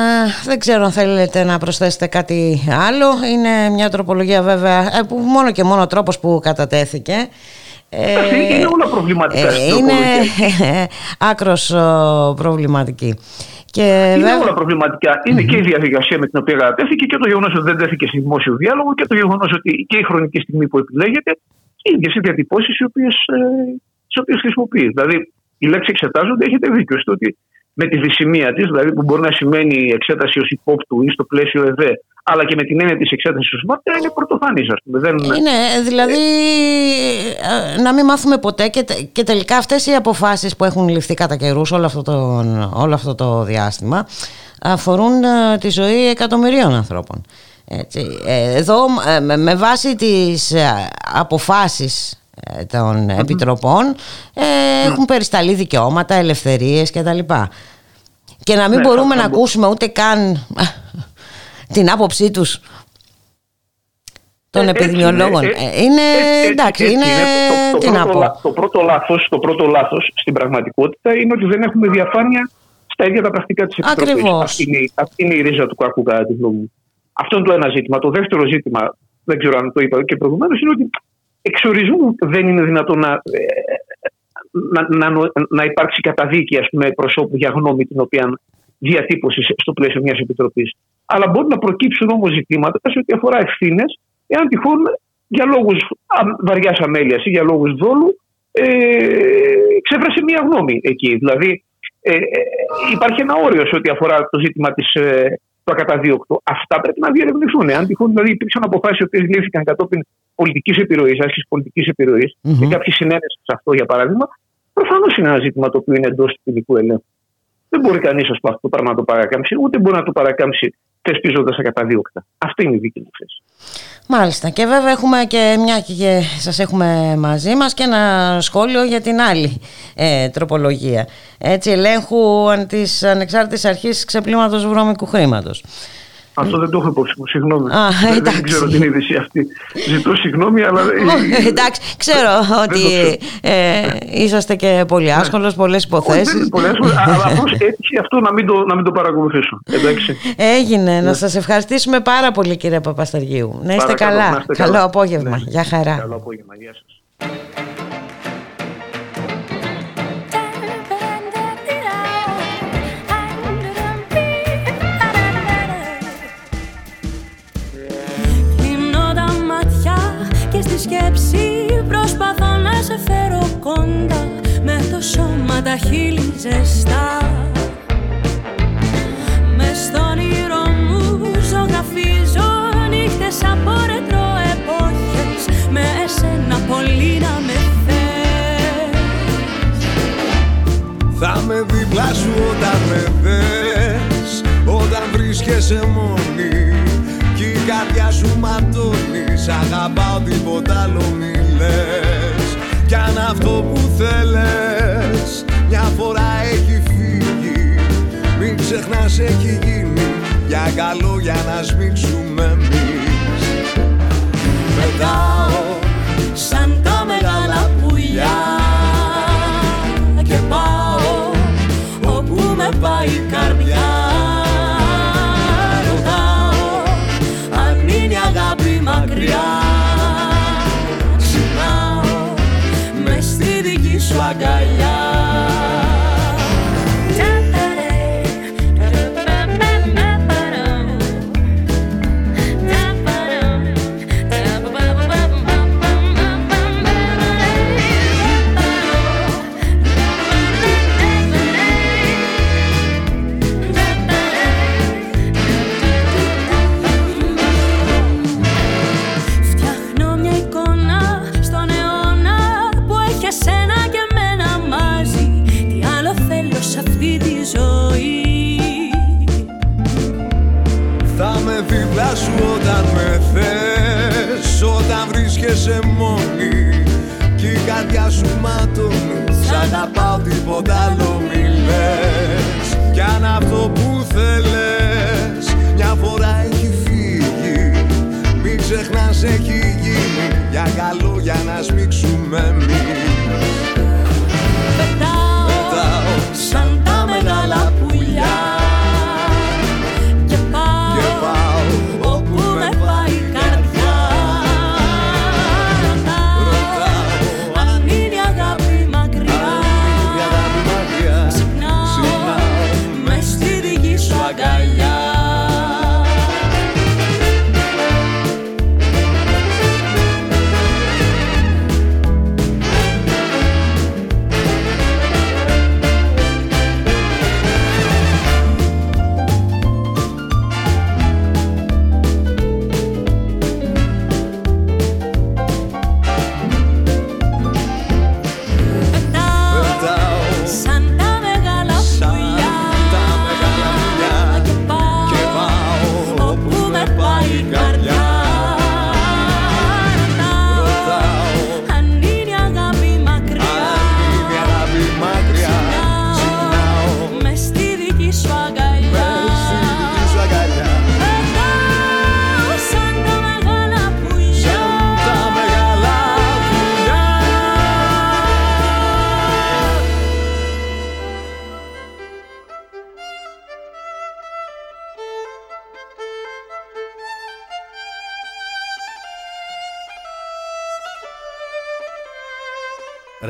Speaker 2: δεν ξέρω αν θέλετε να προσθέσετε κάτι άλλο. Είναι μια τροπολογία βέβαια ε, που μόνο και μόνο τρόπος που κατατέθηκε
Speaker 9: ε, είναι όλα προβληματικά.
Speaker 2: Ε, είναι άκρος προβληματική.
Speaker 9: Και είναι βέβαια... όλα προβληματικά. και η διαδικασία με την οποία κατατέθηκε και το γεγονός ότι δεν τέθηκε σε δημόσιο διάλογο και το γεγονός ότι και η χρονική στιγμή που επιλέγεται και οι ίδιες οι διατυπώσεις οι οποίες χρησιμοποιεί. Δηλαδή, οι λέξεις εξετάζονται, έχετε δίκιο στο ότι με τη δυσημεία της, δηλαδή που μπορεί να σημαίνει εξέταση ως υπόπτου ή στο πλαίσιο ΕΔΕ, αλλά και με την έννοια της εξέτασης ως μάτια, είναι πρωτοφανής, ας πούμε. Δεν...
Speaker 2: Είναι, δηλαδή ε, να μην μάθουμε ποτέ και, και τελικά αυτές οι αποφάσεις που έχουν ληφθεί κατά καιρούς όλο, αυτό το, όλο αυτό το διάστημα αφορούν ε, τη ζωή εκατομμυρίων ανθρώπων. Έτσι. Ε, εδώ με βάση τις αποφάσεις των επιτροπών έχουν περισταλεί δικαιώματα, ελευθερίες κτλ. Και να μην ναι, μπορούμε να ακούσουμε ούτε καν την άποψή τους των ε, επιδημιολόγων. Ε, ε, είναι εντάξει, είναι.
Speaker 9: Το, το, πρώτο, το, πρώτο λάθος, το πρώτο λάθος στην πραγματικότητα είναι ότι δεν έχουμε διαφάνεια στα ίδια τα πρακτικά της Επιτροπής. Αυτή, είναι, αυτή είναι η ρίζα του κακού, κατά τη γνώμη μου. Αυτό είναι το ένα ζήτημα. Το δεύτερο ζήτημα, δεν ξέρω αν το είπα και προηγουμένως, είναι ότι εξορισμού δεν είναι δυνατόν να, να, να, να υπάρξει καταδίκη ας πούμε, προσώπου για γνώμη την οποία διατύπωση στο πλαίσιο μιας επιτροπής. Αλλά μπορεί να προκύψουν όμως ζητήματα σε ό,τι αφορά ευθύνες, εάν τυχόν για λόγους βαριάς αμέλειας ή για λόγους δόλου ε, ξέφρασε μία γνώμη εκεί. Δηλαδή, ε, ε, υπάρχει ένα όριο σε ό,τι αφορά το ζήτημα της, ε, του ακαταδίωκτου. Αυτά πρέπει να διερευνηθούν. Αν τυχόν δηλαδή, υπήρξαν αποφάσεις οι οποίες λήφθηκαν κατόπιν πολιτικής επιρροής, άσκησης πολιτικής επιρροής, mm-hmm. και κάποια συνένεση σε αυτό για παράδειγμα, προφανώς είναι ένα ζήτημα το οποίο είναι εντός του ποινικού ελέγχου. Δεν μπορεί κανείς αυτό το πράγμα να το παρακάμψει, ούτε μπορεί να το παρακάμψει θεσπίζοντας ακαταδίωκτα. Αυτή είναι η δική μου θέση.
Speaker 2: Μάλιστα. Και βέβαια έχουμε και μια και σας έχουμε μαζί μας και ένα σχόλιο για την άλλη ε, τροπολογία. Έτσι, ελέγχου της ανεξάρτητης αρχής ξεπλήματος βρώμικου χρήματος.
Speaker 9: Αυτό δεν το έχω υπόψη μου, συγγνώμη.
Speaker 2: Α,
Speaker 9: δεν, δεν
Speaker 2: εντάξει.
Speaker 9: ξέρω την είδηση αυτή. Ζητώ συγγνώμη, αλλά.
Speaker 2: Ω, Εντάξει, ξέρω ότι ε, είσαστε και πολύ άσχολος, πολλές
Speaker 9: Όχι, δεν
Speaker 2: υποθέσεις.
Speaker 9: είναι πολλές, αλλά απλώς έτυχε αυτό να μην, το, να μην το παρακολουθήσω. Εντάξει.
Speaker 2: Έγινε. Να σας ευχαριστήσουμε πάρα πολύ κύριε Παπασταργίου. Να είστε
Speaker 9: Παρακαλώ,
Speaker 2: καλά.
Speaker 9: να είστε
Speaker 2: Καλό
Speaker 9: καλά.
Speaker 2: απόγευμα.
Speaker 9: Ναι.
Speaker 2: Γεια χαρά.
Speaker 9: Καλό απόγευμα. Γεια σας.
Speaker 10: Στη σκέψη. Προσπαθώ να σε φέρω κοντά. Με το σώμα τα χείλη ζεστά. Μες στον όνειρο μου ζωγραφίζω. Νύχτες από ρετρό εποχές. Με εσένα πολύ να με θες.
Speaker 1: Θα με δίπλα σου όταν με δες. Όταν βρίσκεσαι μόνη. Κι η καρδιά σου ματώνει. Σ' αγαπάω τίποτα άλλο μη λες. Κι αν αυτό που θέλες Μια φορά έχει φύγει Μην ξεχνάς έχει γίνει Για καλό για να σμίξουμε εμείς.
Speaker 10: Πετάω σαν τα μεγάλα πουλιά
Speaker 1: Σ' αγαπάω τίποτα άλλο μη λες. Κι αν αυτό που θέλες Μια φορά έχει φύγει Μην ξεχνάς έχει γίνει Για καλό για να σμίξουμε εμείς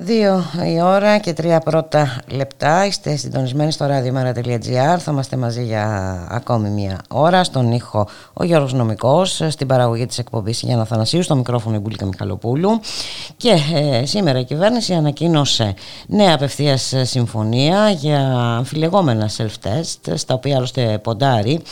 Speaker 2: Δύο η ώρα και τρία πρώτα λεπτά. Είστε συντονισμένοι στο radiomera.gr. Θα είμαστε μαζί για ακόμη μία ώρα. Στον ήχο ο Γιώργος Νομικός, στην παραγωγή της εκπομπής Γιάννα Θανασίου, στο μικρόφωνο η Μπουλίκα Μιχαλοπούλου. Και ε, σήμερα η κυβέρνηση ανακοίνωσε νέα απευθείας συμφωνία για αμφιλεγόμενα self-test, στα οποία άλλωστε ποντάρει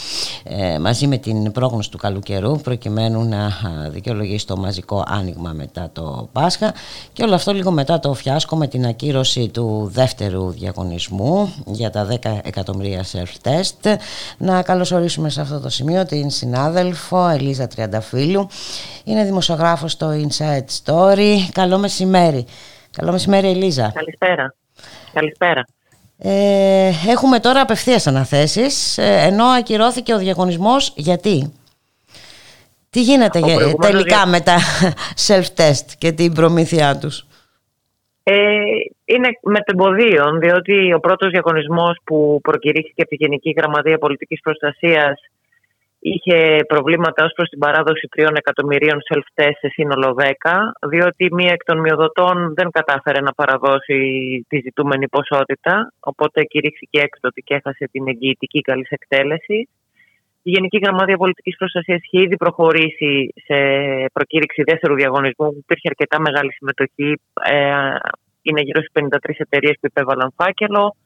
Speaker 2: ε, μαζί με την πρόγνωση του καλού καιρού, προκειμένου να α, δικαιολογήσει το μαζικό άνοιγμα μετά το Πάσχα. Και όλο αυτό λίγο μετά το φιάσκο με την ακύρωση του δεύτερου διαγωνισμού για τα 10 εκατομμύρια self-test. Να καλωσορίσουμε σε αυτό το σημείο την συνάδελφο Ελίζα Τριανταφύλου. Είναι δημοσιογράφος στο Inside Story. Καλό μεσημέρι. Καλό μεσημέρι Ελίζα.
Speaker 11: Καλησπέρα. Καλησπέρα.
Speaker 2: Ε, έχουμε τώρα απευθείας αναθέσεις, ε, ενώ ακυρώθηκε ο διαγωνισμός. Γιατί; Τι γίνεται
Speaker 11: Ο
Speaker 2: για-
Speaker 11: προηγούμενος
Speaker 2: τελικά
Speaker 11: δια-
Speaker 2: με τα self-test και την προμήθειά τους;
Speaker 11: Ε, είναι μετεμποδίων, διότι ο πρώτος διαγωνισμός που προκηρύχθηκε από τη Γενική Γραμματεία Πολιτικής Προστασίας είχε προβλήματα ως προς την παράδοση 3 εκατομμυρίων self-test σε σύνολο 10, διότι μία εκ των μειοδοτών δεν κατάφερε να παραδώσει τη ζητούμενη ποσότητα, οπότε κηρύχθηκε έκτοτε και έχασε την εγγυητική καλής εκτέλεση. Η Γενική Γραμματεία Πολιτικής Προστασίας είχε ήδη προχωρήσει σε προκήρυξη δεύτερου διαγωνισμού που υπήρχε αρκετά μεγάλη συμμετοχή. Ε, είναι γύρω στις 53 εταιρείες που υπέβαλαν φάκελο.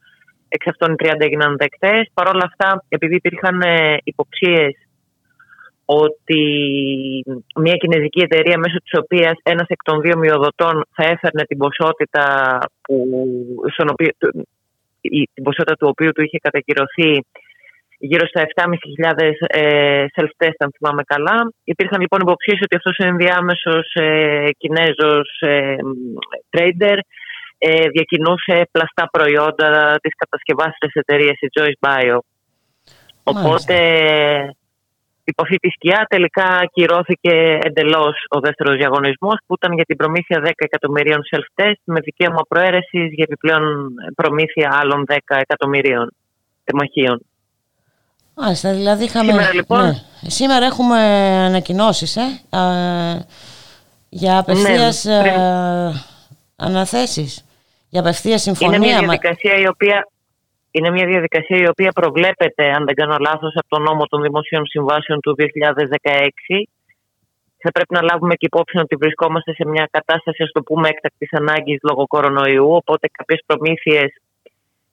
Speaker 11: Εξ αυτών οι 30 έγιναν δεκτές. Παρ' όλα αυτά, επειδή υπήρχαν υποψίες ότι μια κινέζικη εταιρεία μέσω της οποίας ένας εκ των δύο μειοδοτών θα έφερνε την ποσότητα, που, στον οποίο, η- την ποσότητα του οποίου του είχε κατακυρωθεί γύρω στα 7.500 ε, self-test, αν θυμάμαι καλά. Υπήρχαν λοιπόν υποψίες ότι αυτός ο ενδιάμεσος ε, Κινέζος ε, trader ε, διακινούσε πλαστά προϊόντα της κατασκευάστρες εταιρείας η Joyce Bio. Οπότε υπό αυτή της σκιά τελικά ακυρώθηκε εντελώς ο δεύτερος διαγωνισμός που ήταν για την προμήθεια 10 εκατομμυρίων self-test με δικαίωμα προαίρεσης για επιπλέον προμήθεια άλλων 10 εκατομμυρίων τεμαχίων.
Speaker 2: Μάλιστα, δηλαδή είχαμε...
Speaker 11: Σήμερα, λοιπόν-
Speaker 2: ναι. Σήμερα έχουμε ανακοινώσεις ε, α, για απευθείας
Speaker 11: Ναι, πριν-
Speaker 2: ε, αναθέσεις. Για απευθείας συμφωνία.
Speaker 11: Είναι μια
Speaker 2: μα-
Speaker 11: διαδικασία η οποία είναι μια διαδικασία η οποία προβλέπεται, αν δεν κάνω λάθος, από τον νόμο των δημοσίων συμβάσεων του 2016. Θα πρέπει να λάβουμε και υπόψη ότι βρισκόμαστε σε μια κατάσταση, ας το πούμε, έκτακτης ανάγκης λόγω κορονοϊού, οπότε κάποιες προμήθειες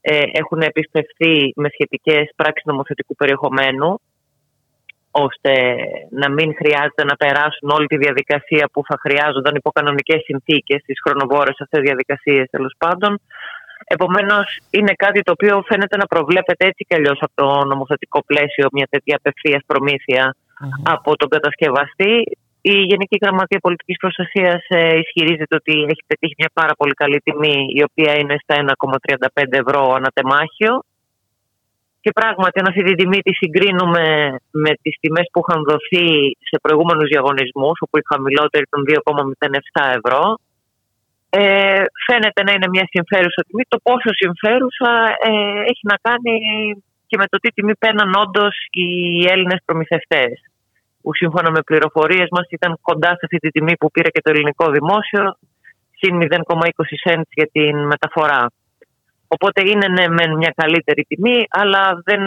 Speaker 11: ε, έχουν επισπευθεί με σχετικές πράξεις νομοθετικού περιεχομένου, ώστε να μην χρειάζεται να περάσουν όλη τη διαδικασία που θα χρειάζονταν υπό κανονικές συνθήκες, τις χρονοβόρες αυτές διαδικασίες τέλος πάντων. Επομένως, είναι κάτι το οποίο φαίνεται να προβλέπεται έτσι κι αλλιώς από το νομοθετικό πλαίσιο μια τέτοια απευθείας προμήθεια από τον κατασκευαστή. Η Γενική Γραμματεία Πολιτικής Προστασίας ισχυρίζεται ότι έχει πετύχει μια πάρα πολύ καλή τιμή, η οποία είναι στα 1,35 ευρώ ανά τεμάχιο. Και πράγματι, αν αυτή τη τιμή τη συγκρίνουμε με τις τιμές που είχαν δοθεί σε προηγούμενους διαγωνισμούς, όπου η χαμηλότερη ήταν 2,07 ευρώ, ε, φαίνεται να είναι μια συμφέρουσα τιμή. Το πόσο συμφέρουσα ε, έχει να κάνει και με το τι τιμή παίρναν όντως οι Έλληνες προμηθευτές. Που σύμφωνα με πληροφορίες μας ήταν κοντά σε αυτή τη τιμή που πήρε και το ελληνικό δημόσιο, συν 0,20 cents για την μεταφορά. Οπότε είναι ναι, μεν μια καλύτερη τιμή, αλλά δεν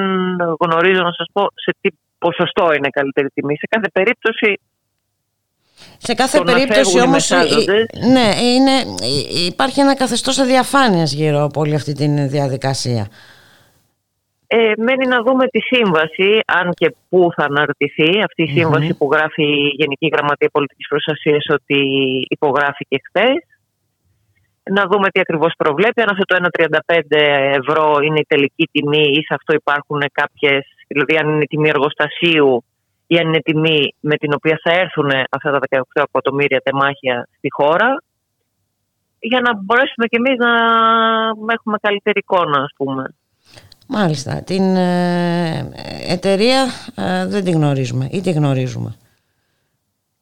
Speaker 11: γνωρίζω να σας πω σε τι ποσοστό είναι καλύτερη τιμή. Σε κάθε περίπτωση
Speaker 2: Σε κάθε
Speaker 11: το να
Speaker 2: περίπτωση
Speaker 11: φεύγουν οι
Speaker 2: όμως ε,
Speaker 11: μεσάζοντες.
Speaker 2: ε, ναι, είναι, ε, υπάρχει ένα καθεστώς αδιαφάνειας γύρω από όλη αυτή τη διαδικασία.
Speaker 11: Ε, μένει να δούμε τη σύμβαση, αν και πού θα αναρτηθεί αυτή η σύμβαση που γράφει η Γενική Γραμματεία Πολιτικής Προστασίας ότι υπογράφηκε χθες. Να δούμε τι ακριβώς προβλέπει, αν αυτό το 1,35 ευρώ είναι η τελική τιμή ή σε αυτό υπάρχουν κάποιες, δηλαδή αν είναι η τιμή εργοστασίου ή αν είναι η τιμή με την οποία θα έρθουν αυτά τα 18 εκατομμύρια τεμάχια στη χώρα για να μπορέσουμε κι εμείς να έχουμε καλύτερη εικόνα ας πούμε.
Speaker 2: Μάλιστα. Την ε, εταιρεία ε, δεν τη γνωρίζουμε ή τη γνωρίζουμε.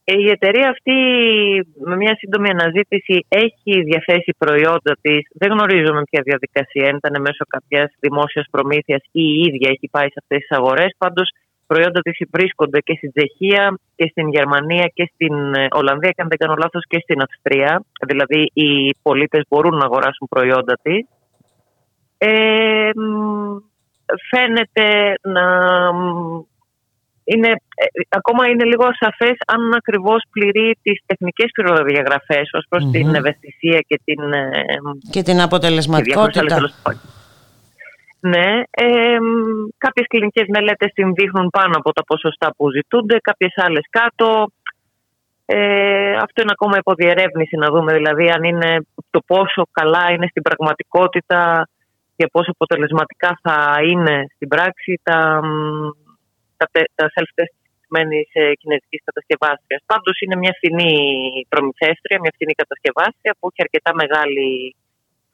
Speaker 11: Ε, Η εταιρεία αυτή με μια σύντομη αναζήτηση έχει διαθέσει προϊόντα της. Δεν γνωρίζουμε ποια διαδικασία αν ήταν μέσω κάποιας δημόσιας προμήθειας ή η ίδια έχει πάει σε αυτές τις αγορές. Πάντως προϊόντα της βρίσκονται και στην Τσεχία και στην Γερμανία και στην ε, Ολλανδία και αν δεν κάνω λάθος και στην Αυστρία. Δηλαδή οι πολίτες μπορούν να αγοράσουν προϊόντα της. Ε, μ, φαίνεται να μ, είναι, ε, ακόμα είναι λίγο ασαφές αν ακριβώς πληρεί τις τεχνικές προδιαγραφές ως προς
Speaker 2: Μμμ.
Speaker 11: την ευαισθησία και την... ε,
Speaker 2: Και την
Speaker 11: και διάφορες
Speaker 2: αποτελεσματικότητα.
Speaker 11: άλλες τέλος πάντων. Ναι, ε, μ, κάποιες κλινικές μελέτες την δείχνουν πάνω από τα ποσοστά που ζητούνται, κάποιες άλλες κάτω. Ε, αυτό είναι ακόμα υποδιερεύνηση να δούμε δηλαδή αν είναι το πόσο καλά είναι στην πραγματικότητα και πόσο αποτελεσματικά θα είναι στην πράξη τα, μ, τα, τε- τα self-test της κινέζικη κατασκευάστρια. Πάντως είναι μια φθηνή προμηθεύτρια, μια φθηνή κατασκευάστρια που έχει αρκετά μεγάλη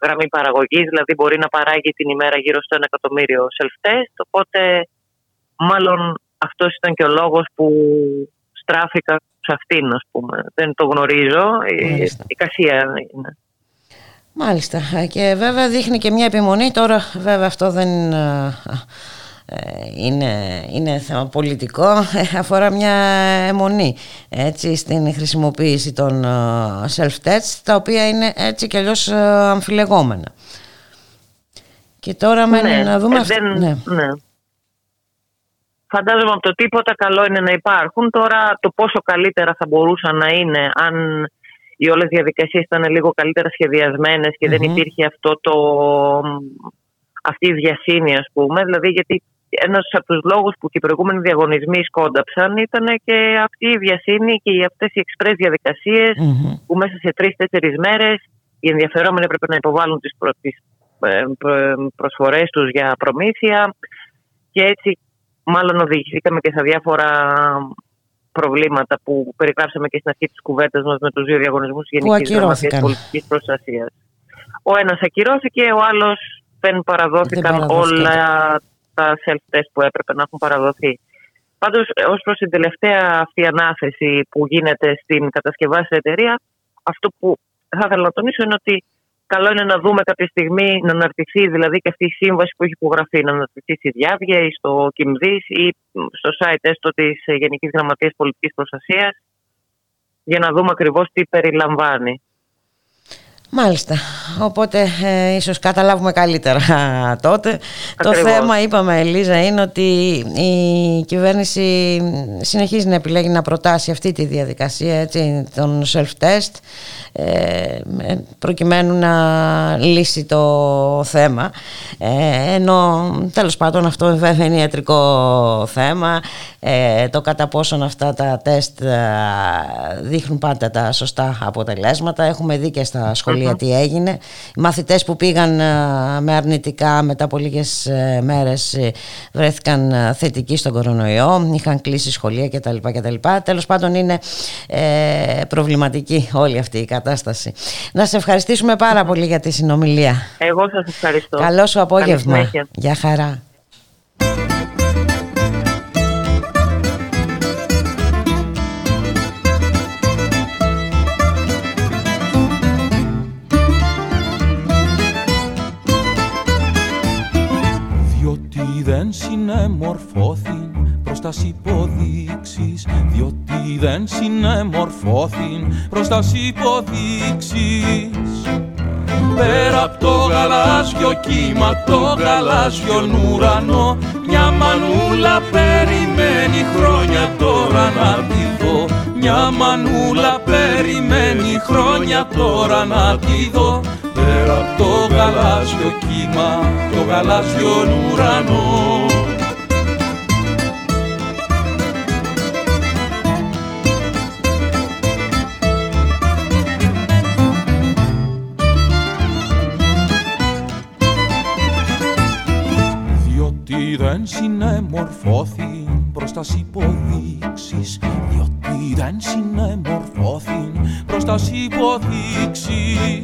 Speaker 11: γραμμή παραγωγής, δηλαδή μπορεί να παράγει την ημέρα γύρω στο 1 εκατομμύριο self-test. Οπότε, μάλλον αυτός ήταν και ο λόγος που στράφηκα σε αυτήν, ας πούμε. Δεν το γνωρίζω. Η,
Speaker 2: Μάλιστα.
Speaker 11: η κασία είναι.
Speaker 2: Μάλιστα. Ε, Και βέβαια δείχνει και μια επιμονή. Τώρα βέβαια αυτό δεν ε, ε, είναι, είναι θέμα πολιτικό. Ε, Αφορά μια αιμονή έτσι, στην χρησιμοποίηση των ε, self-tests τα οποία είναι έτσι κι αλλιώς ε, αμφιλεγόμενα. Και τώρα μένει να δούμε...
Speaker 11: ε,
Speaker 2: αυ-
Speaker 11: δεν-
Speaker 2: ναι.
Speaker 11: ναι. Φαντάζομαι από το τίποτα καλό είναι να υπάρχουν. Τώρα το πόσο καλύτερα θα μπορούσαν να είναι αν οι όλες οι διαδικασίες ήταν λίγο καλύτερα σχεδιασμένες και δεν
Speaker 2: Μμμ.
Speaker 11: υπήρχε αυτό το, αυτή η διασύνη ας πούμε. Δηλαδή γιατί ένας από τους λόγους που και οι προηγούμενοι διαγωνισμοί σκόνταψαν ήταν και αυτή η διασύνη και οι- αυτές οι εξπρές διαδικασίες
Speaker 2: Μμμ.
Speaker 11: που μέσα σε τρει-τέσσερι μέρες οι ενδιαφερόμενοι έπρεπε να υποβάλουν τις προ, τις, ε, προ- προσφορές τους για προμήθεια και έτσι μάλλον οδηγηθήκαμε και σε διάφορα προβλήματα που περιγράψαμε και στην αρχή της κουβέντας μας με τους δύο διαγωνισμούς
Speaker 2: Που
Speaker 11: Γενικής Γραμματείας
Speaker 2: ακυρώθηκαν.
Speaker 11: Πολιτικής Προστασίας. Ο ένας ακυρώθηκε, ο άλλος δεν παραδόθηκαν
Speaker 2: Δεν παραδόθηκαν.
Speaker 11: όλα τα self-test που έπρεπε να έχουν παραδοθεί. Πάντως, ως προς την τελευταία αυτή ανάθεση που γίνεται στην κατασκευάστρια εταιρεία, αυτό που θα ήθελα να τονίσω είναι ότι καλό είναι να δούμε κάποια στιγμή να αναρτηθεί δηλαδή και αυτή η σύμβαση που έχει υπογραφεί, να αναρτηθεί στη Διάβια ή στο ΚΙΜΔΙΣ ή στο site έστω της Γενικής Γραμματείας Πολιτικής Προστασίας για να δούμε ακριβώς τι περιλαμβάνει.
Speaker 2: Μάλιστα. Οπότε ε, ίσως καταλάβουμε καλύτερα τότε. Το
Speaker 11: Ακριβώς.
Speaker 2: θέμα, είπαμε Ελίζα, είναι ότι η κυβέρνηση συνεχίζει να επιλέγει να προτάσει αυτή τη διαδικασία έτσι, των self-test ε, ε, προκειμένου να λύσει το θέμα. Ε, ενώ τέλος πάντων αυτό βέβαια είναι ιατρικό θέμα. Ε, το κατά πόσον αυτά τα τεστ ε, δείχνουν πάντα τα σωστά αποτελέσματα. Έχουμε δει και στα σχολεία τι έγινε. Οι μαθητές που πήγαν ε, με αρνητικά μετά από λίγες ε, μέρες ε, βρέθηκαν ε, θετικοί στον κορονοϊό, είχαν κλείσει σχολεία κτλ. κτλ. Τέλος πάντων είναι ε, προβληματική όλη αυτή η κατάσταση. Να σε ευχαριστήσουμε πάρα πολύ για τη συνομιλία.
Speaker 11: Εγώ σας ευχαριστώ.
Speaker 2: Καλό σου
Speaker 11: Καλή
Speaker 2: απόγευμα.
Speaker 11: συνέχεια.
Speaker 2: Γεια χαρά.
Speaker 12: Δεν συνεμορφώθην προς τας υποδείξεις Διότι δεν συνεμορφώθην προς τας υποδείξεις. Πέρα από το γαλάζιο κύμα, το γαλάζιο ουρανό Μια μανούλα περιμένει χρόνια τώρα να τη δω. Μια μανούλα περιμένει χρόνια τώρα να τη δω Πέρα από το γαλάζιο κύμα, το γαλάζιο ουρανό δεν συνεμορφώθην προς τας υποδείξεις Διότι δεν συνεμορφώθην προς τας υποδείξεις.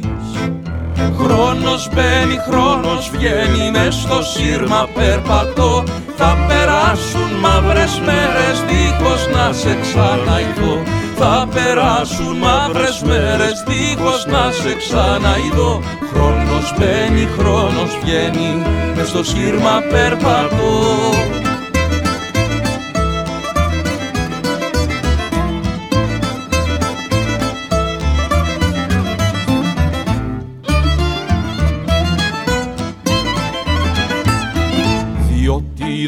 Speaker 12: Χρόνος μπαίνει, χρόνος βγαίνει μες στο σύρμα περπατώ. Θα περάσουν μαύρες μέρες δίχως να σε ξαναειδώ Θα περάσουν μαύρες μέρες δίχως να σε ξαναειδώ Χρόνος μπαίνει, χρόνος βγαίνει μες στο σύρμα περπατώ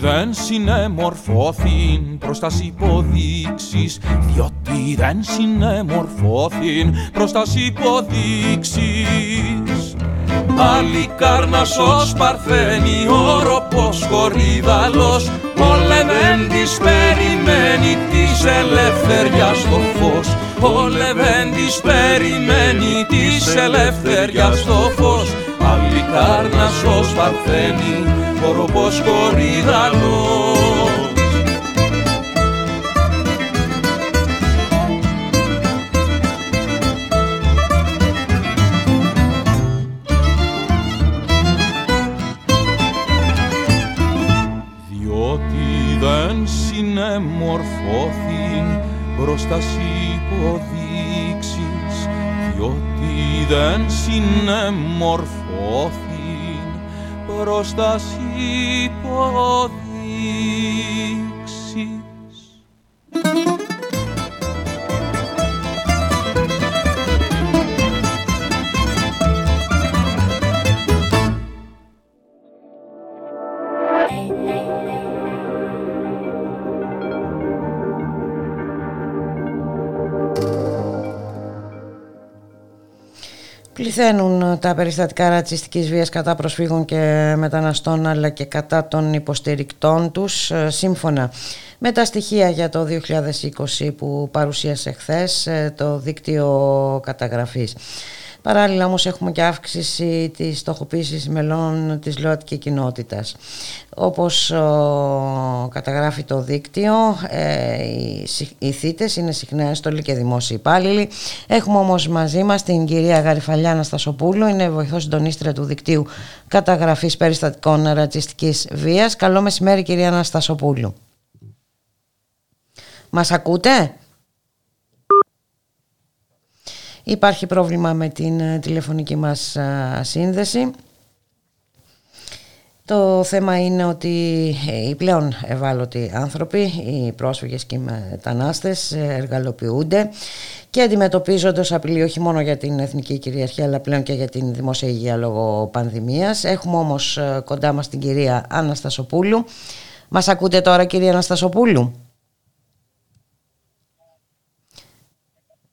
Speaker 12: δεν συνεμορφώθην προς τας υποδείξεις Διότι δεν συνεμορφώθην προς τας υποδείξεις. Άλλη κάρνασος παρθένει όροπος κορίδαλος Ο λεβέντης περιμένει της ελευθεριάς το φως. Ο Λεβέντης περιμένει της ελευθεριάς το φως Αλλικάρνασος παρθένει, κοροπός κορυδαλός. Διότι δεν συνεμορφώθην μπροστά σ' υποδείξεις διότι δεν συνεμορφώθην μπροστά σ' υποδείξεις
Speaker 2: Πληθαίνουν τα περιστατικά ρατσιστικής βίας κατά προσφύγων και μεταναστών αλλά και κατά των υποστηρικτών τους ε, σύμφωνα με τα στοιχεία για το 2020 που παρουσίασε χθες ε, το δίκτυο καταγραφής. Παράλληλα όμως έχουμε και αύξηση της στοχοποίησης μελών της ΛΟΑΤΚΙ κοινότητας. Όπως ο, καταγράφει το δίκτυο, ε, οι, οι θύτες είναι συχνά στολή και δημόσιοι υπάλληλοι. Έχουμε όμως μαζί μας την κυρία Γαριφαλιά Αναστασοπούλου, είναι βοηθός συντονίστρια του δικτύου καταγραφής περιστατικών ρατσιστικής βίας. Καλό μεσημέρι κυρία Αναστασοπούλου. Μας ακούτε; Υπάρχει πρόβλημα με την ε, τηλεφωνική μας σύνδεση. Το θέμα είναι ότι ε, οι πλέον ευάλωτοι άνθρωποι, οι πρόσφυγες και οι μετανάστες ε, εργαλοποιούνται και αντιμετωπίζονται ως απειλή όχι μόνο για την εθνική κυριαρχία αλλά πλέον και για την δημόσια υγεία λόγω πανδημίας. Έχουμε όμως κοντά μας την κυρία Αναστασοπούλου. Μας ακούτε τώρα κυρία Αναστασοπούλου;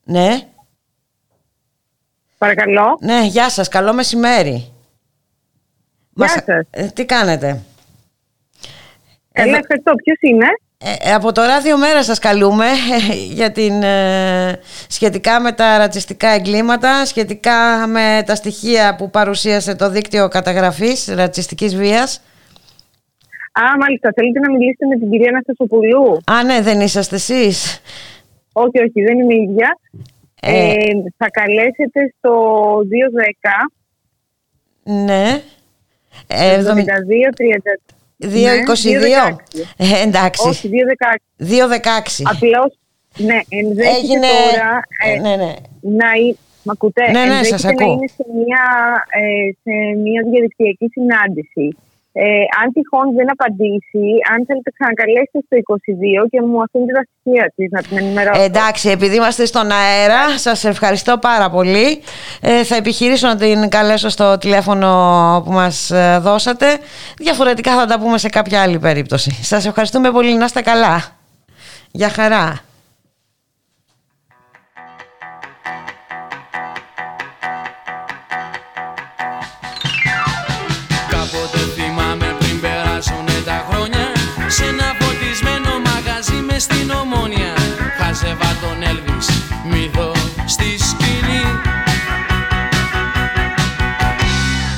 Speaker 2: Ναι.
Speaker 13: Παρακαλώ.
Speaker 2: Ναι, γεια σας. Καλό μεσημέρι.
Speaker 13: Γεια
Speaker 2: Μας-
Speaker 13: σας.
Speaker 2: Ε, τι κάνετε;
Speaker 13: Καλά,
Speaker 2: Εδώ-
Speaker 13: ευχαριστώ. Ποιος είναι;
Speaker 2: Ε, από το ράδιο μέρα σας καλούμε ε, για την, ε, σχετικά με τα ρατσιστικά εγκλήματα, σχετικά με τα στοιχεία που παρουσίασε το δίκτυο καταγραφής ρατσιστικής βίας.
Speaker 13: Α, μάλιστα. Θέλετε να μιλήσετε με την κυρία Αναστασοπουλού;
Speaker 2: Α, ναι, δεν είσαστε εσείς.
Speaker 13: Όχι, όχι, δεν είμαι η ίδια.
Speaker 2: Ε.
Speaker 13: Ε, θα καλέσετε στο 210
Speaker 2: Ναι. Ε,
Speaker 13: 72 30.
Speaker 2: 2.22. Ε, εντάξει.
Speaker 13: Όχι, 216.
Speaker 2: 2.16.
Speaker 13: Απλώς, ναι, ενδέχεται
Speaker 2: Έγινε-
Speaker 13: τώρα ε,
Speaker 2: Ναι, ναι.
Speaker 13: να είναι... Μ' ακούτε;
Speaker 2: Ναι, ναι,
Speaker 13: Ενδέχεται
Speaker 2: σας
Speaker 13: να
Speaker 2: ακούω.
Speaker 13: είναι σε μια, ε, σε μια διαδικτυακή συνάντηση. Ε, αν τυχόν δεν απαντήσει, αν θέλετε ξανακαλέσετε στο 22 και μου αφήνετε τα στοιχεία της να την ενημερώσω.
Speaker 2: Εντάξει, επειδή είμαστε στον αέρα, σας ευχαριστώ πάρα πολύ. Ε, θα επιχειρήσω να την καλέσω στο τηλέφωνο που μας ε, δώσατε. Διαφορετικά θα τα πούμε σε κάποια άλλη περίπτωση. Σας ευχαριστούμε πολύ, να είστε καλά. Για χαρά.
Speaker 8: Σε ένα φωτισμένο μαγαζί με στην ομόνια. Χάζευα τον Έλβης, μύθο στη σκηνή.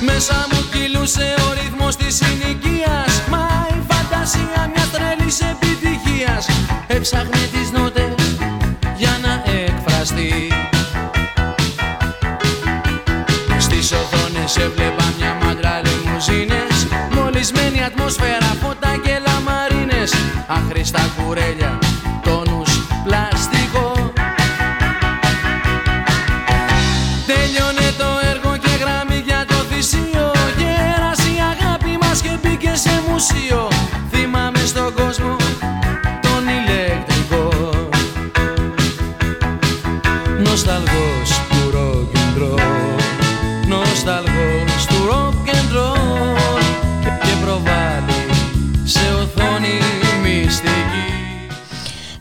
Speaker 8: Μέσα μου κυλούσε ο ρυθμός της συνοικίας. Μα η φαντασία μιας τρελής επιτυχίας. Έψαχνε τις νότες για να εκφραστεί. Στις οθόνες έβλεπα cresta à orelha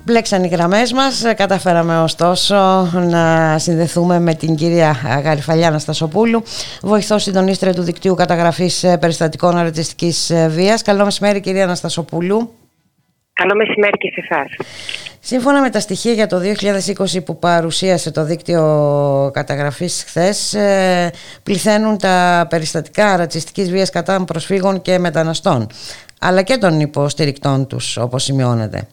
Speaker 2: Μπλέξαν οι γραμμές μας, Ε, καταφέραμε ωστόσο να συνδεθούμε με την κυρία Γαριφαλιά Αναστασοπούλου, βοηθό συντονίστρια του δικτύου καταγραφής ε, περιστατικών αρατιστικής ε, βίας. Καλό μεσημέρι κυρία Αναστασοπούλου.
Speaker 14: Καλό μεσημέρι και σε εσάς.
Speaker 2: Σύμφωνα με τα στοιχεία για το 2020 που παρουσίασε το δίκτυο καταγραφής χθες, ε, πληθαίνουν τα περιστατικά ρατσιστικής βίας κατά προσφύγων και μεταναστών, αλλά και των υποστηρικτών τους, όπως σημειώνεται.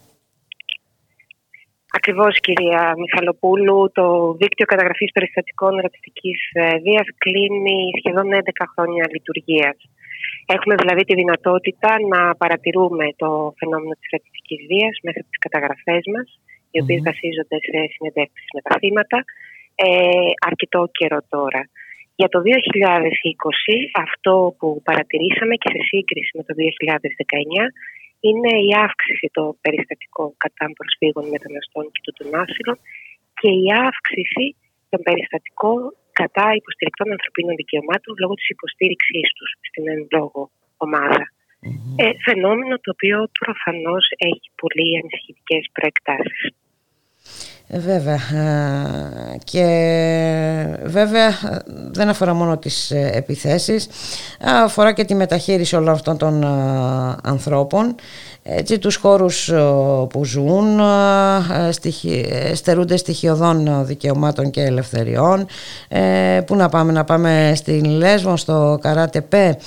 Speaker 14: Ακριβώς κυρία Μιχαλοπούλου, το δίκτυο καταγραφής περιστατικών ρατσιστικής ε, βίας κλείνει σχεδόν 11 χρόνια λειτουργίας. Έχουμε δηλαδή τη δυνατότητα να παρατηρούμε το φαινόμενο της ρατσιστικής βίας μέσα από τις καταγραφές μας, οι οποίες βασίζονται σε συνεντεύξεις με τα θύματα, ε, αρκετό καιρό τώρα. Για το 2020 αυτό που παρατηρήσαμε και σε σύγκριση με το 2019 είναι η αύξηση των περιστατικών κατά προσφύγων μεταναστών και του των άσυλων και η αύξηση των περιστατικών κατά υποστηρικτών ανθρωπίνων δικαιωμάτων λόγω της υποστήριξής τους στην εν λόγω ομάδα. Ε, φαινόμενο το οποίο προφανώς έχει πολύ ανησυχητικές προεκτάσεις.
Speaker 2: Ε, βέβαια. Ε, και βέβαια ε, δεν αφορά μόνο τις επιθέσεις, αφορά και τη μεταχείριση όλων αυτών των ανθρώπων έτσι, τους χώρους που ζουν στερούνται στοιχειωδών δικαιωμάτων και ελευθεριών. Που να πάμε, να πάμε στην Λέσβο, στο Καράτεπέ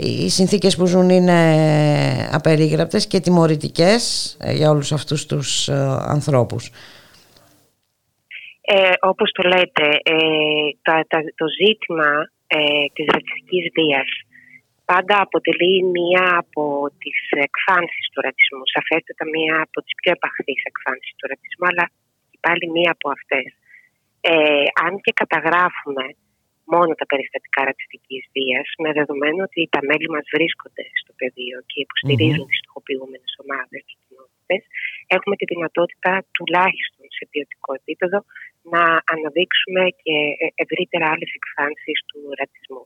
Speaker 2: οι συνθήκες που ζουν είναι απερίγραπτες και τιμωρητικές για όλους αυτούς τους ανθρώπους.
Speaker 14: Ε, όπως το λέτε, ε, το ζήτημα ε, της ρατσιστικής βίας πάντα αποτελεί μία από τις εκφάνσεις του ρατσισμού. Σαφέστατα μία από τις πιο επαχθείς εκφάνσεις του ρατσισμού, αλλά πάλι μία από αυτές. Ε, αν και καταγράφουμε μόνο τα περιστατικά ρατσιστικής βίας, με δεδομένο ότι τα μέλη μας βρίσκονται στο πεδίο και υποστηρίζουν τις στοχοποιούμενες ομάδες και κοινότητες, έχουμε τη δυνατότητα τουλάχιστον σε ποιοτικό επίπεδο να αναδείξουμε και ε, ευρύτερα άλλες εκφάνσεις του ρατσισμού.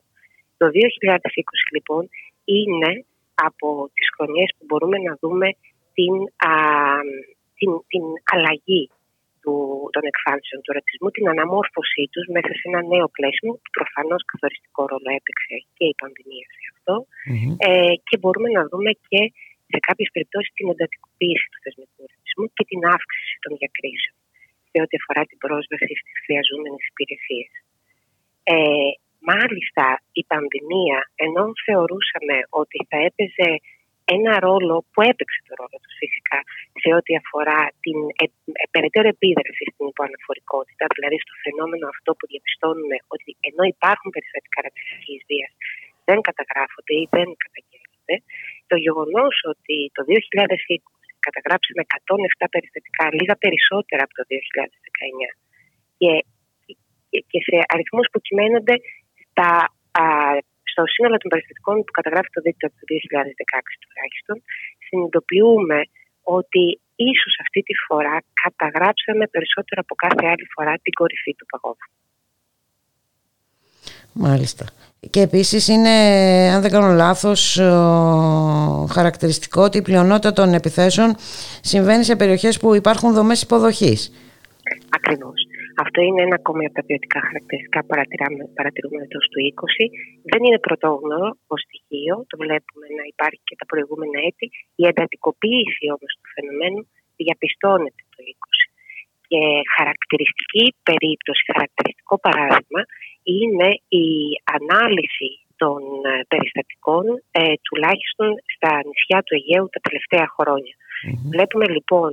Speaker 14: Το 2020 λοιπόν είναι από τις χρονιές που μπορούμε να δούμε την, α, την, την αλλαγή του, των εκφάνσεων του ρατσισμού, την αναμόρφωσή τους μέσα σε ένα νέο πλαίσιο που προφανώς καθοριστικό ρόλο έπαιξε και η πανδημία σε αυτό ε, και μπορούμε να δούμε και σε κάποιες περιπτώσεις την εντατικοποίηση του θεσμικού ρατσισμού και την αύξηση των διακρίσεων σε ό,τι αφορά την πρόσβαση στις χρειαζόμενες υπηρεσίες. Ε, μάλιστα η πανδημία, ενώ θεωρούσαμε ότι θα έπαιζε ένα ρόλο που έπαιξε το ρόλο του φυσικά σε ό,τι αφορά την ε, ε, περαιτέρω επίδραση στην υποαναφορικότητα, δηλαδή στο φαινόμενο αυτό που διαπιστώνουμε ότι ενώ υπάρχουν περιστατικά ρατσιστικής βίας δεν καταγράφονται ή δεν καταγγέλλονται, το γεγονός ότι το 2020 καταγράψαμε 107 περιστατικά, λίγα περισσότερα από το 2019 και, και σε αριθμούς που κυμαίνονται στα, α, στο σύνολο των περιστατικών που καταγράφει το δίκτυο από το 2016 τουλάχιστον, συνειδητοποιούμε ότι ίσως αυτή τη φορά καταγράψαμε περισσότερο από κάθε άλλη φορά την κορυφή του παγόβου.
Speaker 2: Μάλιστα. Και επίσης είναι, αν δεν κάνω λάθος, χαρακτηριστικό ότι η πλειονότητα των επιθέσεων συμβαίνει σε περιοχές που υπάρχουν δομές υποδοχής.
Speaker 14: Ακριβώς. Αυτό είναι ένα ακόμη από τα ποιοτικά χαρακτηριστικά που παρατηρούμε εντό του 20. Δεν είναι πρωτόγνωρο ως στοιχείο, το βλέπουμε να υπάρχει και τα προηγούμενα έτη. Η εντατικοποίηση όμως του φαινομένου διαπιστώνεται το 20. Και χαρακτηριστική περίπτωση, χαρακτηριστικό παράδειγμα είναι η ανάλυση των ε, περιστατικών ε, τουλάχιστον στα νησιά του Αιγαίου τα τελευταία Βλέπουμε λοιπόν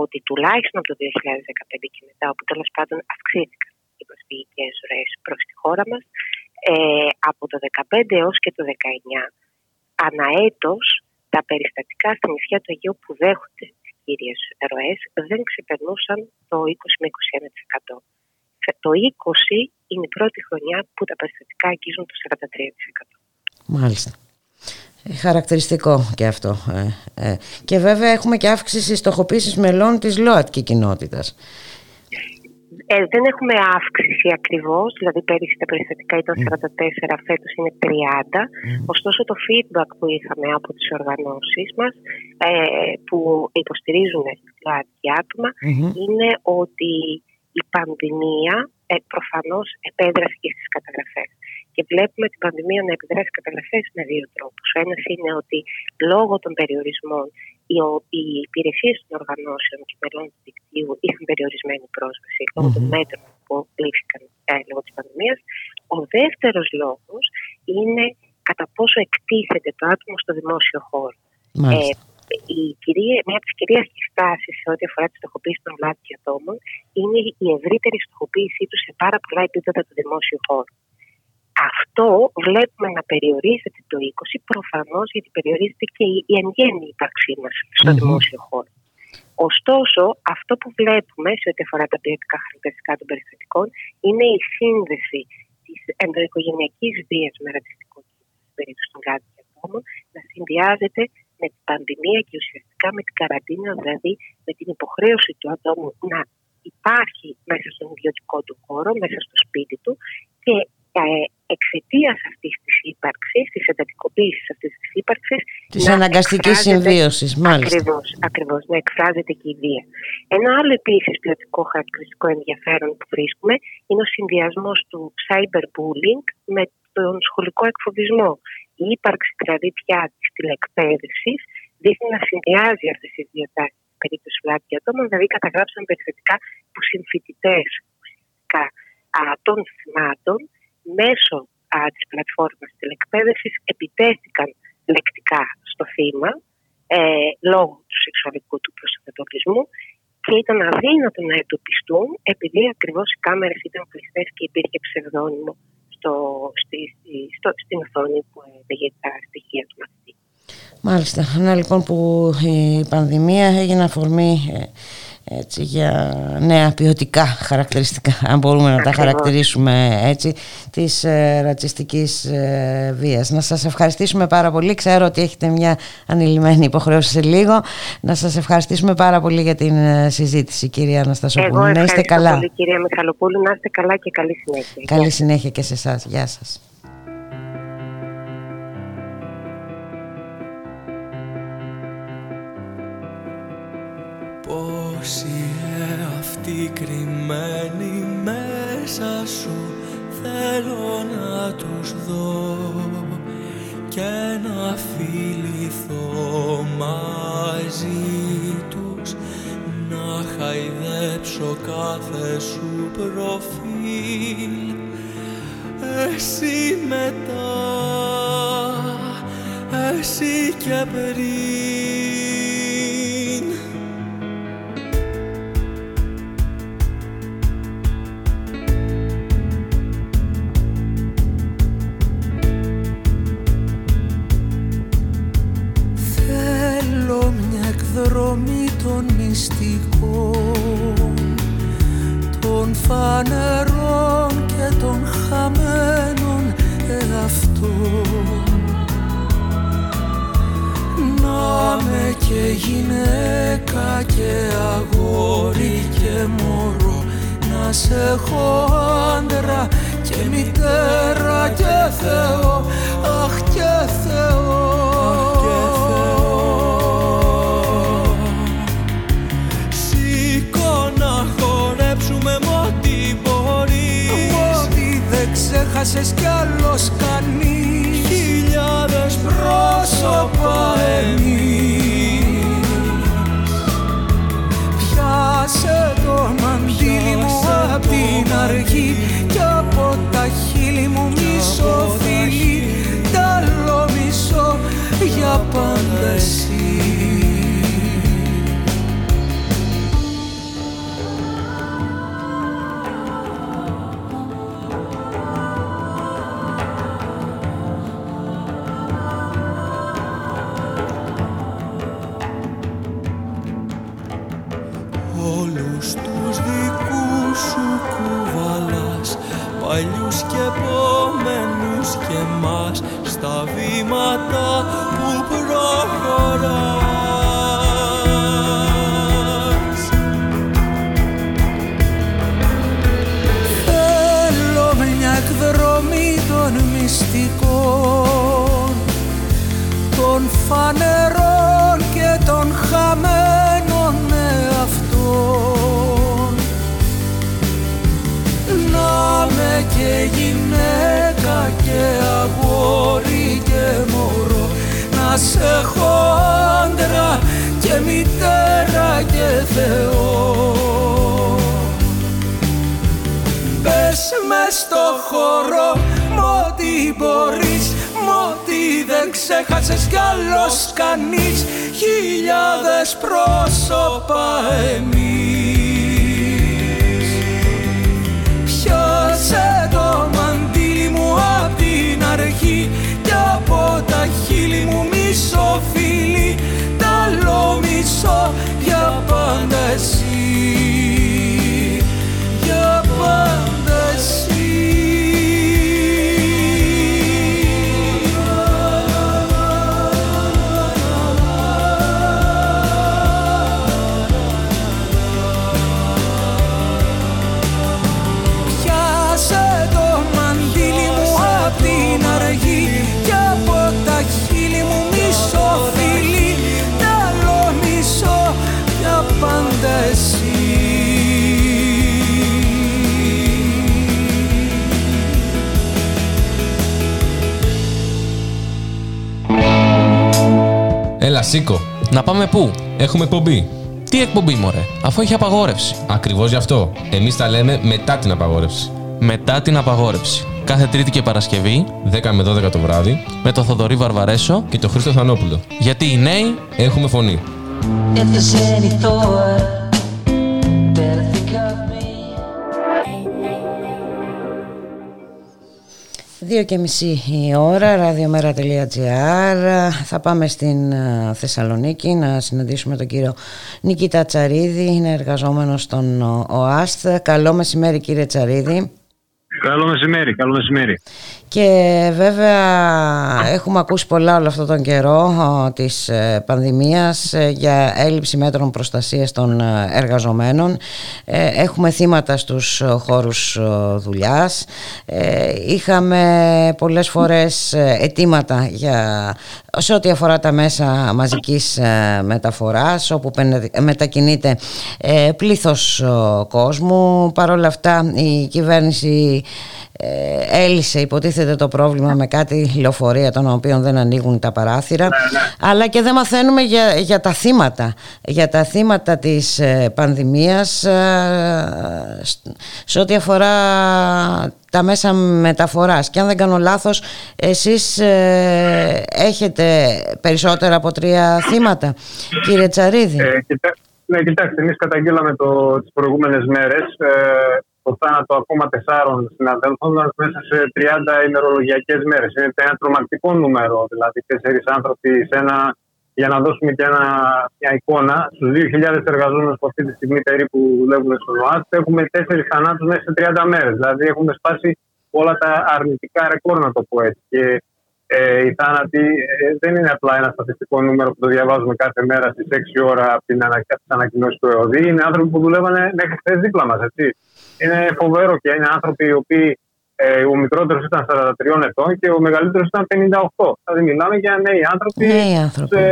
Speaker 14: ότι τουλάχιστον από το 2015 και μετά, όπου τέλος πάντων αυξήθηκαν οι προσφυγικές ροές προς τη χώρα μας, ε, από το 2015 έως και το 2019, αναέτος τα περιστατικά στα νησιά του Αιγαίου που δέχονται τις κύριες ροές δεν ξεπερνούσαν το 20 με 21%. Το 20 είναι η πρώτη χρονιά που τα περιστατικά αγγίζουν το 43%.
Speaker 2: Μάλιστα. Ε, χαρακτηριστικό και αυτό. Ε, ε. Και βέβαια έχουμε και αύξηση στοχοποίησης μελών της ΛΟΑΤΚΙ κοινότητας.
Speaker 14: Ε, δεν έχουμε αύξηση ακριβώς, δηλαδή πέρυσι τα περιστατικά ήταν 44, φέτος είναι 30. Ωστόσο το feedback που είχαμε από τις οργανώσεις μας ε, που υποστηρίζουν ΛΟΑΤΚΙ άτομα είναι ότι η πανδημία ε, προφανώς επέδρασε και στις καταγραφές. Και βλέπουμε την πανδημία να επιδράσει καταγραφές με δύο τρόπους. Ο ένας είναι ότι λόγω των περιορισμών οι, ο- οι υπηρεσίες των οργανώσεων και μελών του δικτύου είχαν περιορισμένη πρόσβαση λόγω των
Speaker 15: Μμμ.
Speaker 14: μέτρων που λήφθηκαν ε, λόγω της πανδημίας. Ο δεύτερος λόγος είναι κατά πόσο εκτίθεται το άτομο στο δημόσιο χώρο.
Speaker 2: Μάλιστα.
Speaker 14: Η κυρία, μια από τις κυρίαρχες τάσει σε ό,τι αφορά τη στοχοποίηση των βλάπτων ατόμων είναι η ευρύτερη στοχοποίησή τους σε πάρα πολλά επίπεδα του δημόσιου χώρου. Αυτό βλέπουμε να περιορίζεται το 20 προφανώς γιατί περιορίζεται και η, η εν γέννη ύπαρξή μας στο
Speaker 15: Μμμ.
Speaker 14: δημόσιο χώρο. Ωστόσο, αυτό που βλέπουμε σε ό,τι αφορά τα ποιοτικά χαρακτηριστικά των περιστατικών είναι η σύνδεση της ενδοοικογενειακής βίας με ρατσιστικό κίνδυνο στην περίπτωση των γάτων ατόμων να συνδυάζεται με την πανδημία και ουσιαστικά με την καραντίνα, δηλαδή με την υποχρέωση του ατόμου να υπάρχει μέσα στον ιδιωτικό του χώρο, μέσα στο σπίτι του και ε, εξαιτίας αυτής της ύπαρξης, της εντατικοποίησης αυτής της ύπαρξης.
Speaker 2: Της αναγκαστικής συμβίωσης, μάλιστα.
Speaker 14: Ακριβώς, ακριβώς, να εκφράζεται και η βία. Ένα άλλο επίσης ποιοτικό χαρακτηριστικό ενδιαφέρον που βρίσκουμε είναι ο συνδυασμός του cyberbullying με τον σχολικό εκφοβισμό. Η ύπαρξη δηλαδή πια της τηλεκπαίδευση δείχνει να συνδυάζει αυτές τις δύο τάσει στην περίπτωση βλάπτια ατόμων, δηλαδή καταγράψαν περιστατικά που συμφοιτητές ουσιαστικά α, των θυμάτων μέσω της πλατφόρμας τηλεκπαίδευσης επιτέθηκαν λεκτικά στο θύμα ε, λόγω του σεξουαλικού του προσανατολισμού και ήταν αδύνατο να εντοπιστούν επειδή ακριβώς οι κάμερες ήταν κλειστές και υπήρχε ψευδόνυμο στο, στη, στη- στο, στην οθόνη που έλεγε τα στοιχεία του μαθητή.
Speaker 2: Μάλιστα. Να λοιπόν που η πανδημία έγινε αφορμή ε, έτσι, για νέα ποιοτικά χαρακτηριστικά, αν μπορούμε να τα
Speaker 14: Ακριβώς.
Speaker 2: χαρακτηρίσουμε έτσι, της ε, ρατσιστικής ε, βίας. Να σας ευχαριστήσουμε πάρα πολύ. Ξέρω ότι έχετε μια ανηλυμένη υποχρέωση σε λίγο. Να σας ευχαριστήσουμε πάρα πολύ για την ε, συζήτηση, κυρία Αναστασοπούλου.
Speaker 14: Εγώ
Speaker 2: Να είστε
Speaker 14: ευχαριστώ
Speaker 2: καλά.
Speaker 14: πολύ κυρία Μιχαλοπούλου, να είστε καλά και καλή συνέχεια.
Speaker 2: Καλή συνέχεια και σε εσάς. Γεια σας.
Speaker 12: Πώς είναι αυτή κρυμμένη μέσα σου Θέλω να τους δω Και να φιληθώ μαζί τους Να χαϊδέψω κάθε σου προφίλ. Εσύ μετά Εσύ και πριν
Speaker 16: γυναίκα και αγόρι και μωρό. Να σε έχω άντρα και μητέρα και Θεό. Αχ και Θεό.
Speaker 12: Σήκω να χορέψουμε μ' ό,τι μπορείς.
Speaker 16: Ότι δεν ξέχασες κι άλλος κανείς.
Speaker 12: Χιλιάδες
Speaker 16: πρόσωπα εμείς Πιάσε το μαντίλι μου απ' την αρχή Κι από τα χείλη μου μισό φιλί Τ' άλλο μισό για πάντα εσύ
Speaker 12: μας Στα βήματα που προχωράς.
Speaker 16: Θέλω μια εκδρομή των μυστικών των φανερών αγόρι και μωρό να σε έχω άντρα και μητέρα και Θεό. Πες με στο χώρο μ' ό,τι μπορείς μ' ό,τι δεν ξέχασες κι άλλος κανείς χιλιάδες πρόσωπα εμείς. Πιάσε το μαντίλι μου απ' την αρχή κι από τα χείλη μου μισό φίλι τ' άλλο μισό για πάντα εσύ. Για πάντα
Speaker 17: σήκω.
Speaker 18: Να πάμε πού;
Speaker 17: Έχουμε εκπομπή.
Speaker 18: Τι εκπομπή, μωρέ, αφού έχει απαγόρευση.
Speaker 17: Ακριβώς γι' αυτό. Εμείς τα λέμε μετά την απαγόρευση.
Speaker 18: Μετά την απαγόρευση. Κάθε Τρίτη και Παρασκευή,
Speaker 17: 10 με 12 το βράδυ,
Speaker 18: με το Θοδωρή Βαρβαρέσο
Speaker 17: και το Χρήστο Θανόπουλο.
Speaker 18: Γιατί οι νέοι
Speaker 17: Έχουμε φωνή.
Speaker 2: Δύο και μισή η ώρα, radiomera.gr. Θα πάμε στην ε, Θεσσαλονίκη να συναντήσουμε τον κύριο Νικήτα Τσαρίδη. Είναι εργαζόμενος στον ε, ΟΑΣΤ. Καλό μεσημέρι κύριε Τσαρίδη.
Speaker 19: Καλό μεσημέρι, καλό μεσημέρι.
Speaker 2: Και βέβαια έχουμε ακούσει πολλά όλο αυτόν τον καιρό ο, της ε, πανδημίας ε, για έλλειψη μέτρων προστασίας των ε, εργαζομένων. Ε, Έχουμε θύματα στους ε, χώρους ε, δουλειάς. Ε, Είχαμε πολλές φορές ε, αιτήματα για, σε ό,τι αφορά τα μέσα μαζικής ε, μεταφοράς όπου πενε- μετακινείται ε, πλήθος ε, κόσμου. Παρ' όλα αυτά η κυβέρνηση ε, έλυσε υποτίθεται το πρόβλημα με κάτι λεωφορεία των οποίων δεν ανοίγουν τα παράθυρα. Αλλά και δεν μαθαίνουμε για, για τα θύματα. Για τα θύματα της ε, πανδημίας ε, σ- σε ό,τι αφορά τα μέσα μεταφοράς. Και αν δεν κάνω λάθος εσείς ε, έχετε περισσότερα από τρία θύματα κύριε Τσαρίδη;
Speaker 19: Ε, κοιτά, ναι, κοιτάξτε, εμείς καταγγείλαμε το, τις προηγούμενες μέρες ε, το θάνατο ακόμα τεσσάρων συναδέλφων μας μέσα σε 30 ημερολογιακές μέρες. Είναι ένα τρομακτικό νούμερο, δηλαδή τέσσερις άνθρωποι σε ένα, για να δώσουμε και ένα, μια εικόνα, στους 2.000 εργαζόμενους που αυτή τη στιγμή περίπου δουλεύουν στον ΟΑΣΤ, έχουμε τέσσερις θανάτους μέσα σε 30 μέρες. Δηλαδή έχουμε σπάσει όλα τα αρνητικά ρεκόρ, να το πω έτσι. Και ε, οι θάνατοι ε, δεν είναι απλά ένα στατιστικό νούμερο που το διαβάζουμε κάθε μέρα στις 6 ώρα από την ανα- από τις ανακοινώσεις του ΕΟΔΗ. Είναι άνθρωποι που δουλεύανε μέχρι χθες δίπλα μας. Είναι φοβερό και είναι άνθρωποι οι οποίοι ε, ο μικρότερος ήταν 43 ετών και ο μεγαλύτερος ήταν 58. Δηλαδή μιλάμε για νέοι άνθρωποι,
Speaker 2: Νέοι άνθρωποι.
Speaker 19: σε,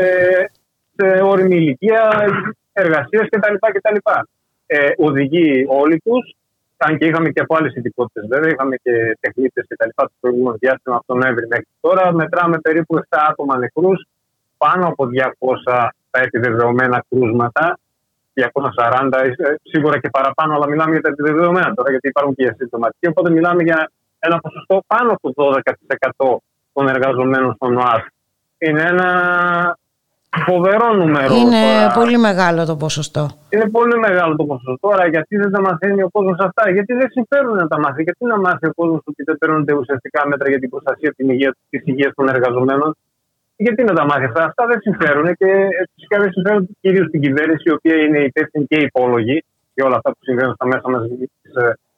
Speaker 19: σε όριμη ηλικία εργασία κτλ. κτλ. Ε, οδηγοί όλοι τους, αν και είχαμε και από άλλες ειδικότητες βέβαια, είχαμε και τεχνίτες κτλ. το προηγούμενο διάστημα από τον Νοέμβρη μέχρι τώρα. Μετράμε περίπου 7 άτομα νεκρούς, πάνω από 200 τα επιβεβαιωμένα κρούσματα. 240, ε, σίγουρα και παραπάνω, αλλά μιλάμε για τα επιβεβαιωμένα τώρα, γιατί υπάρχουν και οι ασυμπτωματικοί. Οπότε μιλάμε για ένα ποσοστό πάνω από 12% των εργαζομένων στον ΟΑΣ. Είναι ένα φοβερό νούμερο.
Speaker 2: είναι
Speaker 19: τώρα.
Speaker 2: πολύ μεγάλο το ποσοστό
Speaker 19: Είναι πολύ μεγάλο το ποσοστό. Τώρα, γιατί δεν τα μαθαίνει ο κόσμος αυτά, Γιατί δεν συμφέρουν να τα μάθει, Γιατί να μάθει ο κόσμος ότι δεν παίρνονται ουσιαστικά μέτρα για την προστασία της υγείας των εργαζομένων; Γιατί να τα μάθει αυτά, αυτά δεν συμφέρουν και ε, φυσικά δεν συμφέρουν κυρίως την κυβέρνηση, η οποία είναι υπεύθυνη και υπόλογη για όλα αυτά που συμβαίνουν στα μέσα μαζική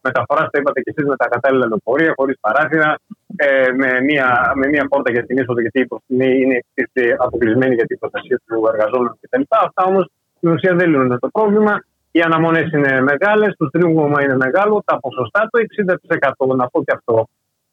Speaker 19: μεταφοράς. Τα είπατε και εσείς με τα κατάλληλα λεωφορεία, χωρίς παράθυρα, ε, με, μία, με μία πόρτα για την είσοδο, γιατί η προστινή είναι είναι αποκλεισμένη για την προστασία του εργαζόμενου κτλ. Αυτά όμως στην ουσία δεν λύνουν το πρόβλημα. Οι αναμονές είναι μεγάλες, το στρίγγωμα είναι μεγάλο, τα ποσοστά το 60%. Να πω και αυτό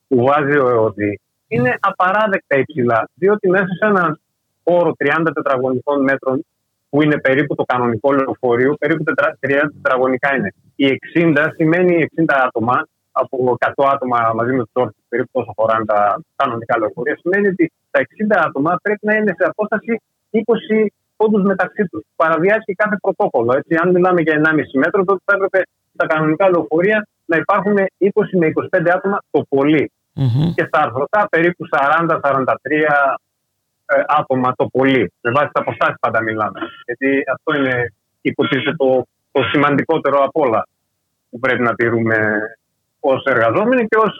Speaker 19: που βάζει ο ΕΟΔΗ είναι απαράδεκτα υψηλά. Διότι μέσα σε έναν χώρο 30 τετραγωνικών μέτρων, που είναι περίπου το κανονικό λεωφορείο, περίπου τετρα- 30 τετραγωνικά είναι. Η 60 σημαίνει 60 άτομα, από 100 άτομα μαζί με τους όρθιους, περίπου τόσο χωράνε τα κανονικά λεωφορεία, σημαίνει ότι τα 60 άτομα πρέπει να είναι σε απόσταση 20 πόντους μεταξύ τους. Παραβιάζει και κάθε πρωτόκολλο. Έτσι, αν μιλάμε για 1,5 μέτρο, τότε θα έπρεπε στα κανονικά λεωφορεία να υπάρχουν 20 με 25 άτομα το πολυ Και στα αρθρωτά περίπου 40-43 ε, άτομα το πολύ. Με βάση τα αποστάσει πάντα μιλάμε. Γιατί αυτό είναι υποτίθεται το, το σημαντικότερο από όλα που πρέπει να τηρούμε ως εργαζόμενοι και ως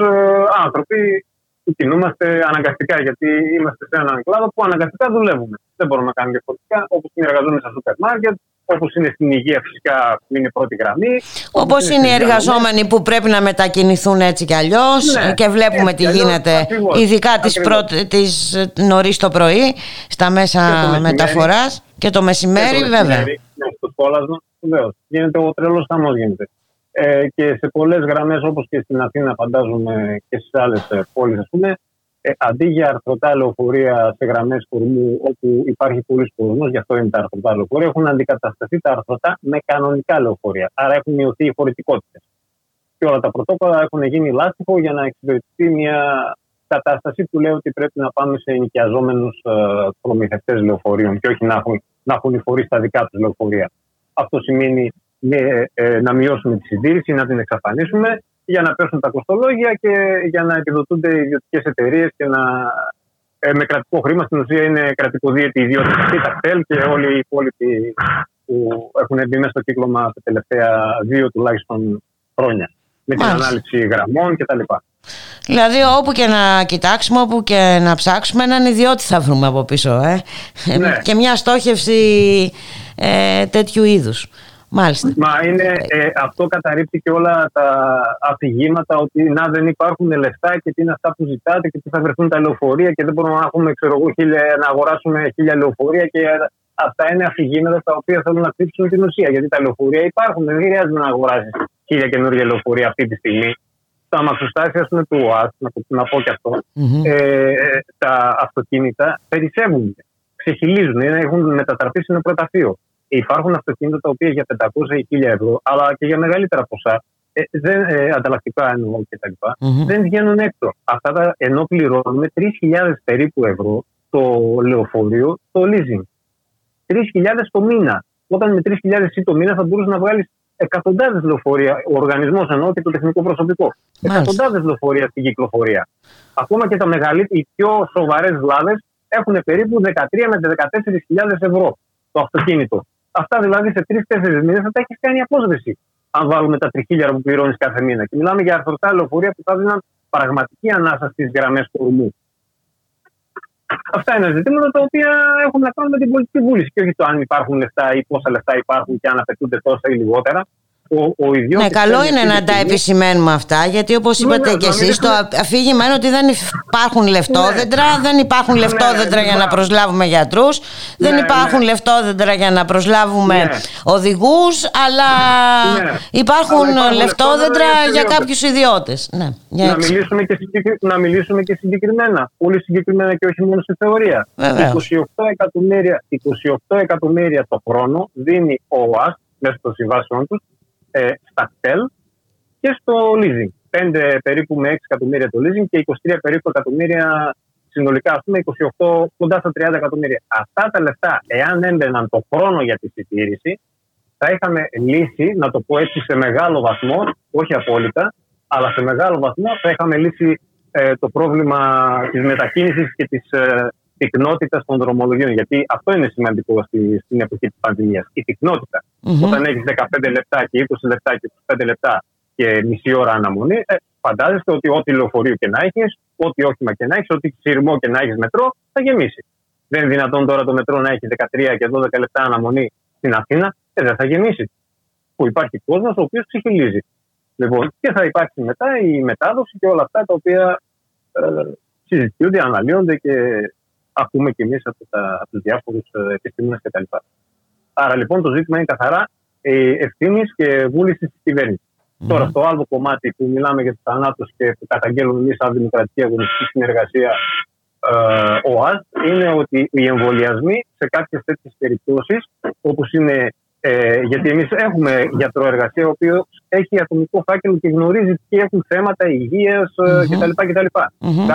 Speaker 19: άνθρωποι που κινούμαστε αναγκαστικά. Γιατί είμαστε σε έναν κλάδο που αναγκαστικά δουλεύουμε. Δεν μπορούμε να κάνουμε διαφορετικά όπως είναι εργαζόμενοι στα σούπερ μάρκετ, όπως είναι στην υγεία φυσικά που είναι η πρώτη γραμμή.
Speaker 2: Όπως
Speaker 19: όπως
Speaker 2: είναι οι
Speaker 19: στις
Speaker 2: εργαζόμενοι που πρέπει να μετακινηθούν έτσι κι αλλιώς
Speaker 19: Ναι,
Speaker 2: και βλέπουμε
Speaker 19: έτσι
Speaker 2: τι
Speaker 19: κι αλλιώς,
Speaker 2: γίνεται,
Speaker 19: ακριβώς,
Speaker 2: ειδικά τις
Speaker 19: ακριβώς.
Speaker 2: πρώτες, τις νωρίς το πρωί, στα μέσα
Speaker 19: Και το μεσημέρι.
Speaker 2: μεταφοράς και το μεσημέρι,
Speaker 19: Και το
Speaker 2: βέβαια.
Speaker 19: μεσημέρι, ναι, στο κόλασμα, βεβαίως. Γίνεται ο τρελός χαμός γίνεται. Ε, και σε πολλές γραμμές, όπως και στην Αθήνα, φαντάζομαι και στις άλλες πόλεις, ας πούμε, ε, αντί για αρθρωτά λεωφορεία σε γραμμές κορμού όπου υπάρχει πολλή κορμό, γι' αυτό είναι τα αρθρωτά λεωφορεία, έχουν αντικατασταθεί τα αρθρωτά με κανονικά λεωφορεία. Άρα έχουν μειωθεί οι φορητικότητες. Και όλα τα πρωτόκολλα έχουν γίνει λάστιχο για να εξυπηρετηθεί μια κατάσταση που λέει ότι πρέπει να πάμε σε ενοικιαζόμενους προμηθευτές λεωφορείων και όχι να έχουν, να έχουν οι φορείς τα δικά τους λεωφορεία. Αυτό σημαίνει ε, ε, να μειώσουμε τη συντήρηση, να την εξαφανίσουμε για να πέσουν τα κοστολόγια και για να επιδοτούνται οι ιδιωτικές εταιρείες και να ε, με κρατικό χρήμα στην ουσία είναι κρατικοδίαιτη ιδιότητα η ΤΑΚΤΕΛ και όλοι οι υπόλοιποι που έχουν μπει μέσα στο κύκλωμα τα τελευταία δύο τουλάχιστον χρόνια. Με την
Speaker 2: Μάλιστα.
Speaker 19: ανάληψη γραμμών κτλ.
Speaker 2: Δηλαδή όπου και να κοιτάξουμε, όπου και να ψάξουμε έναν ιδιώτη θα βρούμε από πίσω. Ε.
Speaker 19: Ναι.
Speaker 2: και μια στόχευση ε, τέτοιου είδους. Μάλιστα.
Speaker 19: Μα είναι, ε, αυτό καταρρύπτει και όλα τα αφηγήματα ότι να δεν υπάρχουν λεφτά και τι είναι αυτά που ζητάτε και τι θα βρεθούν τα λεωφορεία και δεν μπορούμε να, έχουμε, ξέρω εγώ, χίλια, να αγοράσουμε χίλια λεωφορεία και αυτά είναι αφηγήματα τα οποία θέλουν να κρύψουν την ουσία. Γιατί τα λεωφορεία υπάρχουν, δεν χρειάζεται να αγοράσει χίλια καινούργια λεωφορεία αυτή τη στιγμή. Τα αμαξοστάσια, ας πούμε, του ΟΑΣ, να, το- να πω και αυτό,
Speaker 2: Μμμ.
Speaker 19: ε, ε, τα αυτοκίνητα περισσεύουν, ξεχυλίζουν, είναι- έχουν μετατραπεί σε ένα πρωταφείο. Υπάρχουν αυτοκίνητα τα οποία για 500 ή 1000 ευρώ, αλλά και για μεγαλύτερα ποσά, ε, δεν, ε, ανταλλακτικά εννοώ και τα λοιπά,
Speaker 2: Μμμ.
Speaker 19: δεν βγαίνουν έξω. Αυτά τα, ενώ πληρώνουμε 3.000 περίπου ευρώ το λεωφορείο, το leasing. 3.000 το μήνα. Όταν με 3.000 εσύ το μήνα θα μπορούσες να βγάλεις εκατοντάδες λεωφορεία, ο οργανισμός εννοώ και το τεχνικό προσωπικό. Εκατοντάδες λεωφορεία στην κυκλοφορία. Ακόμα και τα μεγαλύτερα, οι πιο σοβαρές βλάβες έχουν περίπου 13 με 14.000 ευρώ το αυτοκίνητο. Αυτά δηλαδή σε 3-4 μήνες θα τα έχεις κάνει απόσβεση. Αν βάλουμε τα τριχίλιαρα που πληρώνεις κάθε μήνα. Και μιλάμε για αρθρωτά λεωφορεία που θα δίναν πραγματική ανάσα στις γραμμές κορμού. Αυτά είναι ζητήματα τα οποία έχουν να κάνουν με την πολιτική βούληση και όχι το αν υπάρχουν λεφτά ή πόσα λεφτά υπάρχουν και αν απαιτούνται τόσα ή λιγότερα. Ο, ο ιδιώτης
Speaker 2: Ναι, καλό
Speaker 19: παίρνει
Speaker 2: είναι
Speaker 19: αυτή
Speaker 2: να
Speaker 19: τη
Speaker 2: τα
Speaker 19: στιγμή-
Speaker 2: επισημαίνουμε αυτά, γιατί όπως
Speaker 19: Ναι,
Speaker 2: είπατε
Speaker 19: ναι,
Speaker 2: και
Speaker 19: να
Speaker 2: εσείς, το
Speaker 19: μιλήσουμε-
Speaker 2: αφήγημα είναι ότι δεν υπάρχουν λεφτόδεντρα, δεν υπάρχουν λεφτόδεντρα για να
Speaker 19: μπράβο.
Speaker 2: προσλάβουμε γιατρούς, δεν
Speaker 19: Ναι,
Speaker 2: υπάρχουν
Speaker 19: ναι.
Speaker 2: λεφτόδεντρα για να προσλάβουμε
Speaker 19: Ναι.
Speaker 2: οδηγούς, αλλά
Speaker 19: Ναι.
Speaker 2: υπάρχουν
Speaker 19: Αλλά υπάρχουν
Speaker 2: λεφτόδεντρα
Speaker 19: λεφτόδεντρα
Speaker 2: για
Speaker 19: για τους
Speaker 2: κάποιους ιδιώτες. Ναι, για
Speaker 19: να
Speaker 2: έτσι.
Speaker 19: μιλήσουμε, και συγκεκρι- να μιλήσουμε και συγκεκριμένα. Πολύ συγκεκριμένα και όχι μόνο στη θεωρία.
Speaker 2: Βεβαίως.
Speaker 19: 28 εκατομμύρια, 28 εκατομμύρια το χρόνο δίνει ο ΟΑΣ μέσα των συμβάσεων τους ε, στα κτέλ και στο leasing. 5 περίπου με 6 εκατομμύρια το leasing και 23 περίπου εκατομμύρια συνολικά, ας πούμε 28 κοντά στα 30 εκατομμύρια. Αυτά τα λεφτά, εάν έμπαιναν το χρόνο για τη συντήρηση, θα είχαμε λύσει, να το πω έτσι σε μεγάλο βαθμό, όχι απόλυτα, αλλά σε μεγάλο βαθμό θα είχαμε λύσει ε, το πρόβλημα της μετακίνησης και της ε, πυκνότητας των δρομολογίων. Γιατί αυτό είναι σημαντικό στη, στην εποχή της πανδημίας. Η πυκνότητα.
Speaker 2: Μμμ.
Speaker 19: Όταν έχεις 15 λεπτά και 20 λεπτά και 25 λεπτά και μισή ώρα αναμονή, ε, φαντάζεστε ότι ό,τι λεωφορείο και να έχεις, ό,τι όχημα και να έχεις, ό,τι σειρμό και να έχεις μετρό, θα γεμίσεις. Δεν είναι δυνατόν τώρα το μετρό να έχει 13 και 12 λεπτά αναμονή στην Αθήνα, ε, δεν θα γεμίσει. Που υπάρχει κόσμος ο οποίος ψυχιλίζει. Λοιπόν, και θα υπάρξει μετά η μετάδοση και όλα αυτά τα οποία ε, συζητιούνται, αναλύονται και ακούμε κι εμείς από, τα- από τους διάφορους επιστήμονες κτλ. Άρα λοιπόν το ζήτημα είναι καθαρά ευθύνης και βούλησης της κυβέρνησης. Τώρα, στο άλλο κομμάτι που μιλάμε για τους θανάτους και που καταγγέλνουμε εμείς σαν Δημοκρατική Αγωνιστική Συνεργασία ε, ΟΑΣ, είναι ότι οι εμβολιασμοί σε κάποιες τέτοιες περιπτώσεις, όπως είναι. Ε, γιατί εμείς έχουμε γιατρό εργασία, ο οποίος έχει ατομικό φάκελο και γνωρίζει ποιοι έχουν θέματα υγείας
Speaker 2: Μμμ.
Speaker 19: κτλ. κτλ.
Speaker 2: Μμμ.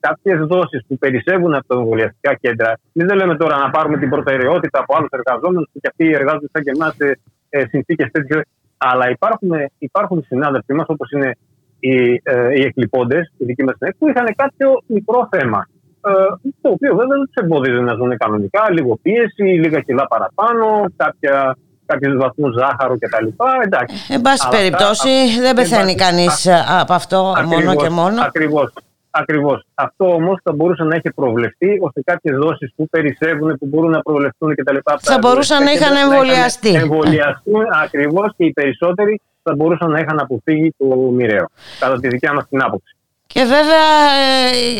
Speaker 19: Κάποιες δόσεις που περισσεύουν από τα εμβολιαστικά κέντρα, εμείς δεν λέμε τώρα να πάρουμε την προτεραιότητα από άλλους εργαζόμενους που και αυτοί εργάζονται σαν και εμάς σε ε, συνθήκες τέτοιες. Αλλά υπάρχουν, υπάρχουν συνάδελφοί μας, όπως είναι οι, ε, οι εκλειπώντες, οι δικοί μας που είχαν κάποιο μικρό θέμα. Ε, το οποίο βέβαια δεν τους εμπόδιζε να ζουν κανονικά, λίγο πίεση, λίγα κιλά παραπάνω, κάποια, κάποιους βαθμούς ζάχαρου κτλ. Εντάξει.
Speaker 2: Εν πάση
Speaker 19: Αλλά
Speaker 2: περιπτώσει
Speaker 19: αυτά-
Speaker 2: δεν
Speaker 19: εν
Speaker 2: πεθαίνει
Speaker 19: πάση-
Speaker 2: κανείς από αυτό μόνο και μόνο.
Speaker 19: Ακριβώς. Ακριβώς. Αυτό όμως θα μπορούσε να έχει προβλεφθεί ώστε κάποιες δόσεις που περισσεύουν, που μπορούν να προβλεφθούν κτλ.
Speaker 2: Θα μπορούσαν να είχαν εμβολιαστεί.
Speaker 19: Εμβολιαστούν ακριβώς και οι περισσότεροι θα μπορούσαν να είχαν αποφύγει το μοιραίο. Κατά τη δικιά μας την άποψη.
Speaker 2: Και βέβαια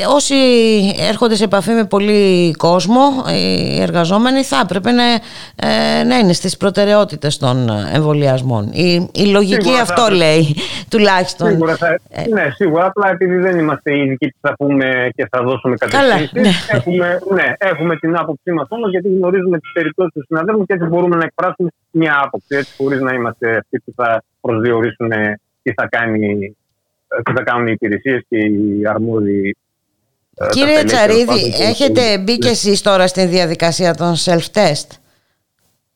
Speaker 2: ε, όσοι έρχονται σε επαφή με πολύ κόσμο, οι εργαζόμενοι θα έπρεπε να, ε, να είναι στις προτεραιότητες των εμβολιασμών. Η, η λογική
Speaker 19: Σίγουρα θα
Speaker 2: αυτό
Speaker 19: έπρεπε.
Speaker 2: λέει τουλάχιστον.
Speaker 19: Σίγουρα θα,
Speaker 2: Ε.
Speaker 19: ναι, σίγουρα. Απλά επειδή δεν είμαστε οι ειδικοί που θα πούμε και θα δώσουμε
Speaker 2: Καλά,
Speaker 19: κατευθύνσεις,
Speaker 2: ναι.
Speaker 19: έχουμε, ναι, έχουμε την άποψή μας όμω γιατί γνωρίζουμε τις περιπτώσεις του συναδέλφου και έτσι μπορούμε να εκφράσουμε μια άποψη. Έτσι, χωρίς να είμαστε αυτοί που θα προσδιορίσουν ε, τι θα, κάνει, ε, τι θα κάνουν οι υπηρεσίες και οι αρμόδιοι. ε, τα
Speaker 2: Κύριε
Speaker 19: στελέχη, τέλος
Speaker 2: Τσαρίδη,
Speaker 19: πάντων, και-
Speaker 2: έχετε μπει και εσείς τώρα στην διαδικασία των self-test;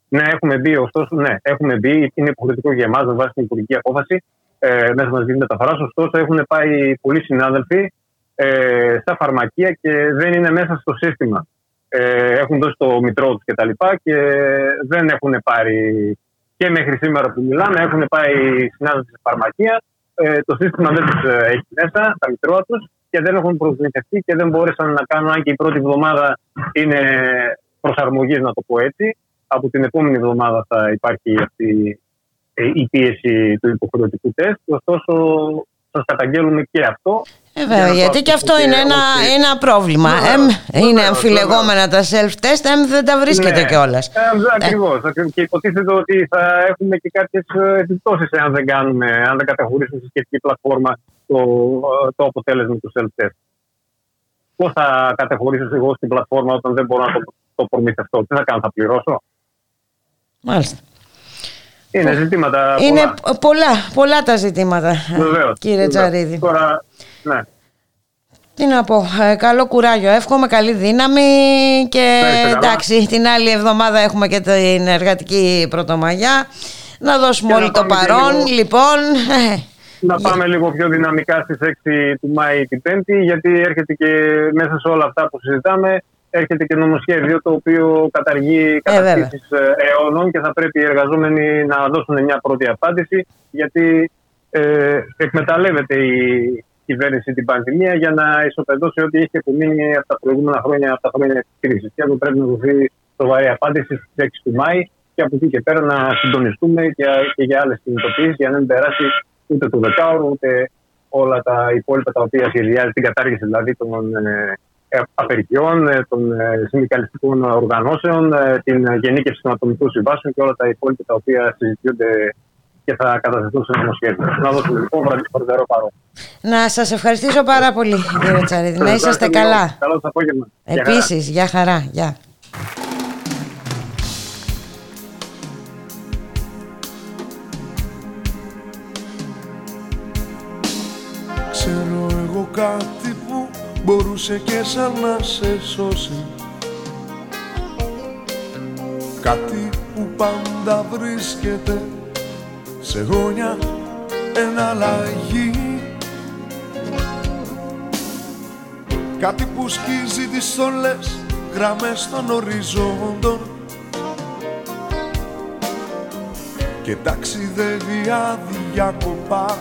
Speaker 19: Ναι, έχουμε μπει, ωστόσο, ναι, έχουμε μπει. Είναι υποχρεωτικό για εμάς με βάση την υπουργική απόφαση ε, μέσα μαζική μεταφορά. Ωστόσο, έχουν πάει πολλοί συνάδελφοι ε, στα φαρμακεία και δεν είναι μέσα στο σύστημα. Ε, έχουν δώσει το μητρό τους κτλ. Και, και δεν έχουν πάρει και μέχρι σήμερα που μιλάμε, έχουν πάει οι συνάδελφοι σε φαρμακεία. Ε, το σύστημα δεν τους έχει μέσα, τα μητρώα τους και δεν έχουν προμηθευτεί και δεν μπόρεσαν να κάνουν, αν και η πρώτη εβδομάδα είναι προσαρμογής, να το πω έτσι. Από την επόμενη εβδομάδα θα υπάρχει αυτή ε, η πίεση του υποχρεωτικού τεστ. Ωστόσο, σας καταγγέλουμε και αυτό.
Speaker 2: Ε, βέβαια, γιατί και αυτό είναι ένα, ένα πρόβλημα. Εμ, είναι αμφιλεγόμενα τα self-test, εμ δεν τα βρίσκεται
Speaker 19: Ναι.
Speaker 2: κιόλας.
Speaker 19: Ακριβώς. Και υποτίθεται ότι θα έχουμε και κάποιες επιπτώσεις αν δεν κάνουμε, αν δεν καταχωρήσουμε σε σχετική πλατφόρμα το, το αποτέλεσμα του self-test. Πώς θα καταχωρήσω εγώ στην πλατφόρμα όταν δεν μπορώ να το, το προμηθευτώ, τι θα κάνω, θα πληρώσω;
Speaker 2: Μάλιστα.
Speaker 19: Είναι ζητήματα.
Speaker 2: Είναι
Speaker 19: πολλά.
Speaker 2: π- πολλά, πολλά τα ζητήματα,
Speaker 19: Βεβαίως,
Speaker 2: κύριε
Speaker 19: βεβαίως.
Speaker 2: Τσαρίδη.
Speaker 19: Τώρα, ναι.
Speaker 2: Τι να πω, ε, καλό κουράγιο, εύχομαι καλή δύναμη και
Speaker 19: Να είστε καλά.
Speaker 2: εντάξει, την άλλη εβδομάδα έχουμε και την εργατική πρωτομαγιά. Να δώσουμε
Speaker 19: Και να
Speaker 2: όλοι το
Speaker 19: πάμε και
Speaker 2: παρόν,
Speaker 19: λίγο-
Speaker 2: λοιπόν. ε,
Speaker 19: Να πάμε λίγο πιο δυναμικά στις 6 του Μάη την Πέμπτη, γιατί έρχεται και μέσα σε όλα αυτά που συζητάμε, έρχεται και νομοσχέδιο το οποίο καταργεί καταστήσεις ε, αιώνων και θα πρέπει οι εργαζόμενοι να δώσουν μια πρώτη απάντηση, γιατί ε, εκμεταλλεύεται η κυβέρνηση την πανδημία για να ισοπεδώσει ό,τι έχει απομείνει από τα προηγούμενα χρόνια, από τα χρόνια της κρίσης. Και αυτό πρέπει να δοθεί σοβαρή απάντηση στις 6 του Μάη και από εκεί και πέρα να συντονιστούμε και, και για άλλες κινητοποιήσεις για να μην περάσει ούτε το δεκάωρο, ούτε όλα τα υπόλοιπα τα οποία σχεδιάζει την κατάργηση δηλαδή των ε, ε, απεργιών, ε, των ε, συνδικαλιστικών οργανώσεων, ε, την γενίκευση των ατομικών συμβάσεων και όλα τα υπόλοιπα τα οποία συζητιούνται και θα καταθεθούν σε νομοσχέδιο. Να δώσουμε λοιπόν βραδερό παρόν.
Speaker 2: Να σας ευχαριστήσω πάρα πολύ, κύριε Τσαρίδη. Να είσαστε καλά.
Speaker 19: Καλό σας απόγευμα. Γεια χαρά.
Speaker 2: Επίσης, για χαρά. Γεια.
Speaker 20: Ξέρω εγώ κάτι που μπορούσε και σαν να σε σώσει. Κάτι που πάντα βρίσκεται σε γόνια εναλλαγή Κάτι που σκίζει τις στολές γραμμές των οριζόντων. Και ταξιδεύει αδιάκοπα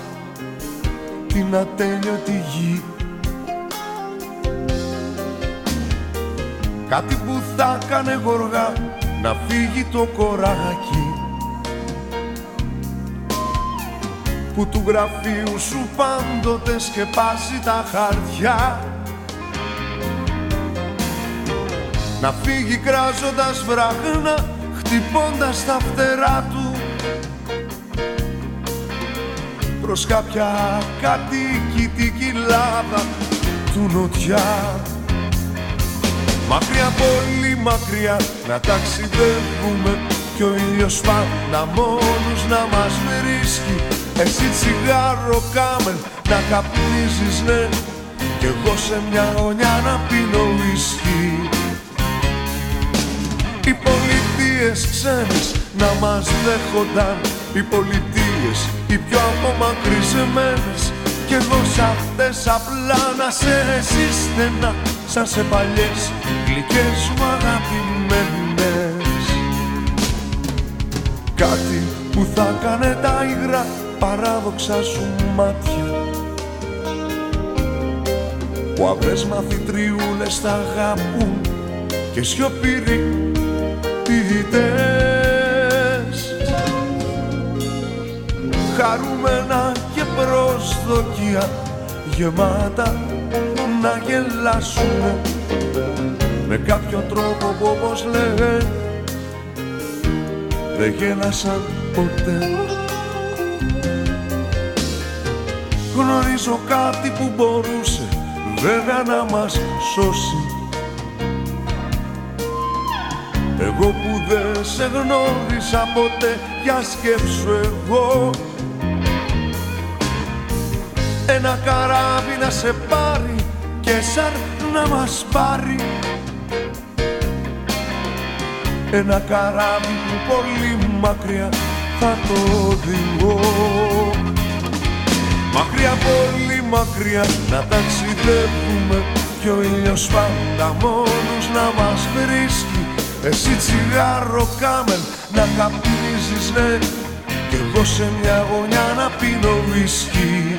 Speaker 20: την ατέλειωτη γη Κάτι που θα κάνε γοργά να φύγει το κοράκι. Που του γραφείου σου πάντοτε σκεπάζει τα χαρτιά. Να φύγει κράζοντας βράχνα χτυπώντας τα φτερά του. Προς κάποια κατοικητική λάδα του νοτιά Μακριά, πολύ μακριά να ταξιδεύουμε. Κι ο ήλιος πάντα μόνος να μας βρίσκει. Εσύ τσιγάρο κάμεν να καπνίζεις ναι. Κι εγώ σε μια γωνιά να πίνω ουίσκι. Οι πολιτείες ξένες να μας δέχονταν. Οι πολιτείες οι πιο απομακρυσμένες. Κι εγώ σ' αυτές απλά να σε εσύ στενά Σαν σε παλιές γλυκές μου αγαπημένες. Κάτι που θα κάνε τα υγρά παράδοξα σου μάτια. Που αυρές μαθητριούλες θα αγαπούν και σιωπηροί ποιητές χαρούμενα και προσδοκία γεμάτα να γελάσουνε με κάποιο τρόπο που όπως λέγε δεν γέλασαν ποτέ. Γνωρίζω κάτι που μπορούσε βέβαια να μας σώσει. Εγώ που δεν σε γνώρισα ποτέ για σκέψου εγώ. Ένα καράβι να σε πάρει και σαν να μας πάρει. Ένα καράβι που πολύ μακριά θα το οδηγώ Μακριά πολύ μακριά να ταξιδεύουμε Κι ο ήλιος πάντα μόνος να μας βρίσκει. Εσύ τσιγάρο κάμεν να καπνίζεις ναι Κι εγώ σε μια γωνιά να πίνω ουίσκι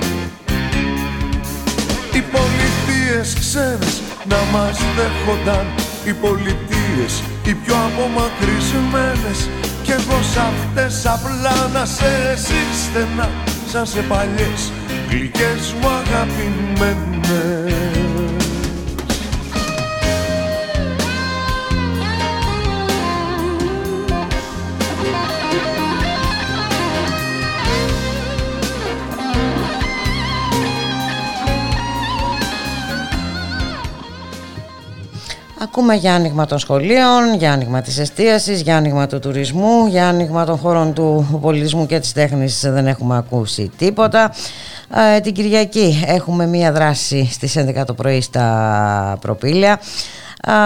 Speaker 20: πολιτείες ξένες να μας δέχονταν Οι πολιτείες οι πιο απομακρυσμένες. Κι εγώ σ' αυτές απλά να σε εσύ στενά Σαν σε παλιές γλυκές μου αγαπημένες
Speaker 2: Ακούμε για άνοιγμα των σχολείων, για άνοιγμα της εστίασης, για άνοιγμα του τουρισμού, για άνοιγμα των χώρων του πολιτισμού και της τέχνης δεν έχουμε ακούσει τίποτα. Ε, την Κυριακή έχουμε μία δράση στις 11 το πρωί στα Προπήλαια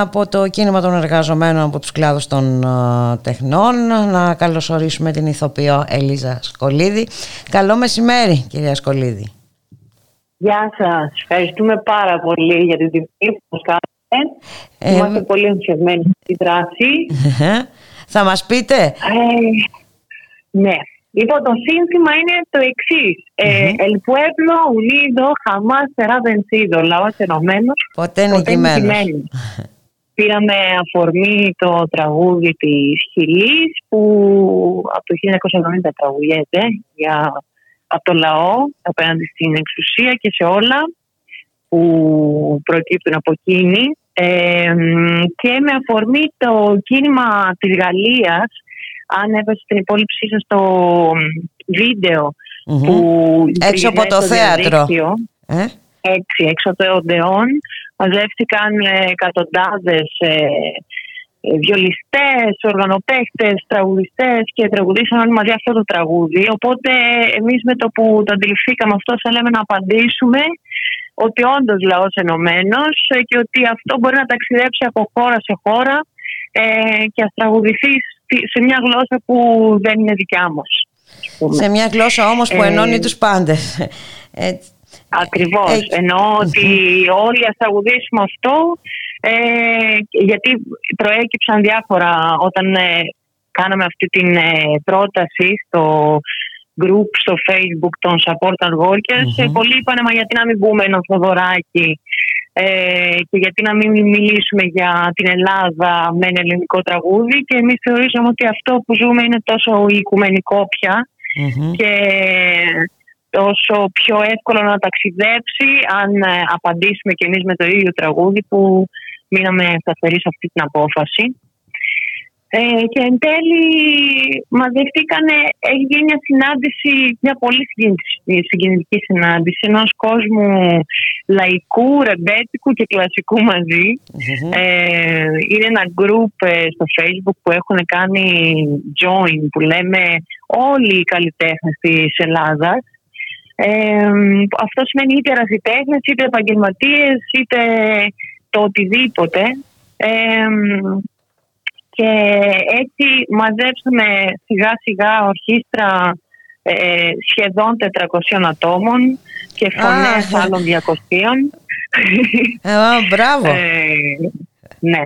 Speaker 2: από το κίνημα των εργαζομένων από τους κλάδους των ε, τεχνών να καλωσορίσουμε την ηθοποιό Ελίζα Σκολίδη. Καλό μεσημέρι κυρία Σκολίδη.
Speaker 21: Γεια σας. Ευχαριστούμε πάρα πολύ για την τιμή που μας κάνετε.
Speaker 2: Ε,
Speaker 21: Είμαστε πολύ ενθουσιασμένοι στη δράση.
Speaker 2: Θα μας πείτε.
Speaker 21: Ε, ναι. Λοιπόν, το σύνθημα είναι το εξής. El pueblo unido jamás será vencido. Λαός ενωμένος.
Speaker 2: Ποτέ νικημένος.
Speaker 21: Πήραμε αφορμή το τραγούδι της Χιλής που από το 1970 τραγουδιέται για, από το λαό απέναντι στην εξουσία και σε όλα που προκύπτουν από εκείνη ε, και με αφορμή το κίνημα της Γαλλίας αν έβασε την υπόλοιψή σας στο βιντεο που
Speaker 2: Έξω από το
Speaker 21: στο
Speaker 2: θέατρο.
Speaker 21: διαδίκτυο,
Speaker 2: Ε;
Speaker 21: έτσι, έξω από το Οντεόν μαζεύτηκαν ε, εκατοντάδες ε, ε, βιολιστές, οργανοπαίχτες, τραγουδιστές και τραγουδήσαν όλοι μαζί αυτό το τραγούδι. Οπότε εμείς με το που το αντιληφθήκαμε αυτό θέλαμε να απαντήσουμε ότι όντως λαός ενωμένος ε, και ότι αυτό μπορεί να ταξιδέψει από χώρα σε χώρα ε, και ας τραγουδηθεί στη- σε μια γλώσσα που δεν είναι δικιά μας. ας πούμε.
Speaker 2: Σε μια γλώσσα όμως που
Speaker 21: Ε,
Speaker 2: ενώνει τους πάντες. Έτσι.
Speaker 21: Ακριβώς.
Speaker 2: Ε,
Speaker 21: Εννοώ ότι όλοι ας τραγουδήσουμε αυτό ε, γιατί προέκυψαν διάφορα όταν ε, κάναμε αυτή την ε, πρόταση στο group στο facebook των support and workers. Ε, πολλοί είπανε μα γιατί να μην μπούμε ένα Θοδωράκι ε, και γιατί να μην μιλήσουμε για την Ελλάδα με ένα ελληνικό τραγούδι και εμείς θεωρήσαμε ότι αυτό που ζούμε είναι τόσο οικουμενικό πια και τόσο πιο εύκολο να ταξιδέψει αν ε, απαντήσουμε και εμείς με το ίδιο τραγούδι που μείναμε σταθεροί σε αυτή την απόφαση. Ε, και εν τέλει μαζευτήκανε, έχει γίνει μια συνάντηση, μια πολύ συγκινητική- συγκινητική συνάντηση ενός κόσμου λαϊκού, ρεμπέτικου και κλασικού μαζί. Ε, είναι ένα group ε, στο facebook που έχουν κάνει join που λέμε όλοι οι καλλιτέχνες της Ελλάδας. Ε, αυτό σημαίνει είτε ερασιτέχνες, είτε επαγγελματίες, είτε το οτιδήποτε. Ε, και έτσι μαζέψαμε σιγά σιγά ορχήστρα ε, σχεδόν 400 ατόμων και φωνές
Speaker 2: Α.
Speaker 21: άλλων 200.
Speaker 2: Ε, μπράβο.
Speaker 21: Ε, ναι.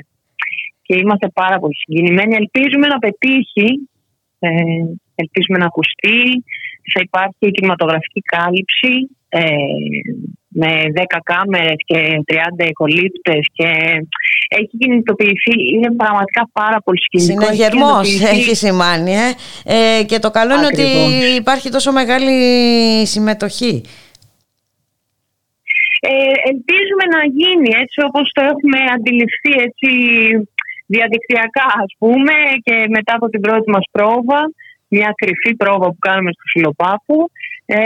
Speaker 21: Και είμαστε πάρα πολύ συγκινημένοι. Ελπίζουμε να πετύχει. Ε, ελπίζουμε να ακουστεί. Θα υπάρχει η κινηματογραφική κάλυψη ε, με 10 κάμερες και 30 εκολύπτες και έχει κινητοποιηθεί. Είναι πραγματικά πάρα πολύ σκηνικό. Έχει
Speaker 2: Συναγερμός
Speaker 21: κινητοποιηθεί-
Speaker 2: έχει σημάνει ε. Ε, και το καλό είναι ότι
Speaker 21: Ακριβώς.
Speaker 2: υπάρχει τόσο μεγάλη συμμετοχή.
Speaker 21: Ε, ελπίζουμε να γίνει έτσι όπως το έχουμε αντιληφθεί έτσι διαδικτυακά ας πούμε και μετά από την πρώτη μας πρόβα μια κρυφή πρόβα που κάνουμε στο Φιλοπάπου ε,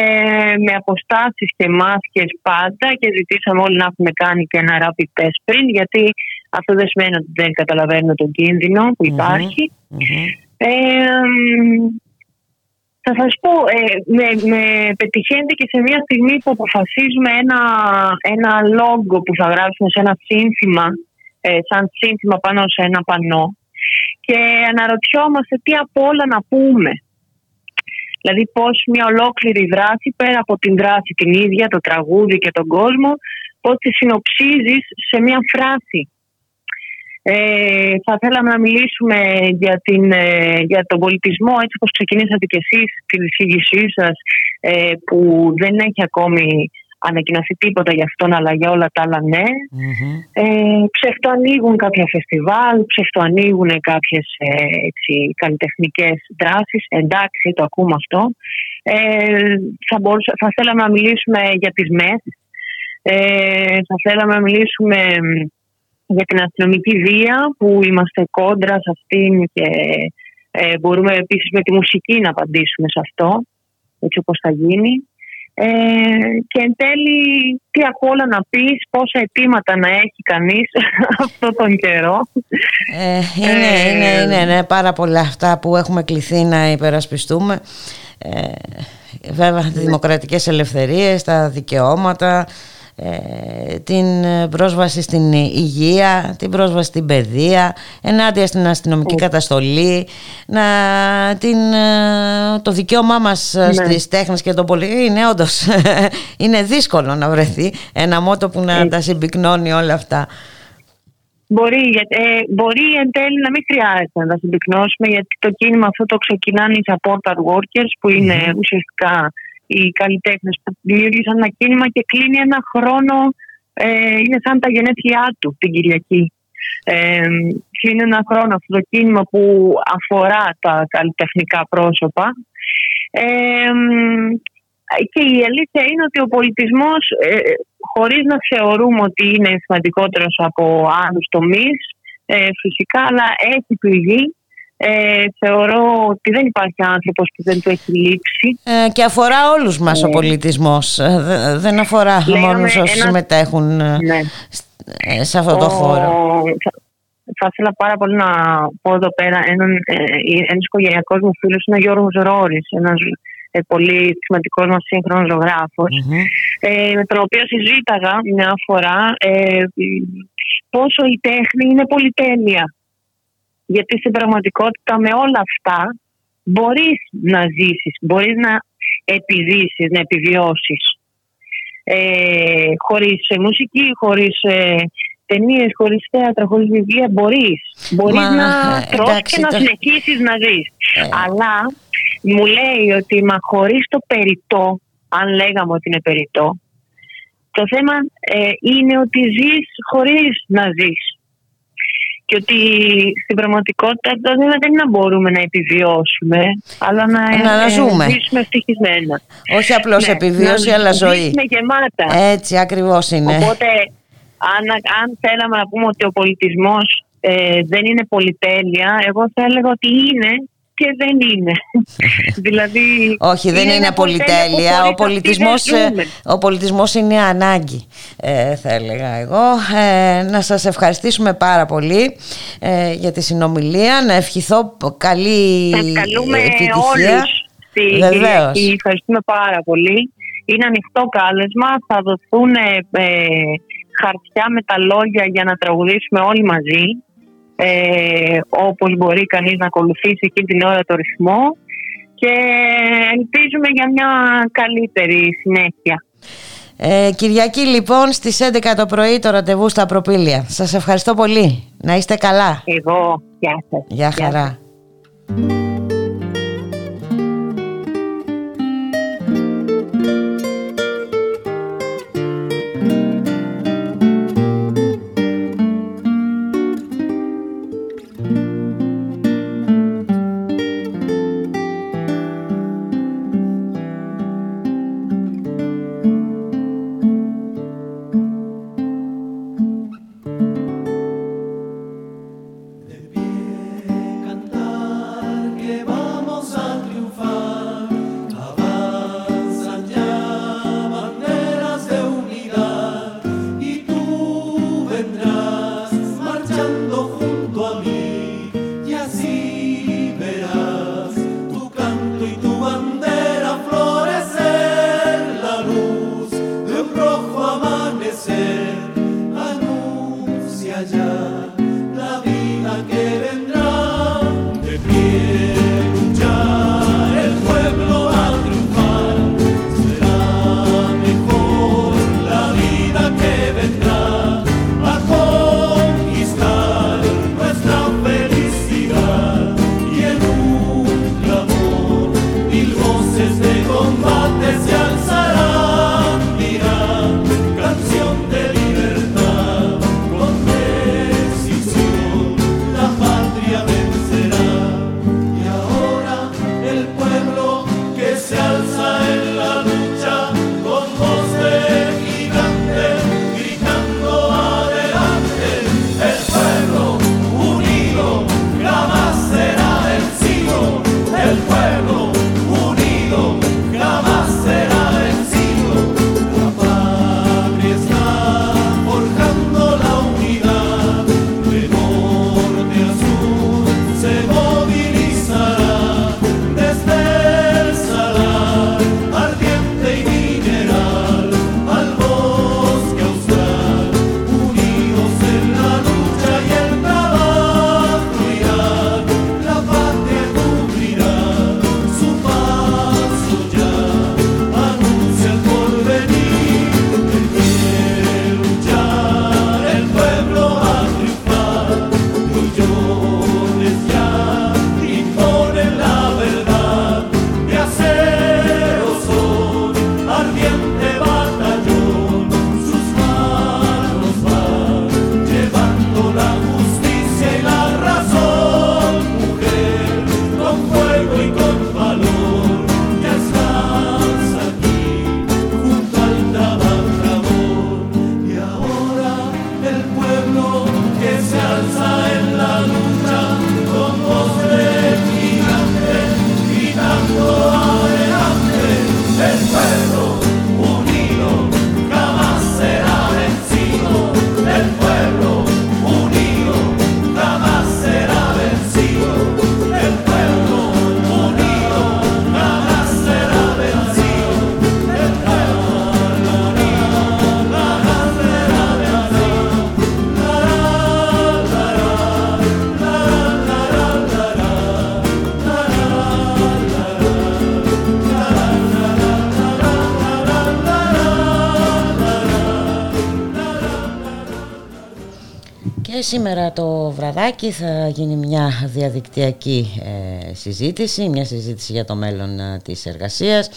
Speaker 21: με αποστάσεις και μάσκες πάντα και ζητήσαμε όλοι να έχουμε κάνει και ένα rapid test πριν γιατί αυτό δεν σημαίνει ότι δεν καταλαβαίνουμε τον κίνδυνο που υπάρχει. Ε, μ, θα σας πω, ε, με, με πετυχαίνεται και σε μια στιγμή που αποφασίζουμε ένα, ένα λόγο που θα γράψουμε σε ένα σύνθημα, ε, σαν σύνθημα πάνω σε ένα πανό και αναρωτιόμαστε τι απ' όλα να πούμε. Δηλαδή πώς μια ολόκληρη δράση πέρα από την δράση την ίδια, το τραγούδι και τον κόσμο, πώς τη συνοψίζεις σε μια φράση. Ε, θα θέλαμε να μιλήσουμε για, την, ε, για τον πολιτισμό έτσι όπως ξεκινήσατε και εσείς την εισήγησή σας ε, που δεν έχει ακόμη ανακοινωθεί τίποτα για αυτόν αλλά για όλα τα άλλα ναι. Ε, ψευτοανοίγουν κάποια φεστιβάλ, ψευτοανοίγουν κάποιες ε, έτσι, καλλιτεχνικές δράσεις. Εντάξει, το ακούμε αυτό. Ε, θα, μπορούσα, θα θέλαμε να μιλήσουμε για τις ΜΕΘ. Ε, θα θέλαμε να μιλήσουμε μ, για την αστυνομική βία που είμαστε κόντρα σε αυτήν και ε, μπορούμε επίσης με τη μουσική να απαντήσουμε σε αυτό έτσι όπως θα γίνει. Ε, και εν τέλει τι απ' όλα να πεις, πόσα αιτήματα να έχει κανείς αυτό τον καιρό.
Speaker 2: Ε, είναι, είναι, είναι, είναι πάρα πολλά αυτά που έχουμε κληθεί να υπερασπιστούμε. Ε, βέβαια, τις δημοκρατικές ελευθερίες, τα δικαιώματα, ε, την πρόσβαση στην υγεία, την πρόσβαση στην παιδεία, ενάντια στην αστυνομική καταστολή, να, την, ε, το δικαίωμά μας ε,
Speaker 21: Ναι.
Speaker 2: στις τέχνες και τον πολιτισμό. Είναι όντως, είναι δύσκολο να βρεθεί ένα μότο που να τα συμπυκνώνει όλα αυτά.
Speaker 21: Μπορεί, για- ε, μπορεί εν τέλει να μην χρειάζεται να τα συμπυκνώσουμε γιατί το κίνημα αυτό το ξεκινάνε οι supporter workers που είναι ουσιαστικά οι καλλιτέχνες που δημιούργησαν ένα κίνημα και κλείνει ένα χρόνο, ε, είναι σαν τα γενέθλιά του την Κυριακή. Ε, κλείνει ένα χρόνο αυτό το κίνημα που αφορά τα καλλιτεχνικά πρόσωπα. Ε, μ, και η αλήθεια είναι ότι ο πολιτισμός ε, χωρίς να θεωρούμε ότι είναι σημαντικότερος από άλλους τομείς ε, φυσικά αλλά έχει πληγεί ε, θεωρώ ότι δεν υπάρχει άνθρωπος που δεν του έχει λείψει
Speaker 2: Ε, και αφορά όλους μας ο
Speaker 21: Ναι.
Speaker 2: πολιτισμός. Ε, δε- δεν αφορά
Speaker 21: Λέγαμε
Speaker 2: μόνο όσους
Speaker 21: ένα-
Speaker 2: συμμετέχουν ε, σ- ε, σε αυτό το
Speaker 21: Ο-
Speaker 2: χώρο.
Speaker 21: Θα, θα ήθελα πάρα πολύ να πω εδώ πέρα έναν ε, ένας οικογενειακός μου φίλος είναι ο Γιώργος Ρόρης, ένας ε, πολύ σημαντικός μας σύγχρονος ζωγράφος, ε, με τον οποίο συζήταγα μια φορά ε, πόσο η τέχνη είναι πολυτέλεια. Γιατί στην πραγματικότητα με όλα αυτά μπορείς να ζήσεις, μπορείς να επιζήσεις, να επιβιώσεις. Ε, χωρίς ε, μουσική, χωρίς ε, ταινίες, χωρίς θέατρα, χωρίς βιβλία μπορείς. Μπορείς
Speaker 2: Μα,
Speaker 21: να
Speaker 2: ε,
Speaker 21: τρως
Speaker 2: εντάξει,
Speaker 21: και να
Speaker 2: το-
Speaker 21: συνεχίσεις να ζεις. Αλλά μου λέει ότι μα χωρίς το περιττό, αν λέγαμε ότι είναι περιττό, το θέμα ε, είναι ότι ζεις χωρίς να ζεις. Και ότι στην πραγματικότητα το θέμα δεν είναι να μπορούμε να επιβιώσουμε, αλλά να,
Speaker 2: Να- να
Speaker 21: ε,
Speaker 2: ζούμε.
Speaker 21: ζήσουμε ευτυχισμένα.
Speaker 2: Όχι απλώς
Speaker 21: Ναι,
Speaker 2: επιβίωση,
Speaker 21: να
Speaker 2: αλλά ζωή.
Speaker 21: ζήσουμε γεμάτα.
Speaker 2: Έτσι ακριβώς είναι.
Speaker 21: Οπότε, αν, αν θέλαμε να πούμε ότι ο πολιτισμός ε, δεν είναι πολυτέλεια, εγώ θα έλεγα ότι είναι και δεν είναι. δηλαδή,
Speaker 2: Όχι, δεν είναι,
Speaker 21: ένα
Speaker 2: πολυτέλεια.
Speaker 21: που
Speaker 2: Ο
Speaker 21: χωρίς
Speaker 2: πολιτισμός,
Speaker 21: αυτή δεν ζούμε.
Speaker 2: ο πολιτισμός είναι ανάγκη, ε, θα έλεγα εγώ. Ε, να σας ευχαριστήσουμε πάρα πολύ ε, για τη συνομιλία. Να ευχηθώ καλή
Speaker 21: Σας καλούμε
Speaker 2: επιτυχία.
Speaker 21: όλους στη
Speaker 2: Βεβαίως.
Speaker 21: Κυριακή. Ευχαριστούμε πάρα πολύ. Είναι ανοιχτό κάλεσμα. Θα δοθούν ε, ε, χαρτιά με τα λόγια για να τραγουδήσουμε όλοι μαζί. Ε, όπως μπορεί κανείς να ακολουθήσει εκείνη την ώρα το ρυθμό και ελπίζουμε για μια καλύτερη συνέχεια.
Speaker 2: Ε, Κυριακή λοιπόν στις 11 το πρωί το ραντεβού στα Προπήλια. Σας ευχαριστώ πολύ. Να είστε καλά.
Speaker 21: Εγώ. Γεια σας.
Speaker 2: Γεια χαρά.
Speaker 20: que
Speaker 2: Και σήμερα το βραδάκι θα γίνει μια διαδικτυακή ε, συζήτηση, μια συζήτηση για το μέλλον ε, της εργασίας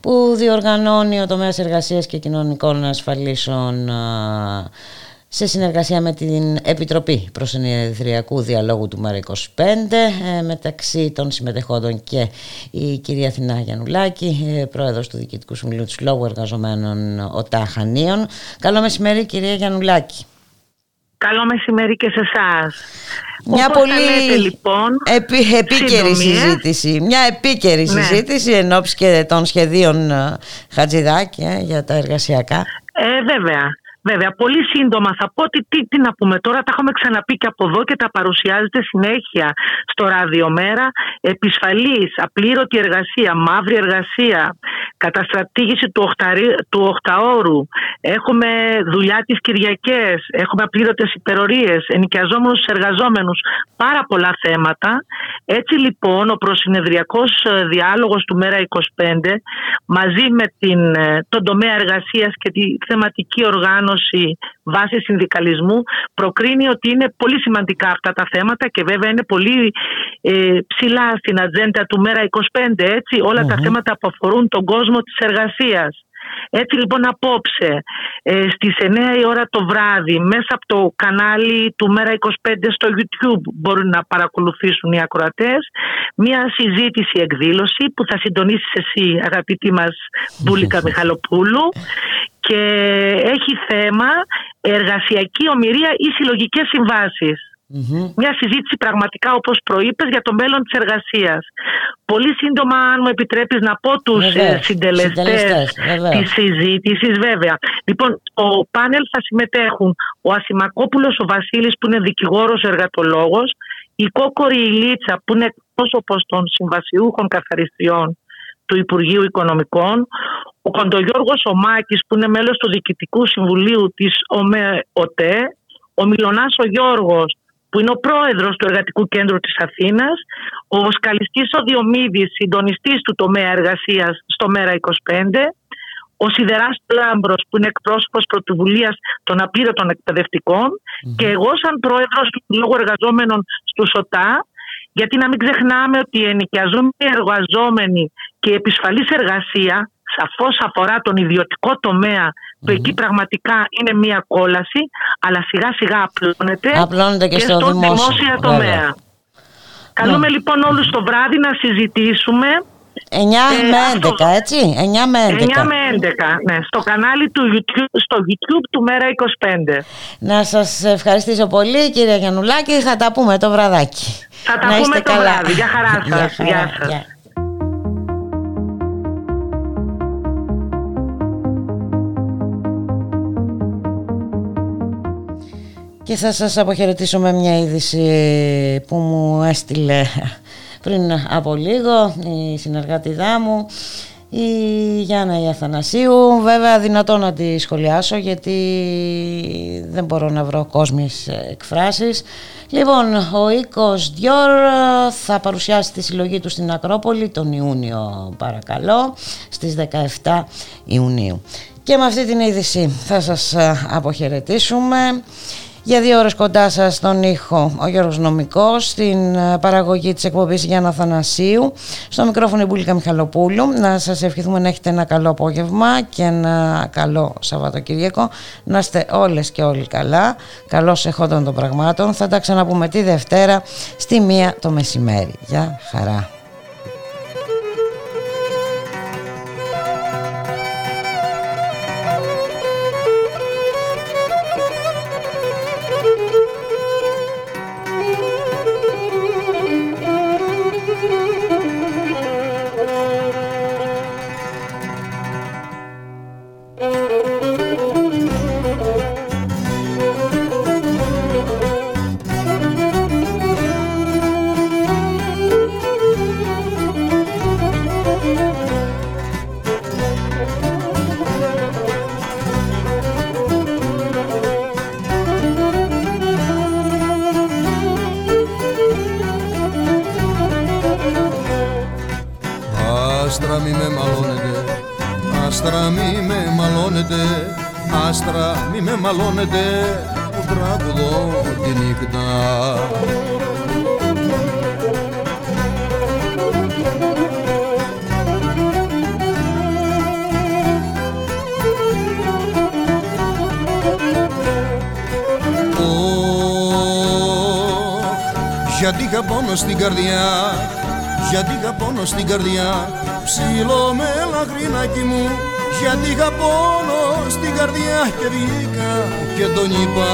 Speaker 2: που διοργανώνει ο τομέας εργασίας και κοινωνικών ασφαλίσεων ε, σε συνεργασία με την Επιτροπή Προσενεδριακού Διαλόγου του ΜΑΡΑ 25 ε, μεταξύ των συμμετεχόντων και η κυρία Αθηνά Γιαννουλάκη ε, πρόεδρος του Διοικητικού Συμβουλίου του Λόγου Εργαζομένων ΟΤΑ Χανίων. Καλό μεσημέρι κυρία Γιαννουλάκη.
Speaker 22: Καλό μεσημέρι και σε εσάς.
Speaker 2: Μια
Speaker 22: Όπως
Speaker 2: πολύ
Speaker 22: τα λέτε, λοιπόν,
Speaker 2: επί- επίκαιρη
Speaker 22: συντομίες.
Speaker 2: συζήτηση. Μια επίκαιρη
Speaker 22: Ναι.
Speaker 2: συζήτηση εν ώψη και των σχεδίων ε, Χατζηδάκη ε, για τα εργασιακά.
Speaker 22: Ε, βέβαια. Βέβαια, πολύ σύντομα θα πω ότι τι, τι να πούμε τώρα, τα έχουμε ξαναπεί και από εδώ και τα παρουσιάζεται συνέχεια στο ραδιομέρα. Επισφαλής, απλήρωτη εργασία, μαύρη εργασία, καταστρατήγηση του, οχταρί, του οχταόρου, έχουμε δουλειά τις Κυριακές, έχουμε απλήρωτες υπερορίες, ενοικιαζόμενους εργαζόμενους, πάρα πολλά θέματα. Έτσι λοιπόν ο προσυνεδριακός ε, διάλογος του Μέρα 25 μαζί με την, ε, τον τομέα εργασίας και τη θεματική οργάνωση βάση συνδικαλισμού προκρίνει ότι είναι πολύ σημαντικά αυτά τα θέματα και βέβαια είναι πολύ ε, ψηλά στην ατζέντα του Μέρα 25 έτσι όλα τα θέματα που αφορούν τον κόσμο της εργασίας. Έτσι λοιπόν απόψε ε, στις 9 η ώρα το βράδυ μέσα από το κανάλι του Μέρα 25 στο YouTube μπορούν να παρακολουθήσουν οι ακροατές μια συζήτηση εκδήλωση που θα συντονίσεις εσύ αγαπητή μας Μπούλικα Μιχαλοπούλου και έχει θέμα εργασιακή ομοιρία ή συλλογικές συμβάσεις. Μια συζήτηση πραγματικά όπως προείπες για το μέλλον της εργασίας. Πολύ σύντομα αν μου επιτρέπεις να πω τους ε,
Speaker 2: Βεβαίως,
Speaker 22: συντελεστές
Speaker 2: συντελεστές, βεβαίως.
Speaker 22: της συζήτησης βέβαια. Λοιπόν, στο πάνελ θα συμμετέχουν ο Ασημακόπουλος ο Βασίλης που είναι δικηγόρος εργατολόγος, η Κόκορη Ηλίτσα που είναι εκπρόσωπος των συμβασιούχων καθαριστριών του Υπουργείου Οικονομικών, ο Κοντογιώργος ο Μάκης που είναι μέλος του Διοικητικού Συμβουλίου της ΟΜΕΟΤΕ, ο Μιλονάς ο Γιώργος που είναι ο πρόεδρος του Εργατικού Κέντρου της Αθήνας, ο Σκαλιστής ο Διομήδης, συντονιστής του τομέα εργασίας στο ΜΕΡΑ 25, ο Σιδεράς Λάμπρος που είναι εκπρόσωπος πρωτοβουλίας των απλήρωτων εκπαιδευτικών και εγώ σαν πρόεδρος του Λόγου Εργαζόμενων στου ΣΟΤΑ γιατί να μην ξεχνάμε ότι οι ενοικιαζόμενοι εργαζόμενοι και η επισφαλής εργασία σαφώς αφορά τον ιδιωτικό τομέα που εκεί πραγματικά είναι μία κόλαση αλλά σιγά σιγά απλώνεται,
Speaker 2: Απλώνεται και στο δημόσιο,
Speaker 22: δημόσια
Speaker 2: βέβαια.
Speaker 22: τομέα. Καλούμε λοιπόν όλους το βράδυ να συζητήσουμε
Speaker 2: 9
Speaker 22: Ε,
Speaker 2: με
Speaker 22: αυτό.
Speaker 2: 11, έτσι; 9 με 11.
Speaker 22: 9 με 11, ναι, στο κανάλι του YouTube, στο YouTube του Μέρα 25.
Speaker 2: Να σας ευχαριστήσω πολύ κύριε Γιαννουλάκη. Θα τα πούμε το βραδάκι.
Speaker 22: Θα τα
Speaker 2: να
Speaker 22: πούμε
Speaker 2: είστε
Speaker 22: το
Speaker 2: καλά.
Speaker 22: βράδυ. Γεια χαρά σας.
Speaker 2: Γεια
Speaker 22: Γεια
Speaker 2: χαρά.
Speaker 22: σας.
Speaker 2: Γεια. Και θα σας αποχαιρετήσω με μια είδηση που μου έστειλε πριν από λίγο η συνεργάτηδά μου η Γιάννα η Αθανασίου. Βέβαια δυνατό να τη σχολιάσω γιατί δεν μπορώ να βρω κόσμιες εκφράσεις. Λοιπόν ο Οίκος Διόρ θα παρουσιάσει τη συλλογή του στην Ακρόπολη τον Ιούνιο παρακαλώ στις 17 Ιουνίου. Και με αυτή την είδηση θα σας αποχαιρετήσουμε για δύο ώρες κοντά σας στον ήχο ο Γιώργος Νομικός, στην ε, παραγωγή της εκπομπής Γιάννα Θανασίου, στο μικρόφωνο η Μπουλίκα Μιχαλοπούλου. Να σας ευχηθούμε να έχετε ένα καλό απόγευμα και ένα καλό Σαββατοκύριακο. Να είστε όλες και όλοι καλά, καλώς εχόντων των πραγμάτων. Θα τα ξαναπούμε τη Δευτέρα στη μία το μεσημέρι. Γεια χαρά.
Speaker 20: Άστρα μη με μαλώνετε, που τραγουδώ τη νύχτα. Γιατί είχα πόνο στην καρδιά Γιατί είχα πόνο στην καρδιά Ψήλο με λαχρινάκι μου Γιατί είχα πόνο στην καρδιά Και βγήκα και τον είπα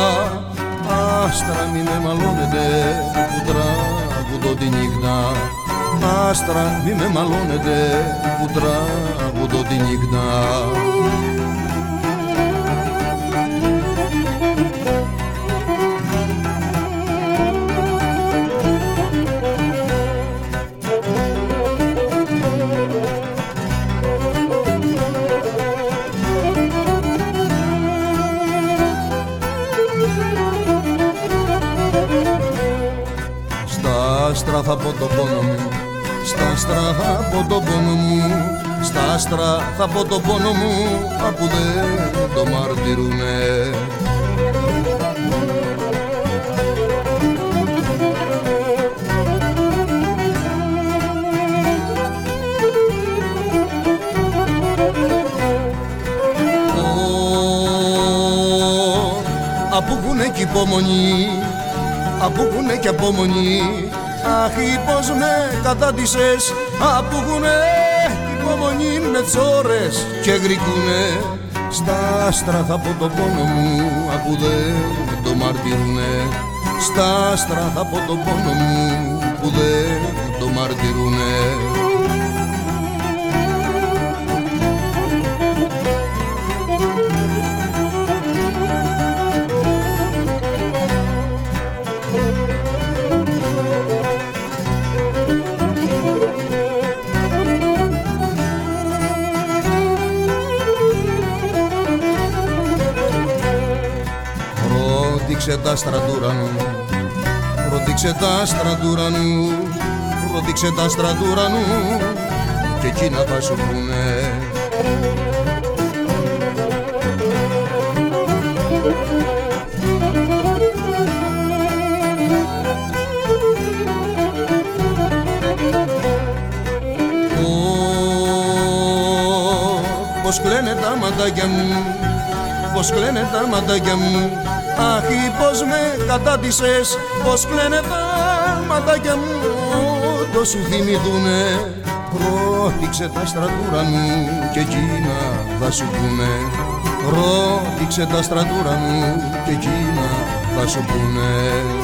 Speaker 1: Άστρα μη με μαλώνετε που τραγουδώ τη νύχτα Άστρα μη με μαλώνετε που τραγουδώ τη νύχτα άστρα θα πω το πόνο μου Στα άστρα θα πω το πόνο μου Απού δεν το μαρτυρούνε Απού που είναι κι υπομονή Απού που είναι κι απομονή Αχ πως με κατάτησες Απού που είναι υπομονή με τσόρες και γρικούνε Στα άστρα θα πω το πόνο μου Απού δεν το μαρτυρούνε. Στα άστρα θα πω το πόνο μου Που δεν το μαρτυρούνε Ρώτηξε τα στρατούρανου Ρώτηξε τα στρατούρανου Ρώτηξε τα στρατούρανου Και εκείνα θα σου πούνε. Πως κλαίνε τα ματάκια μου Πως κλαίνε τα ματάκια μου Αχ, πως με κατάτησες Πως κλαίνε τα ματάκια μου Το σου θυμηθούνε. Ρώτηξε τα στρατούρα μου Και εκείνα θα σου πούνε. Ρώτηξε τα στρατούρα μου Και εκείνα θα σου πούνε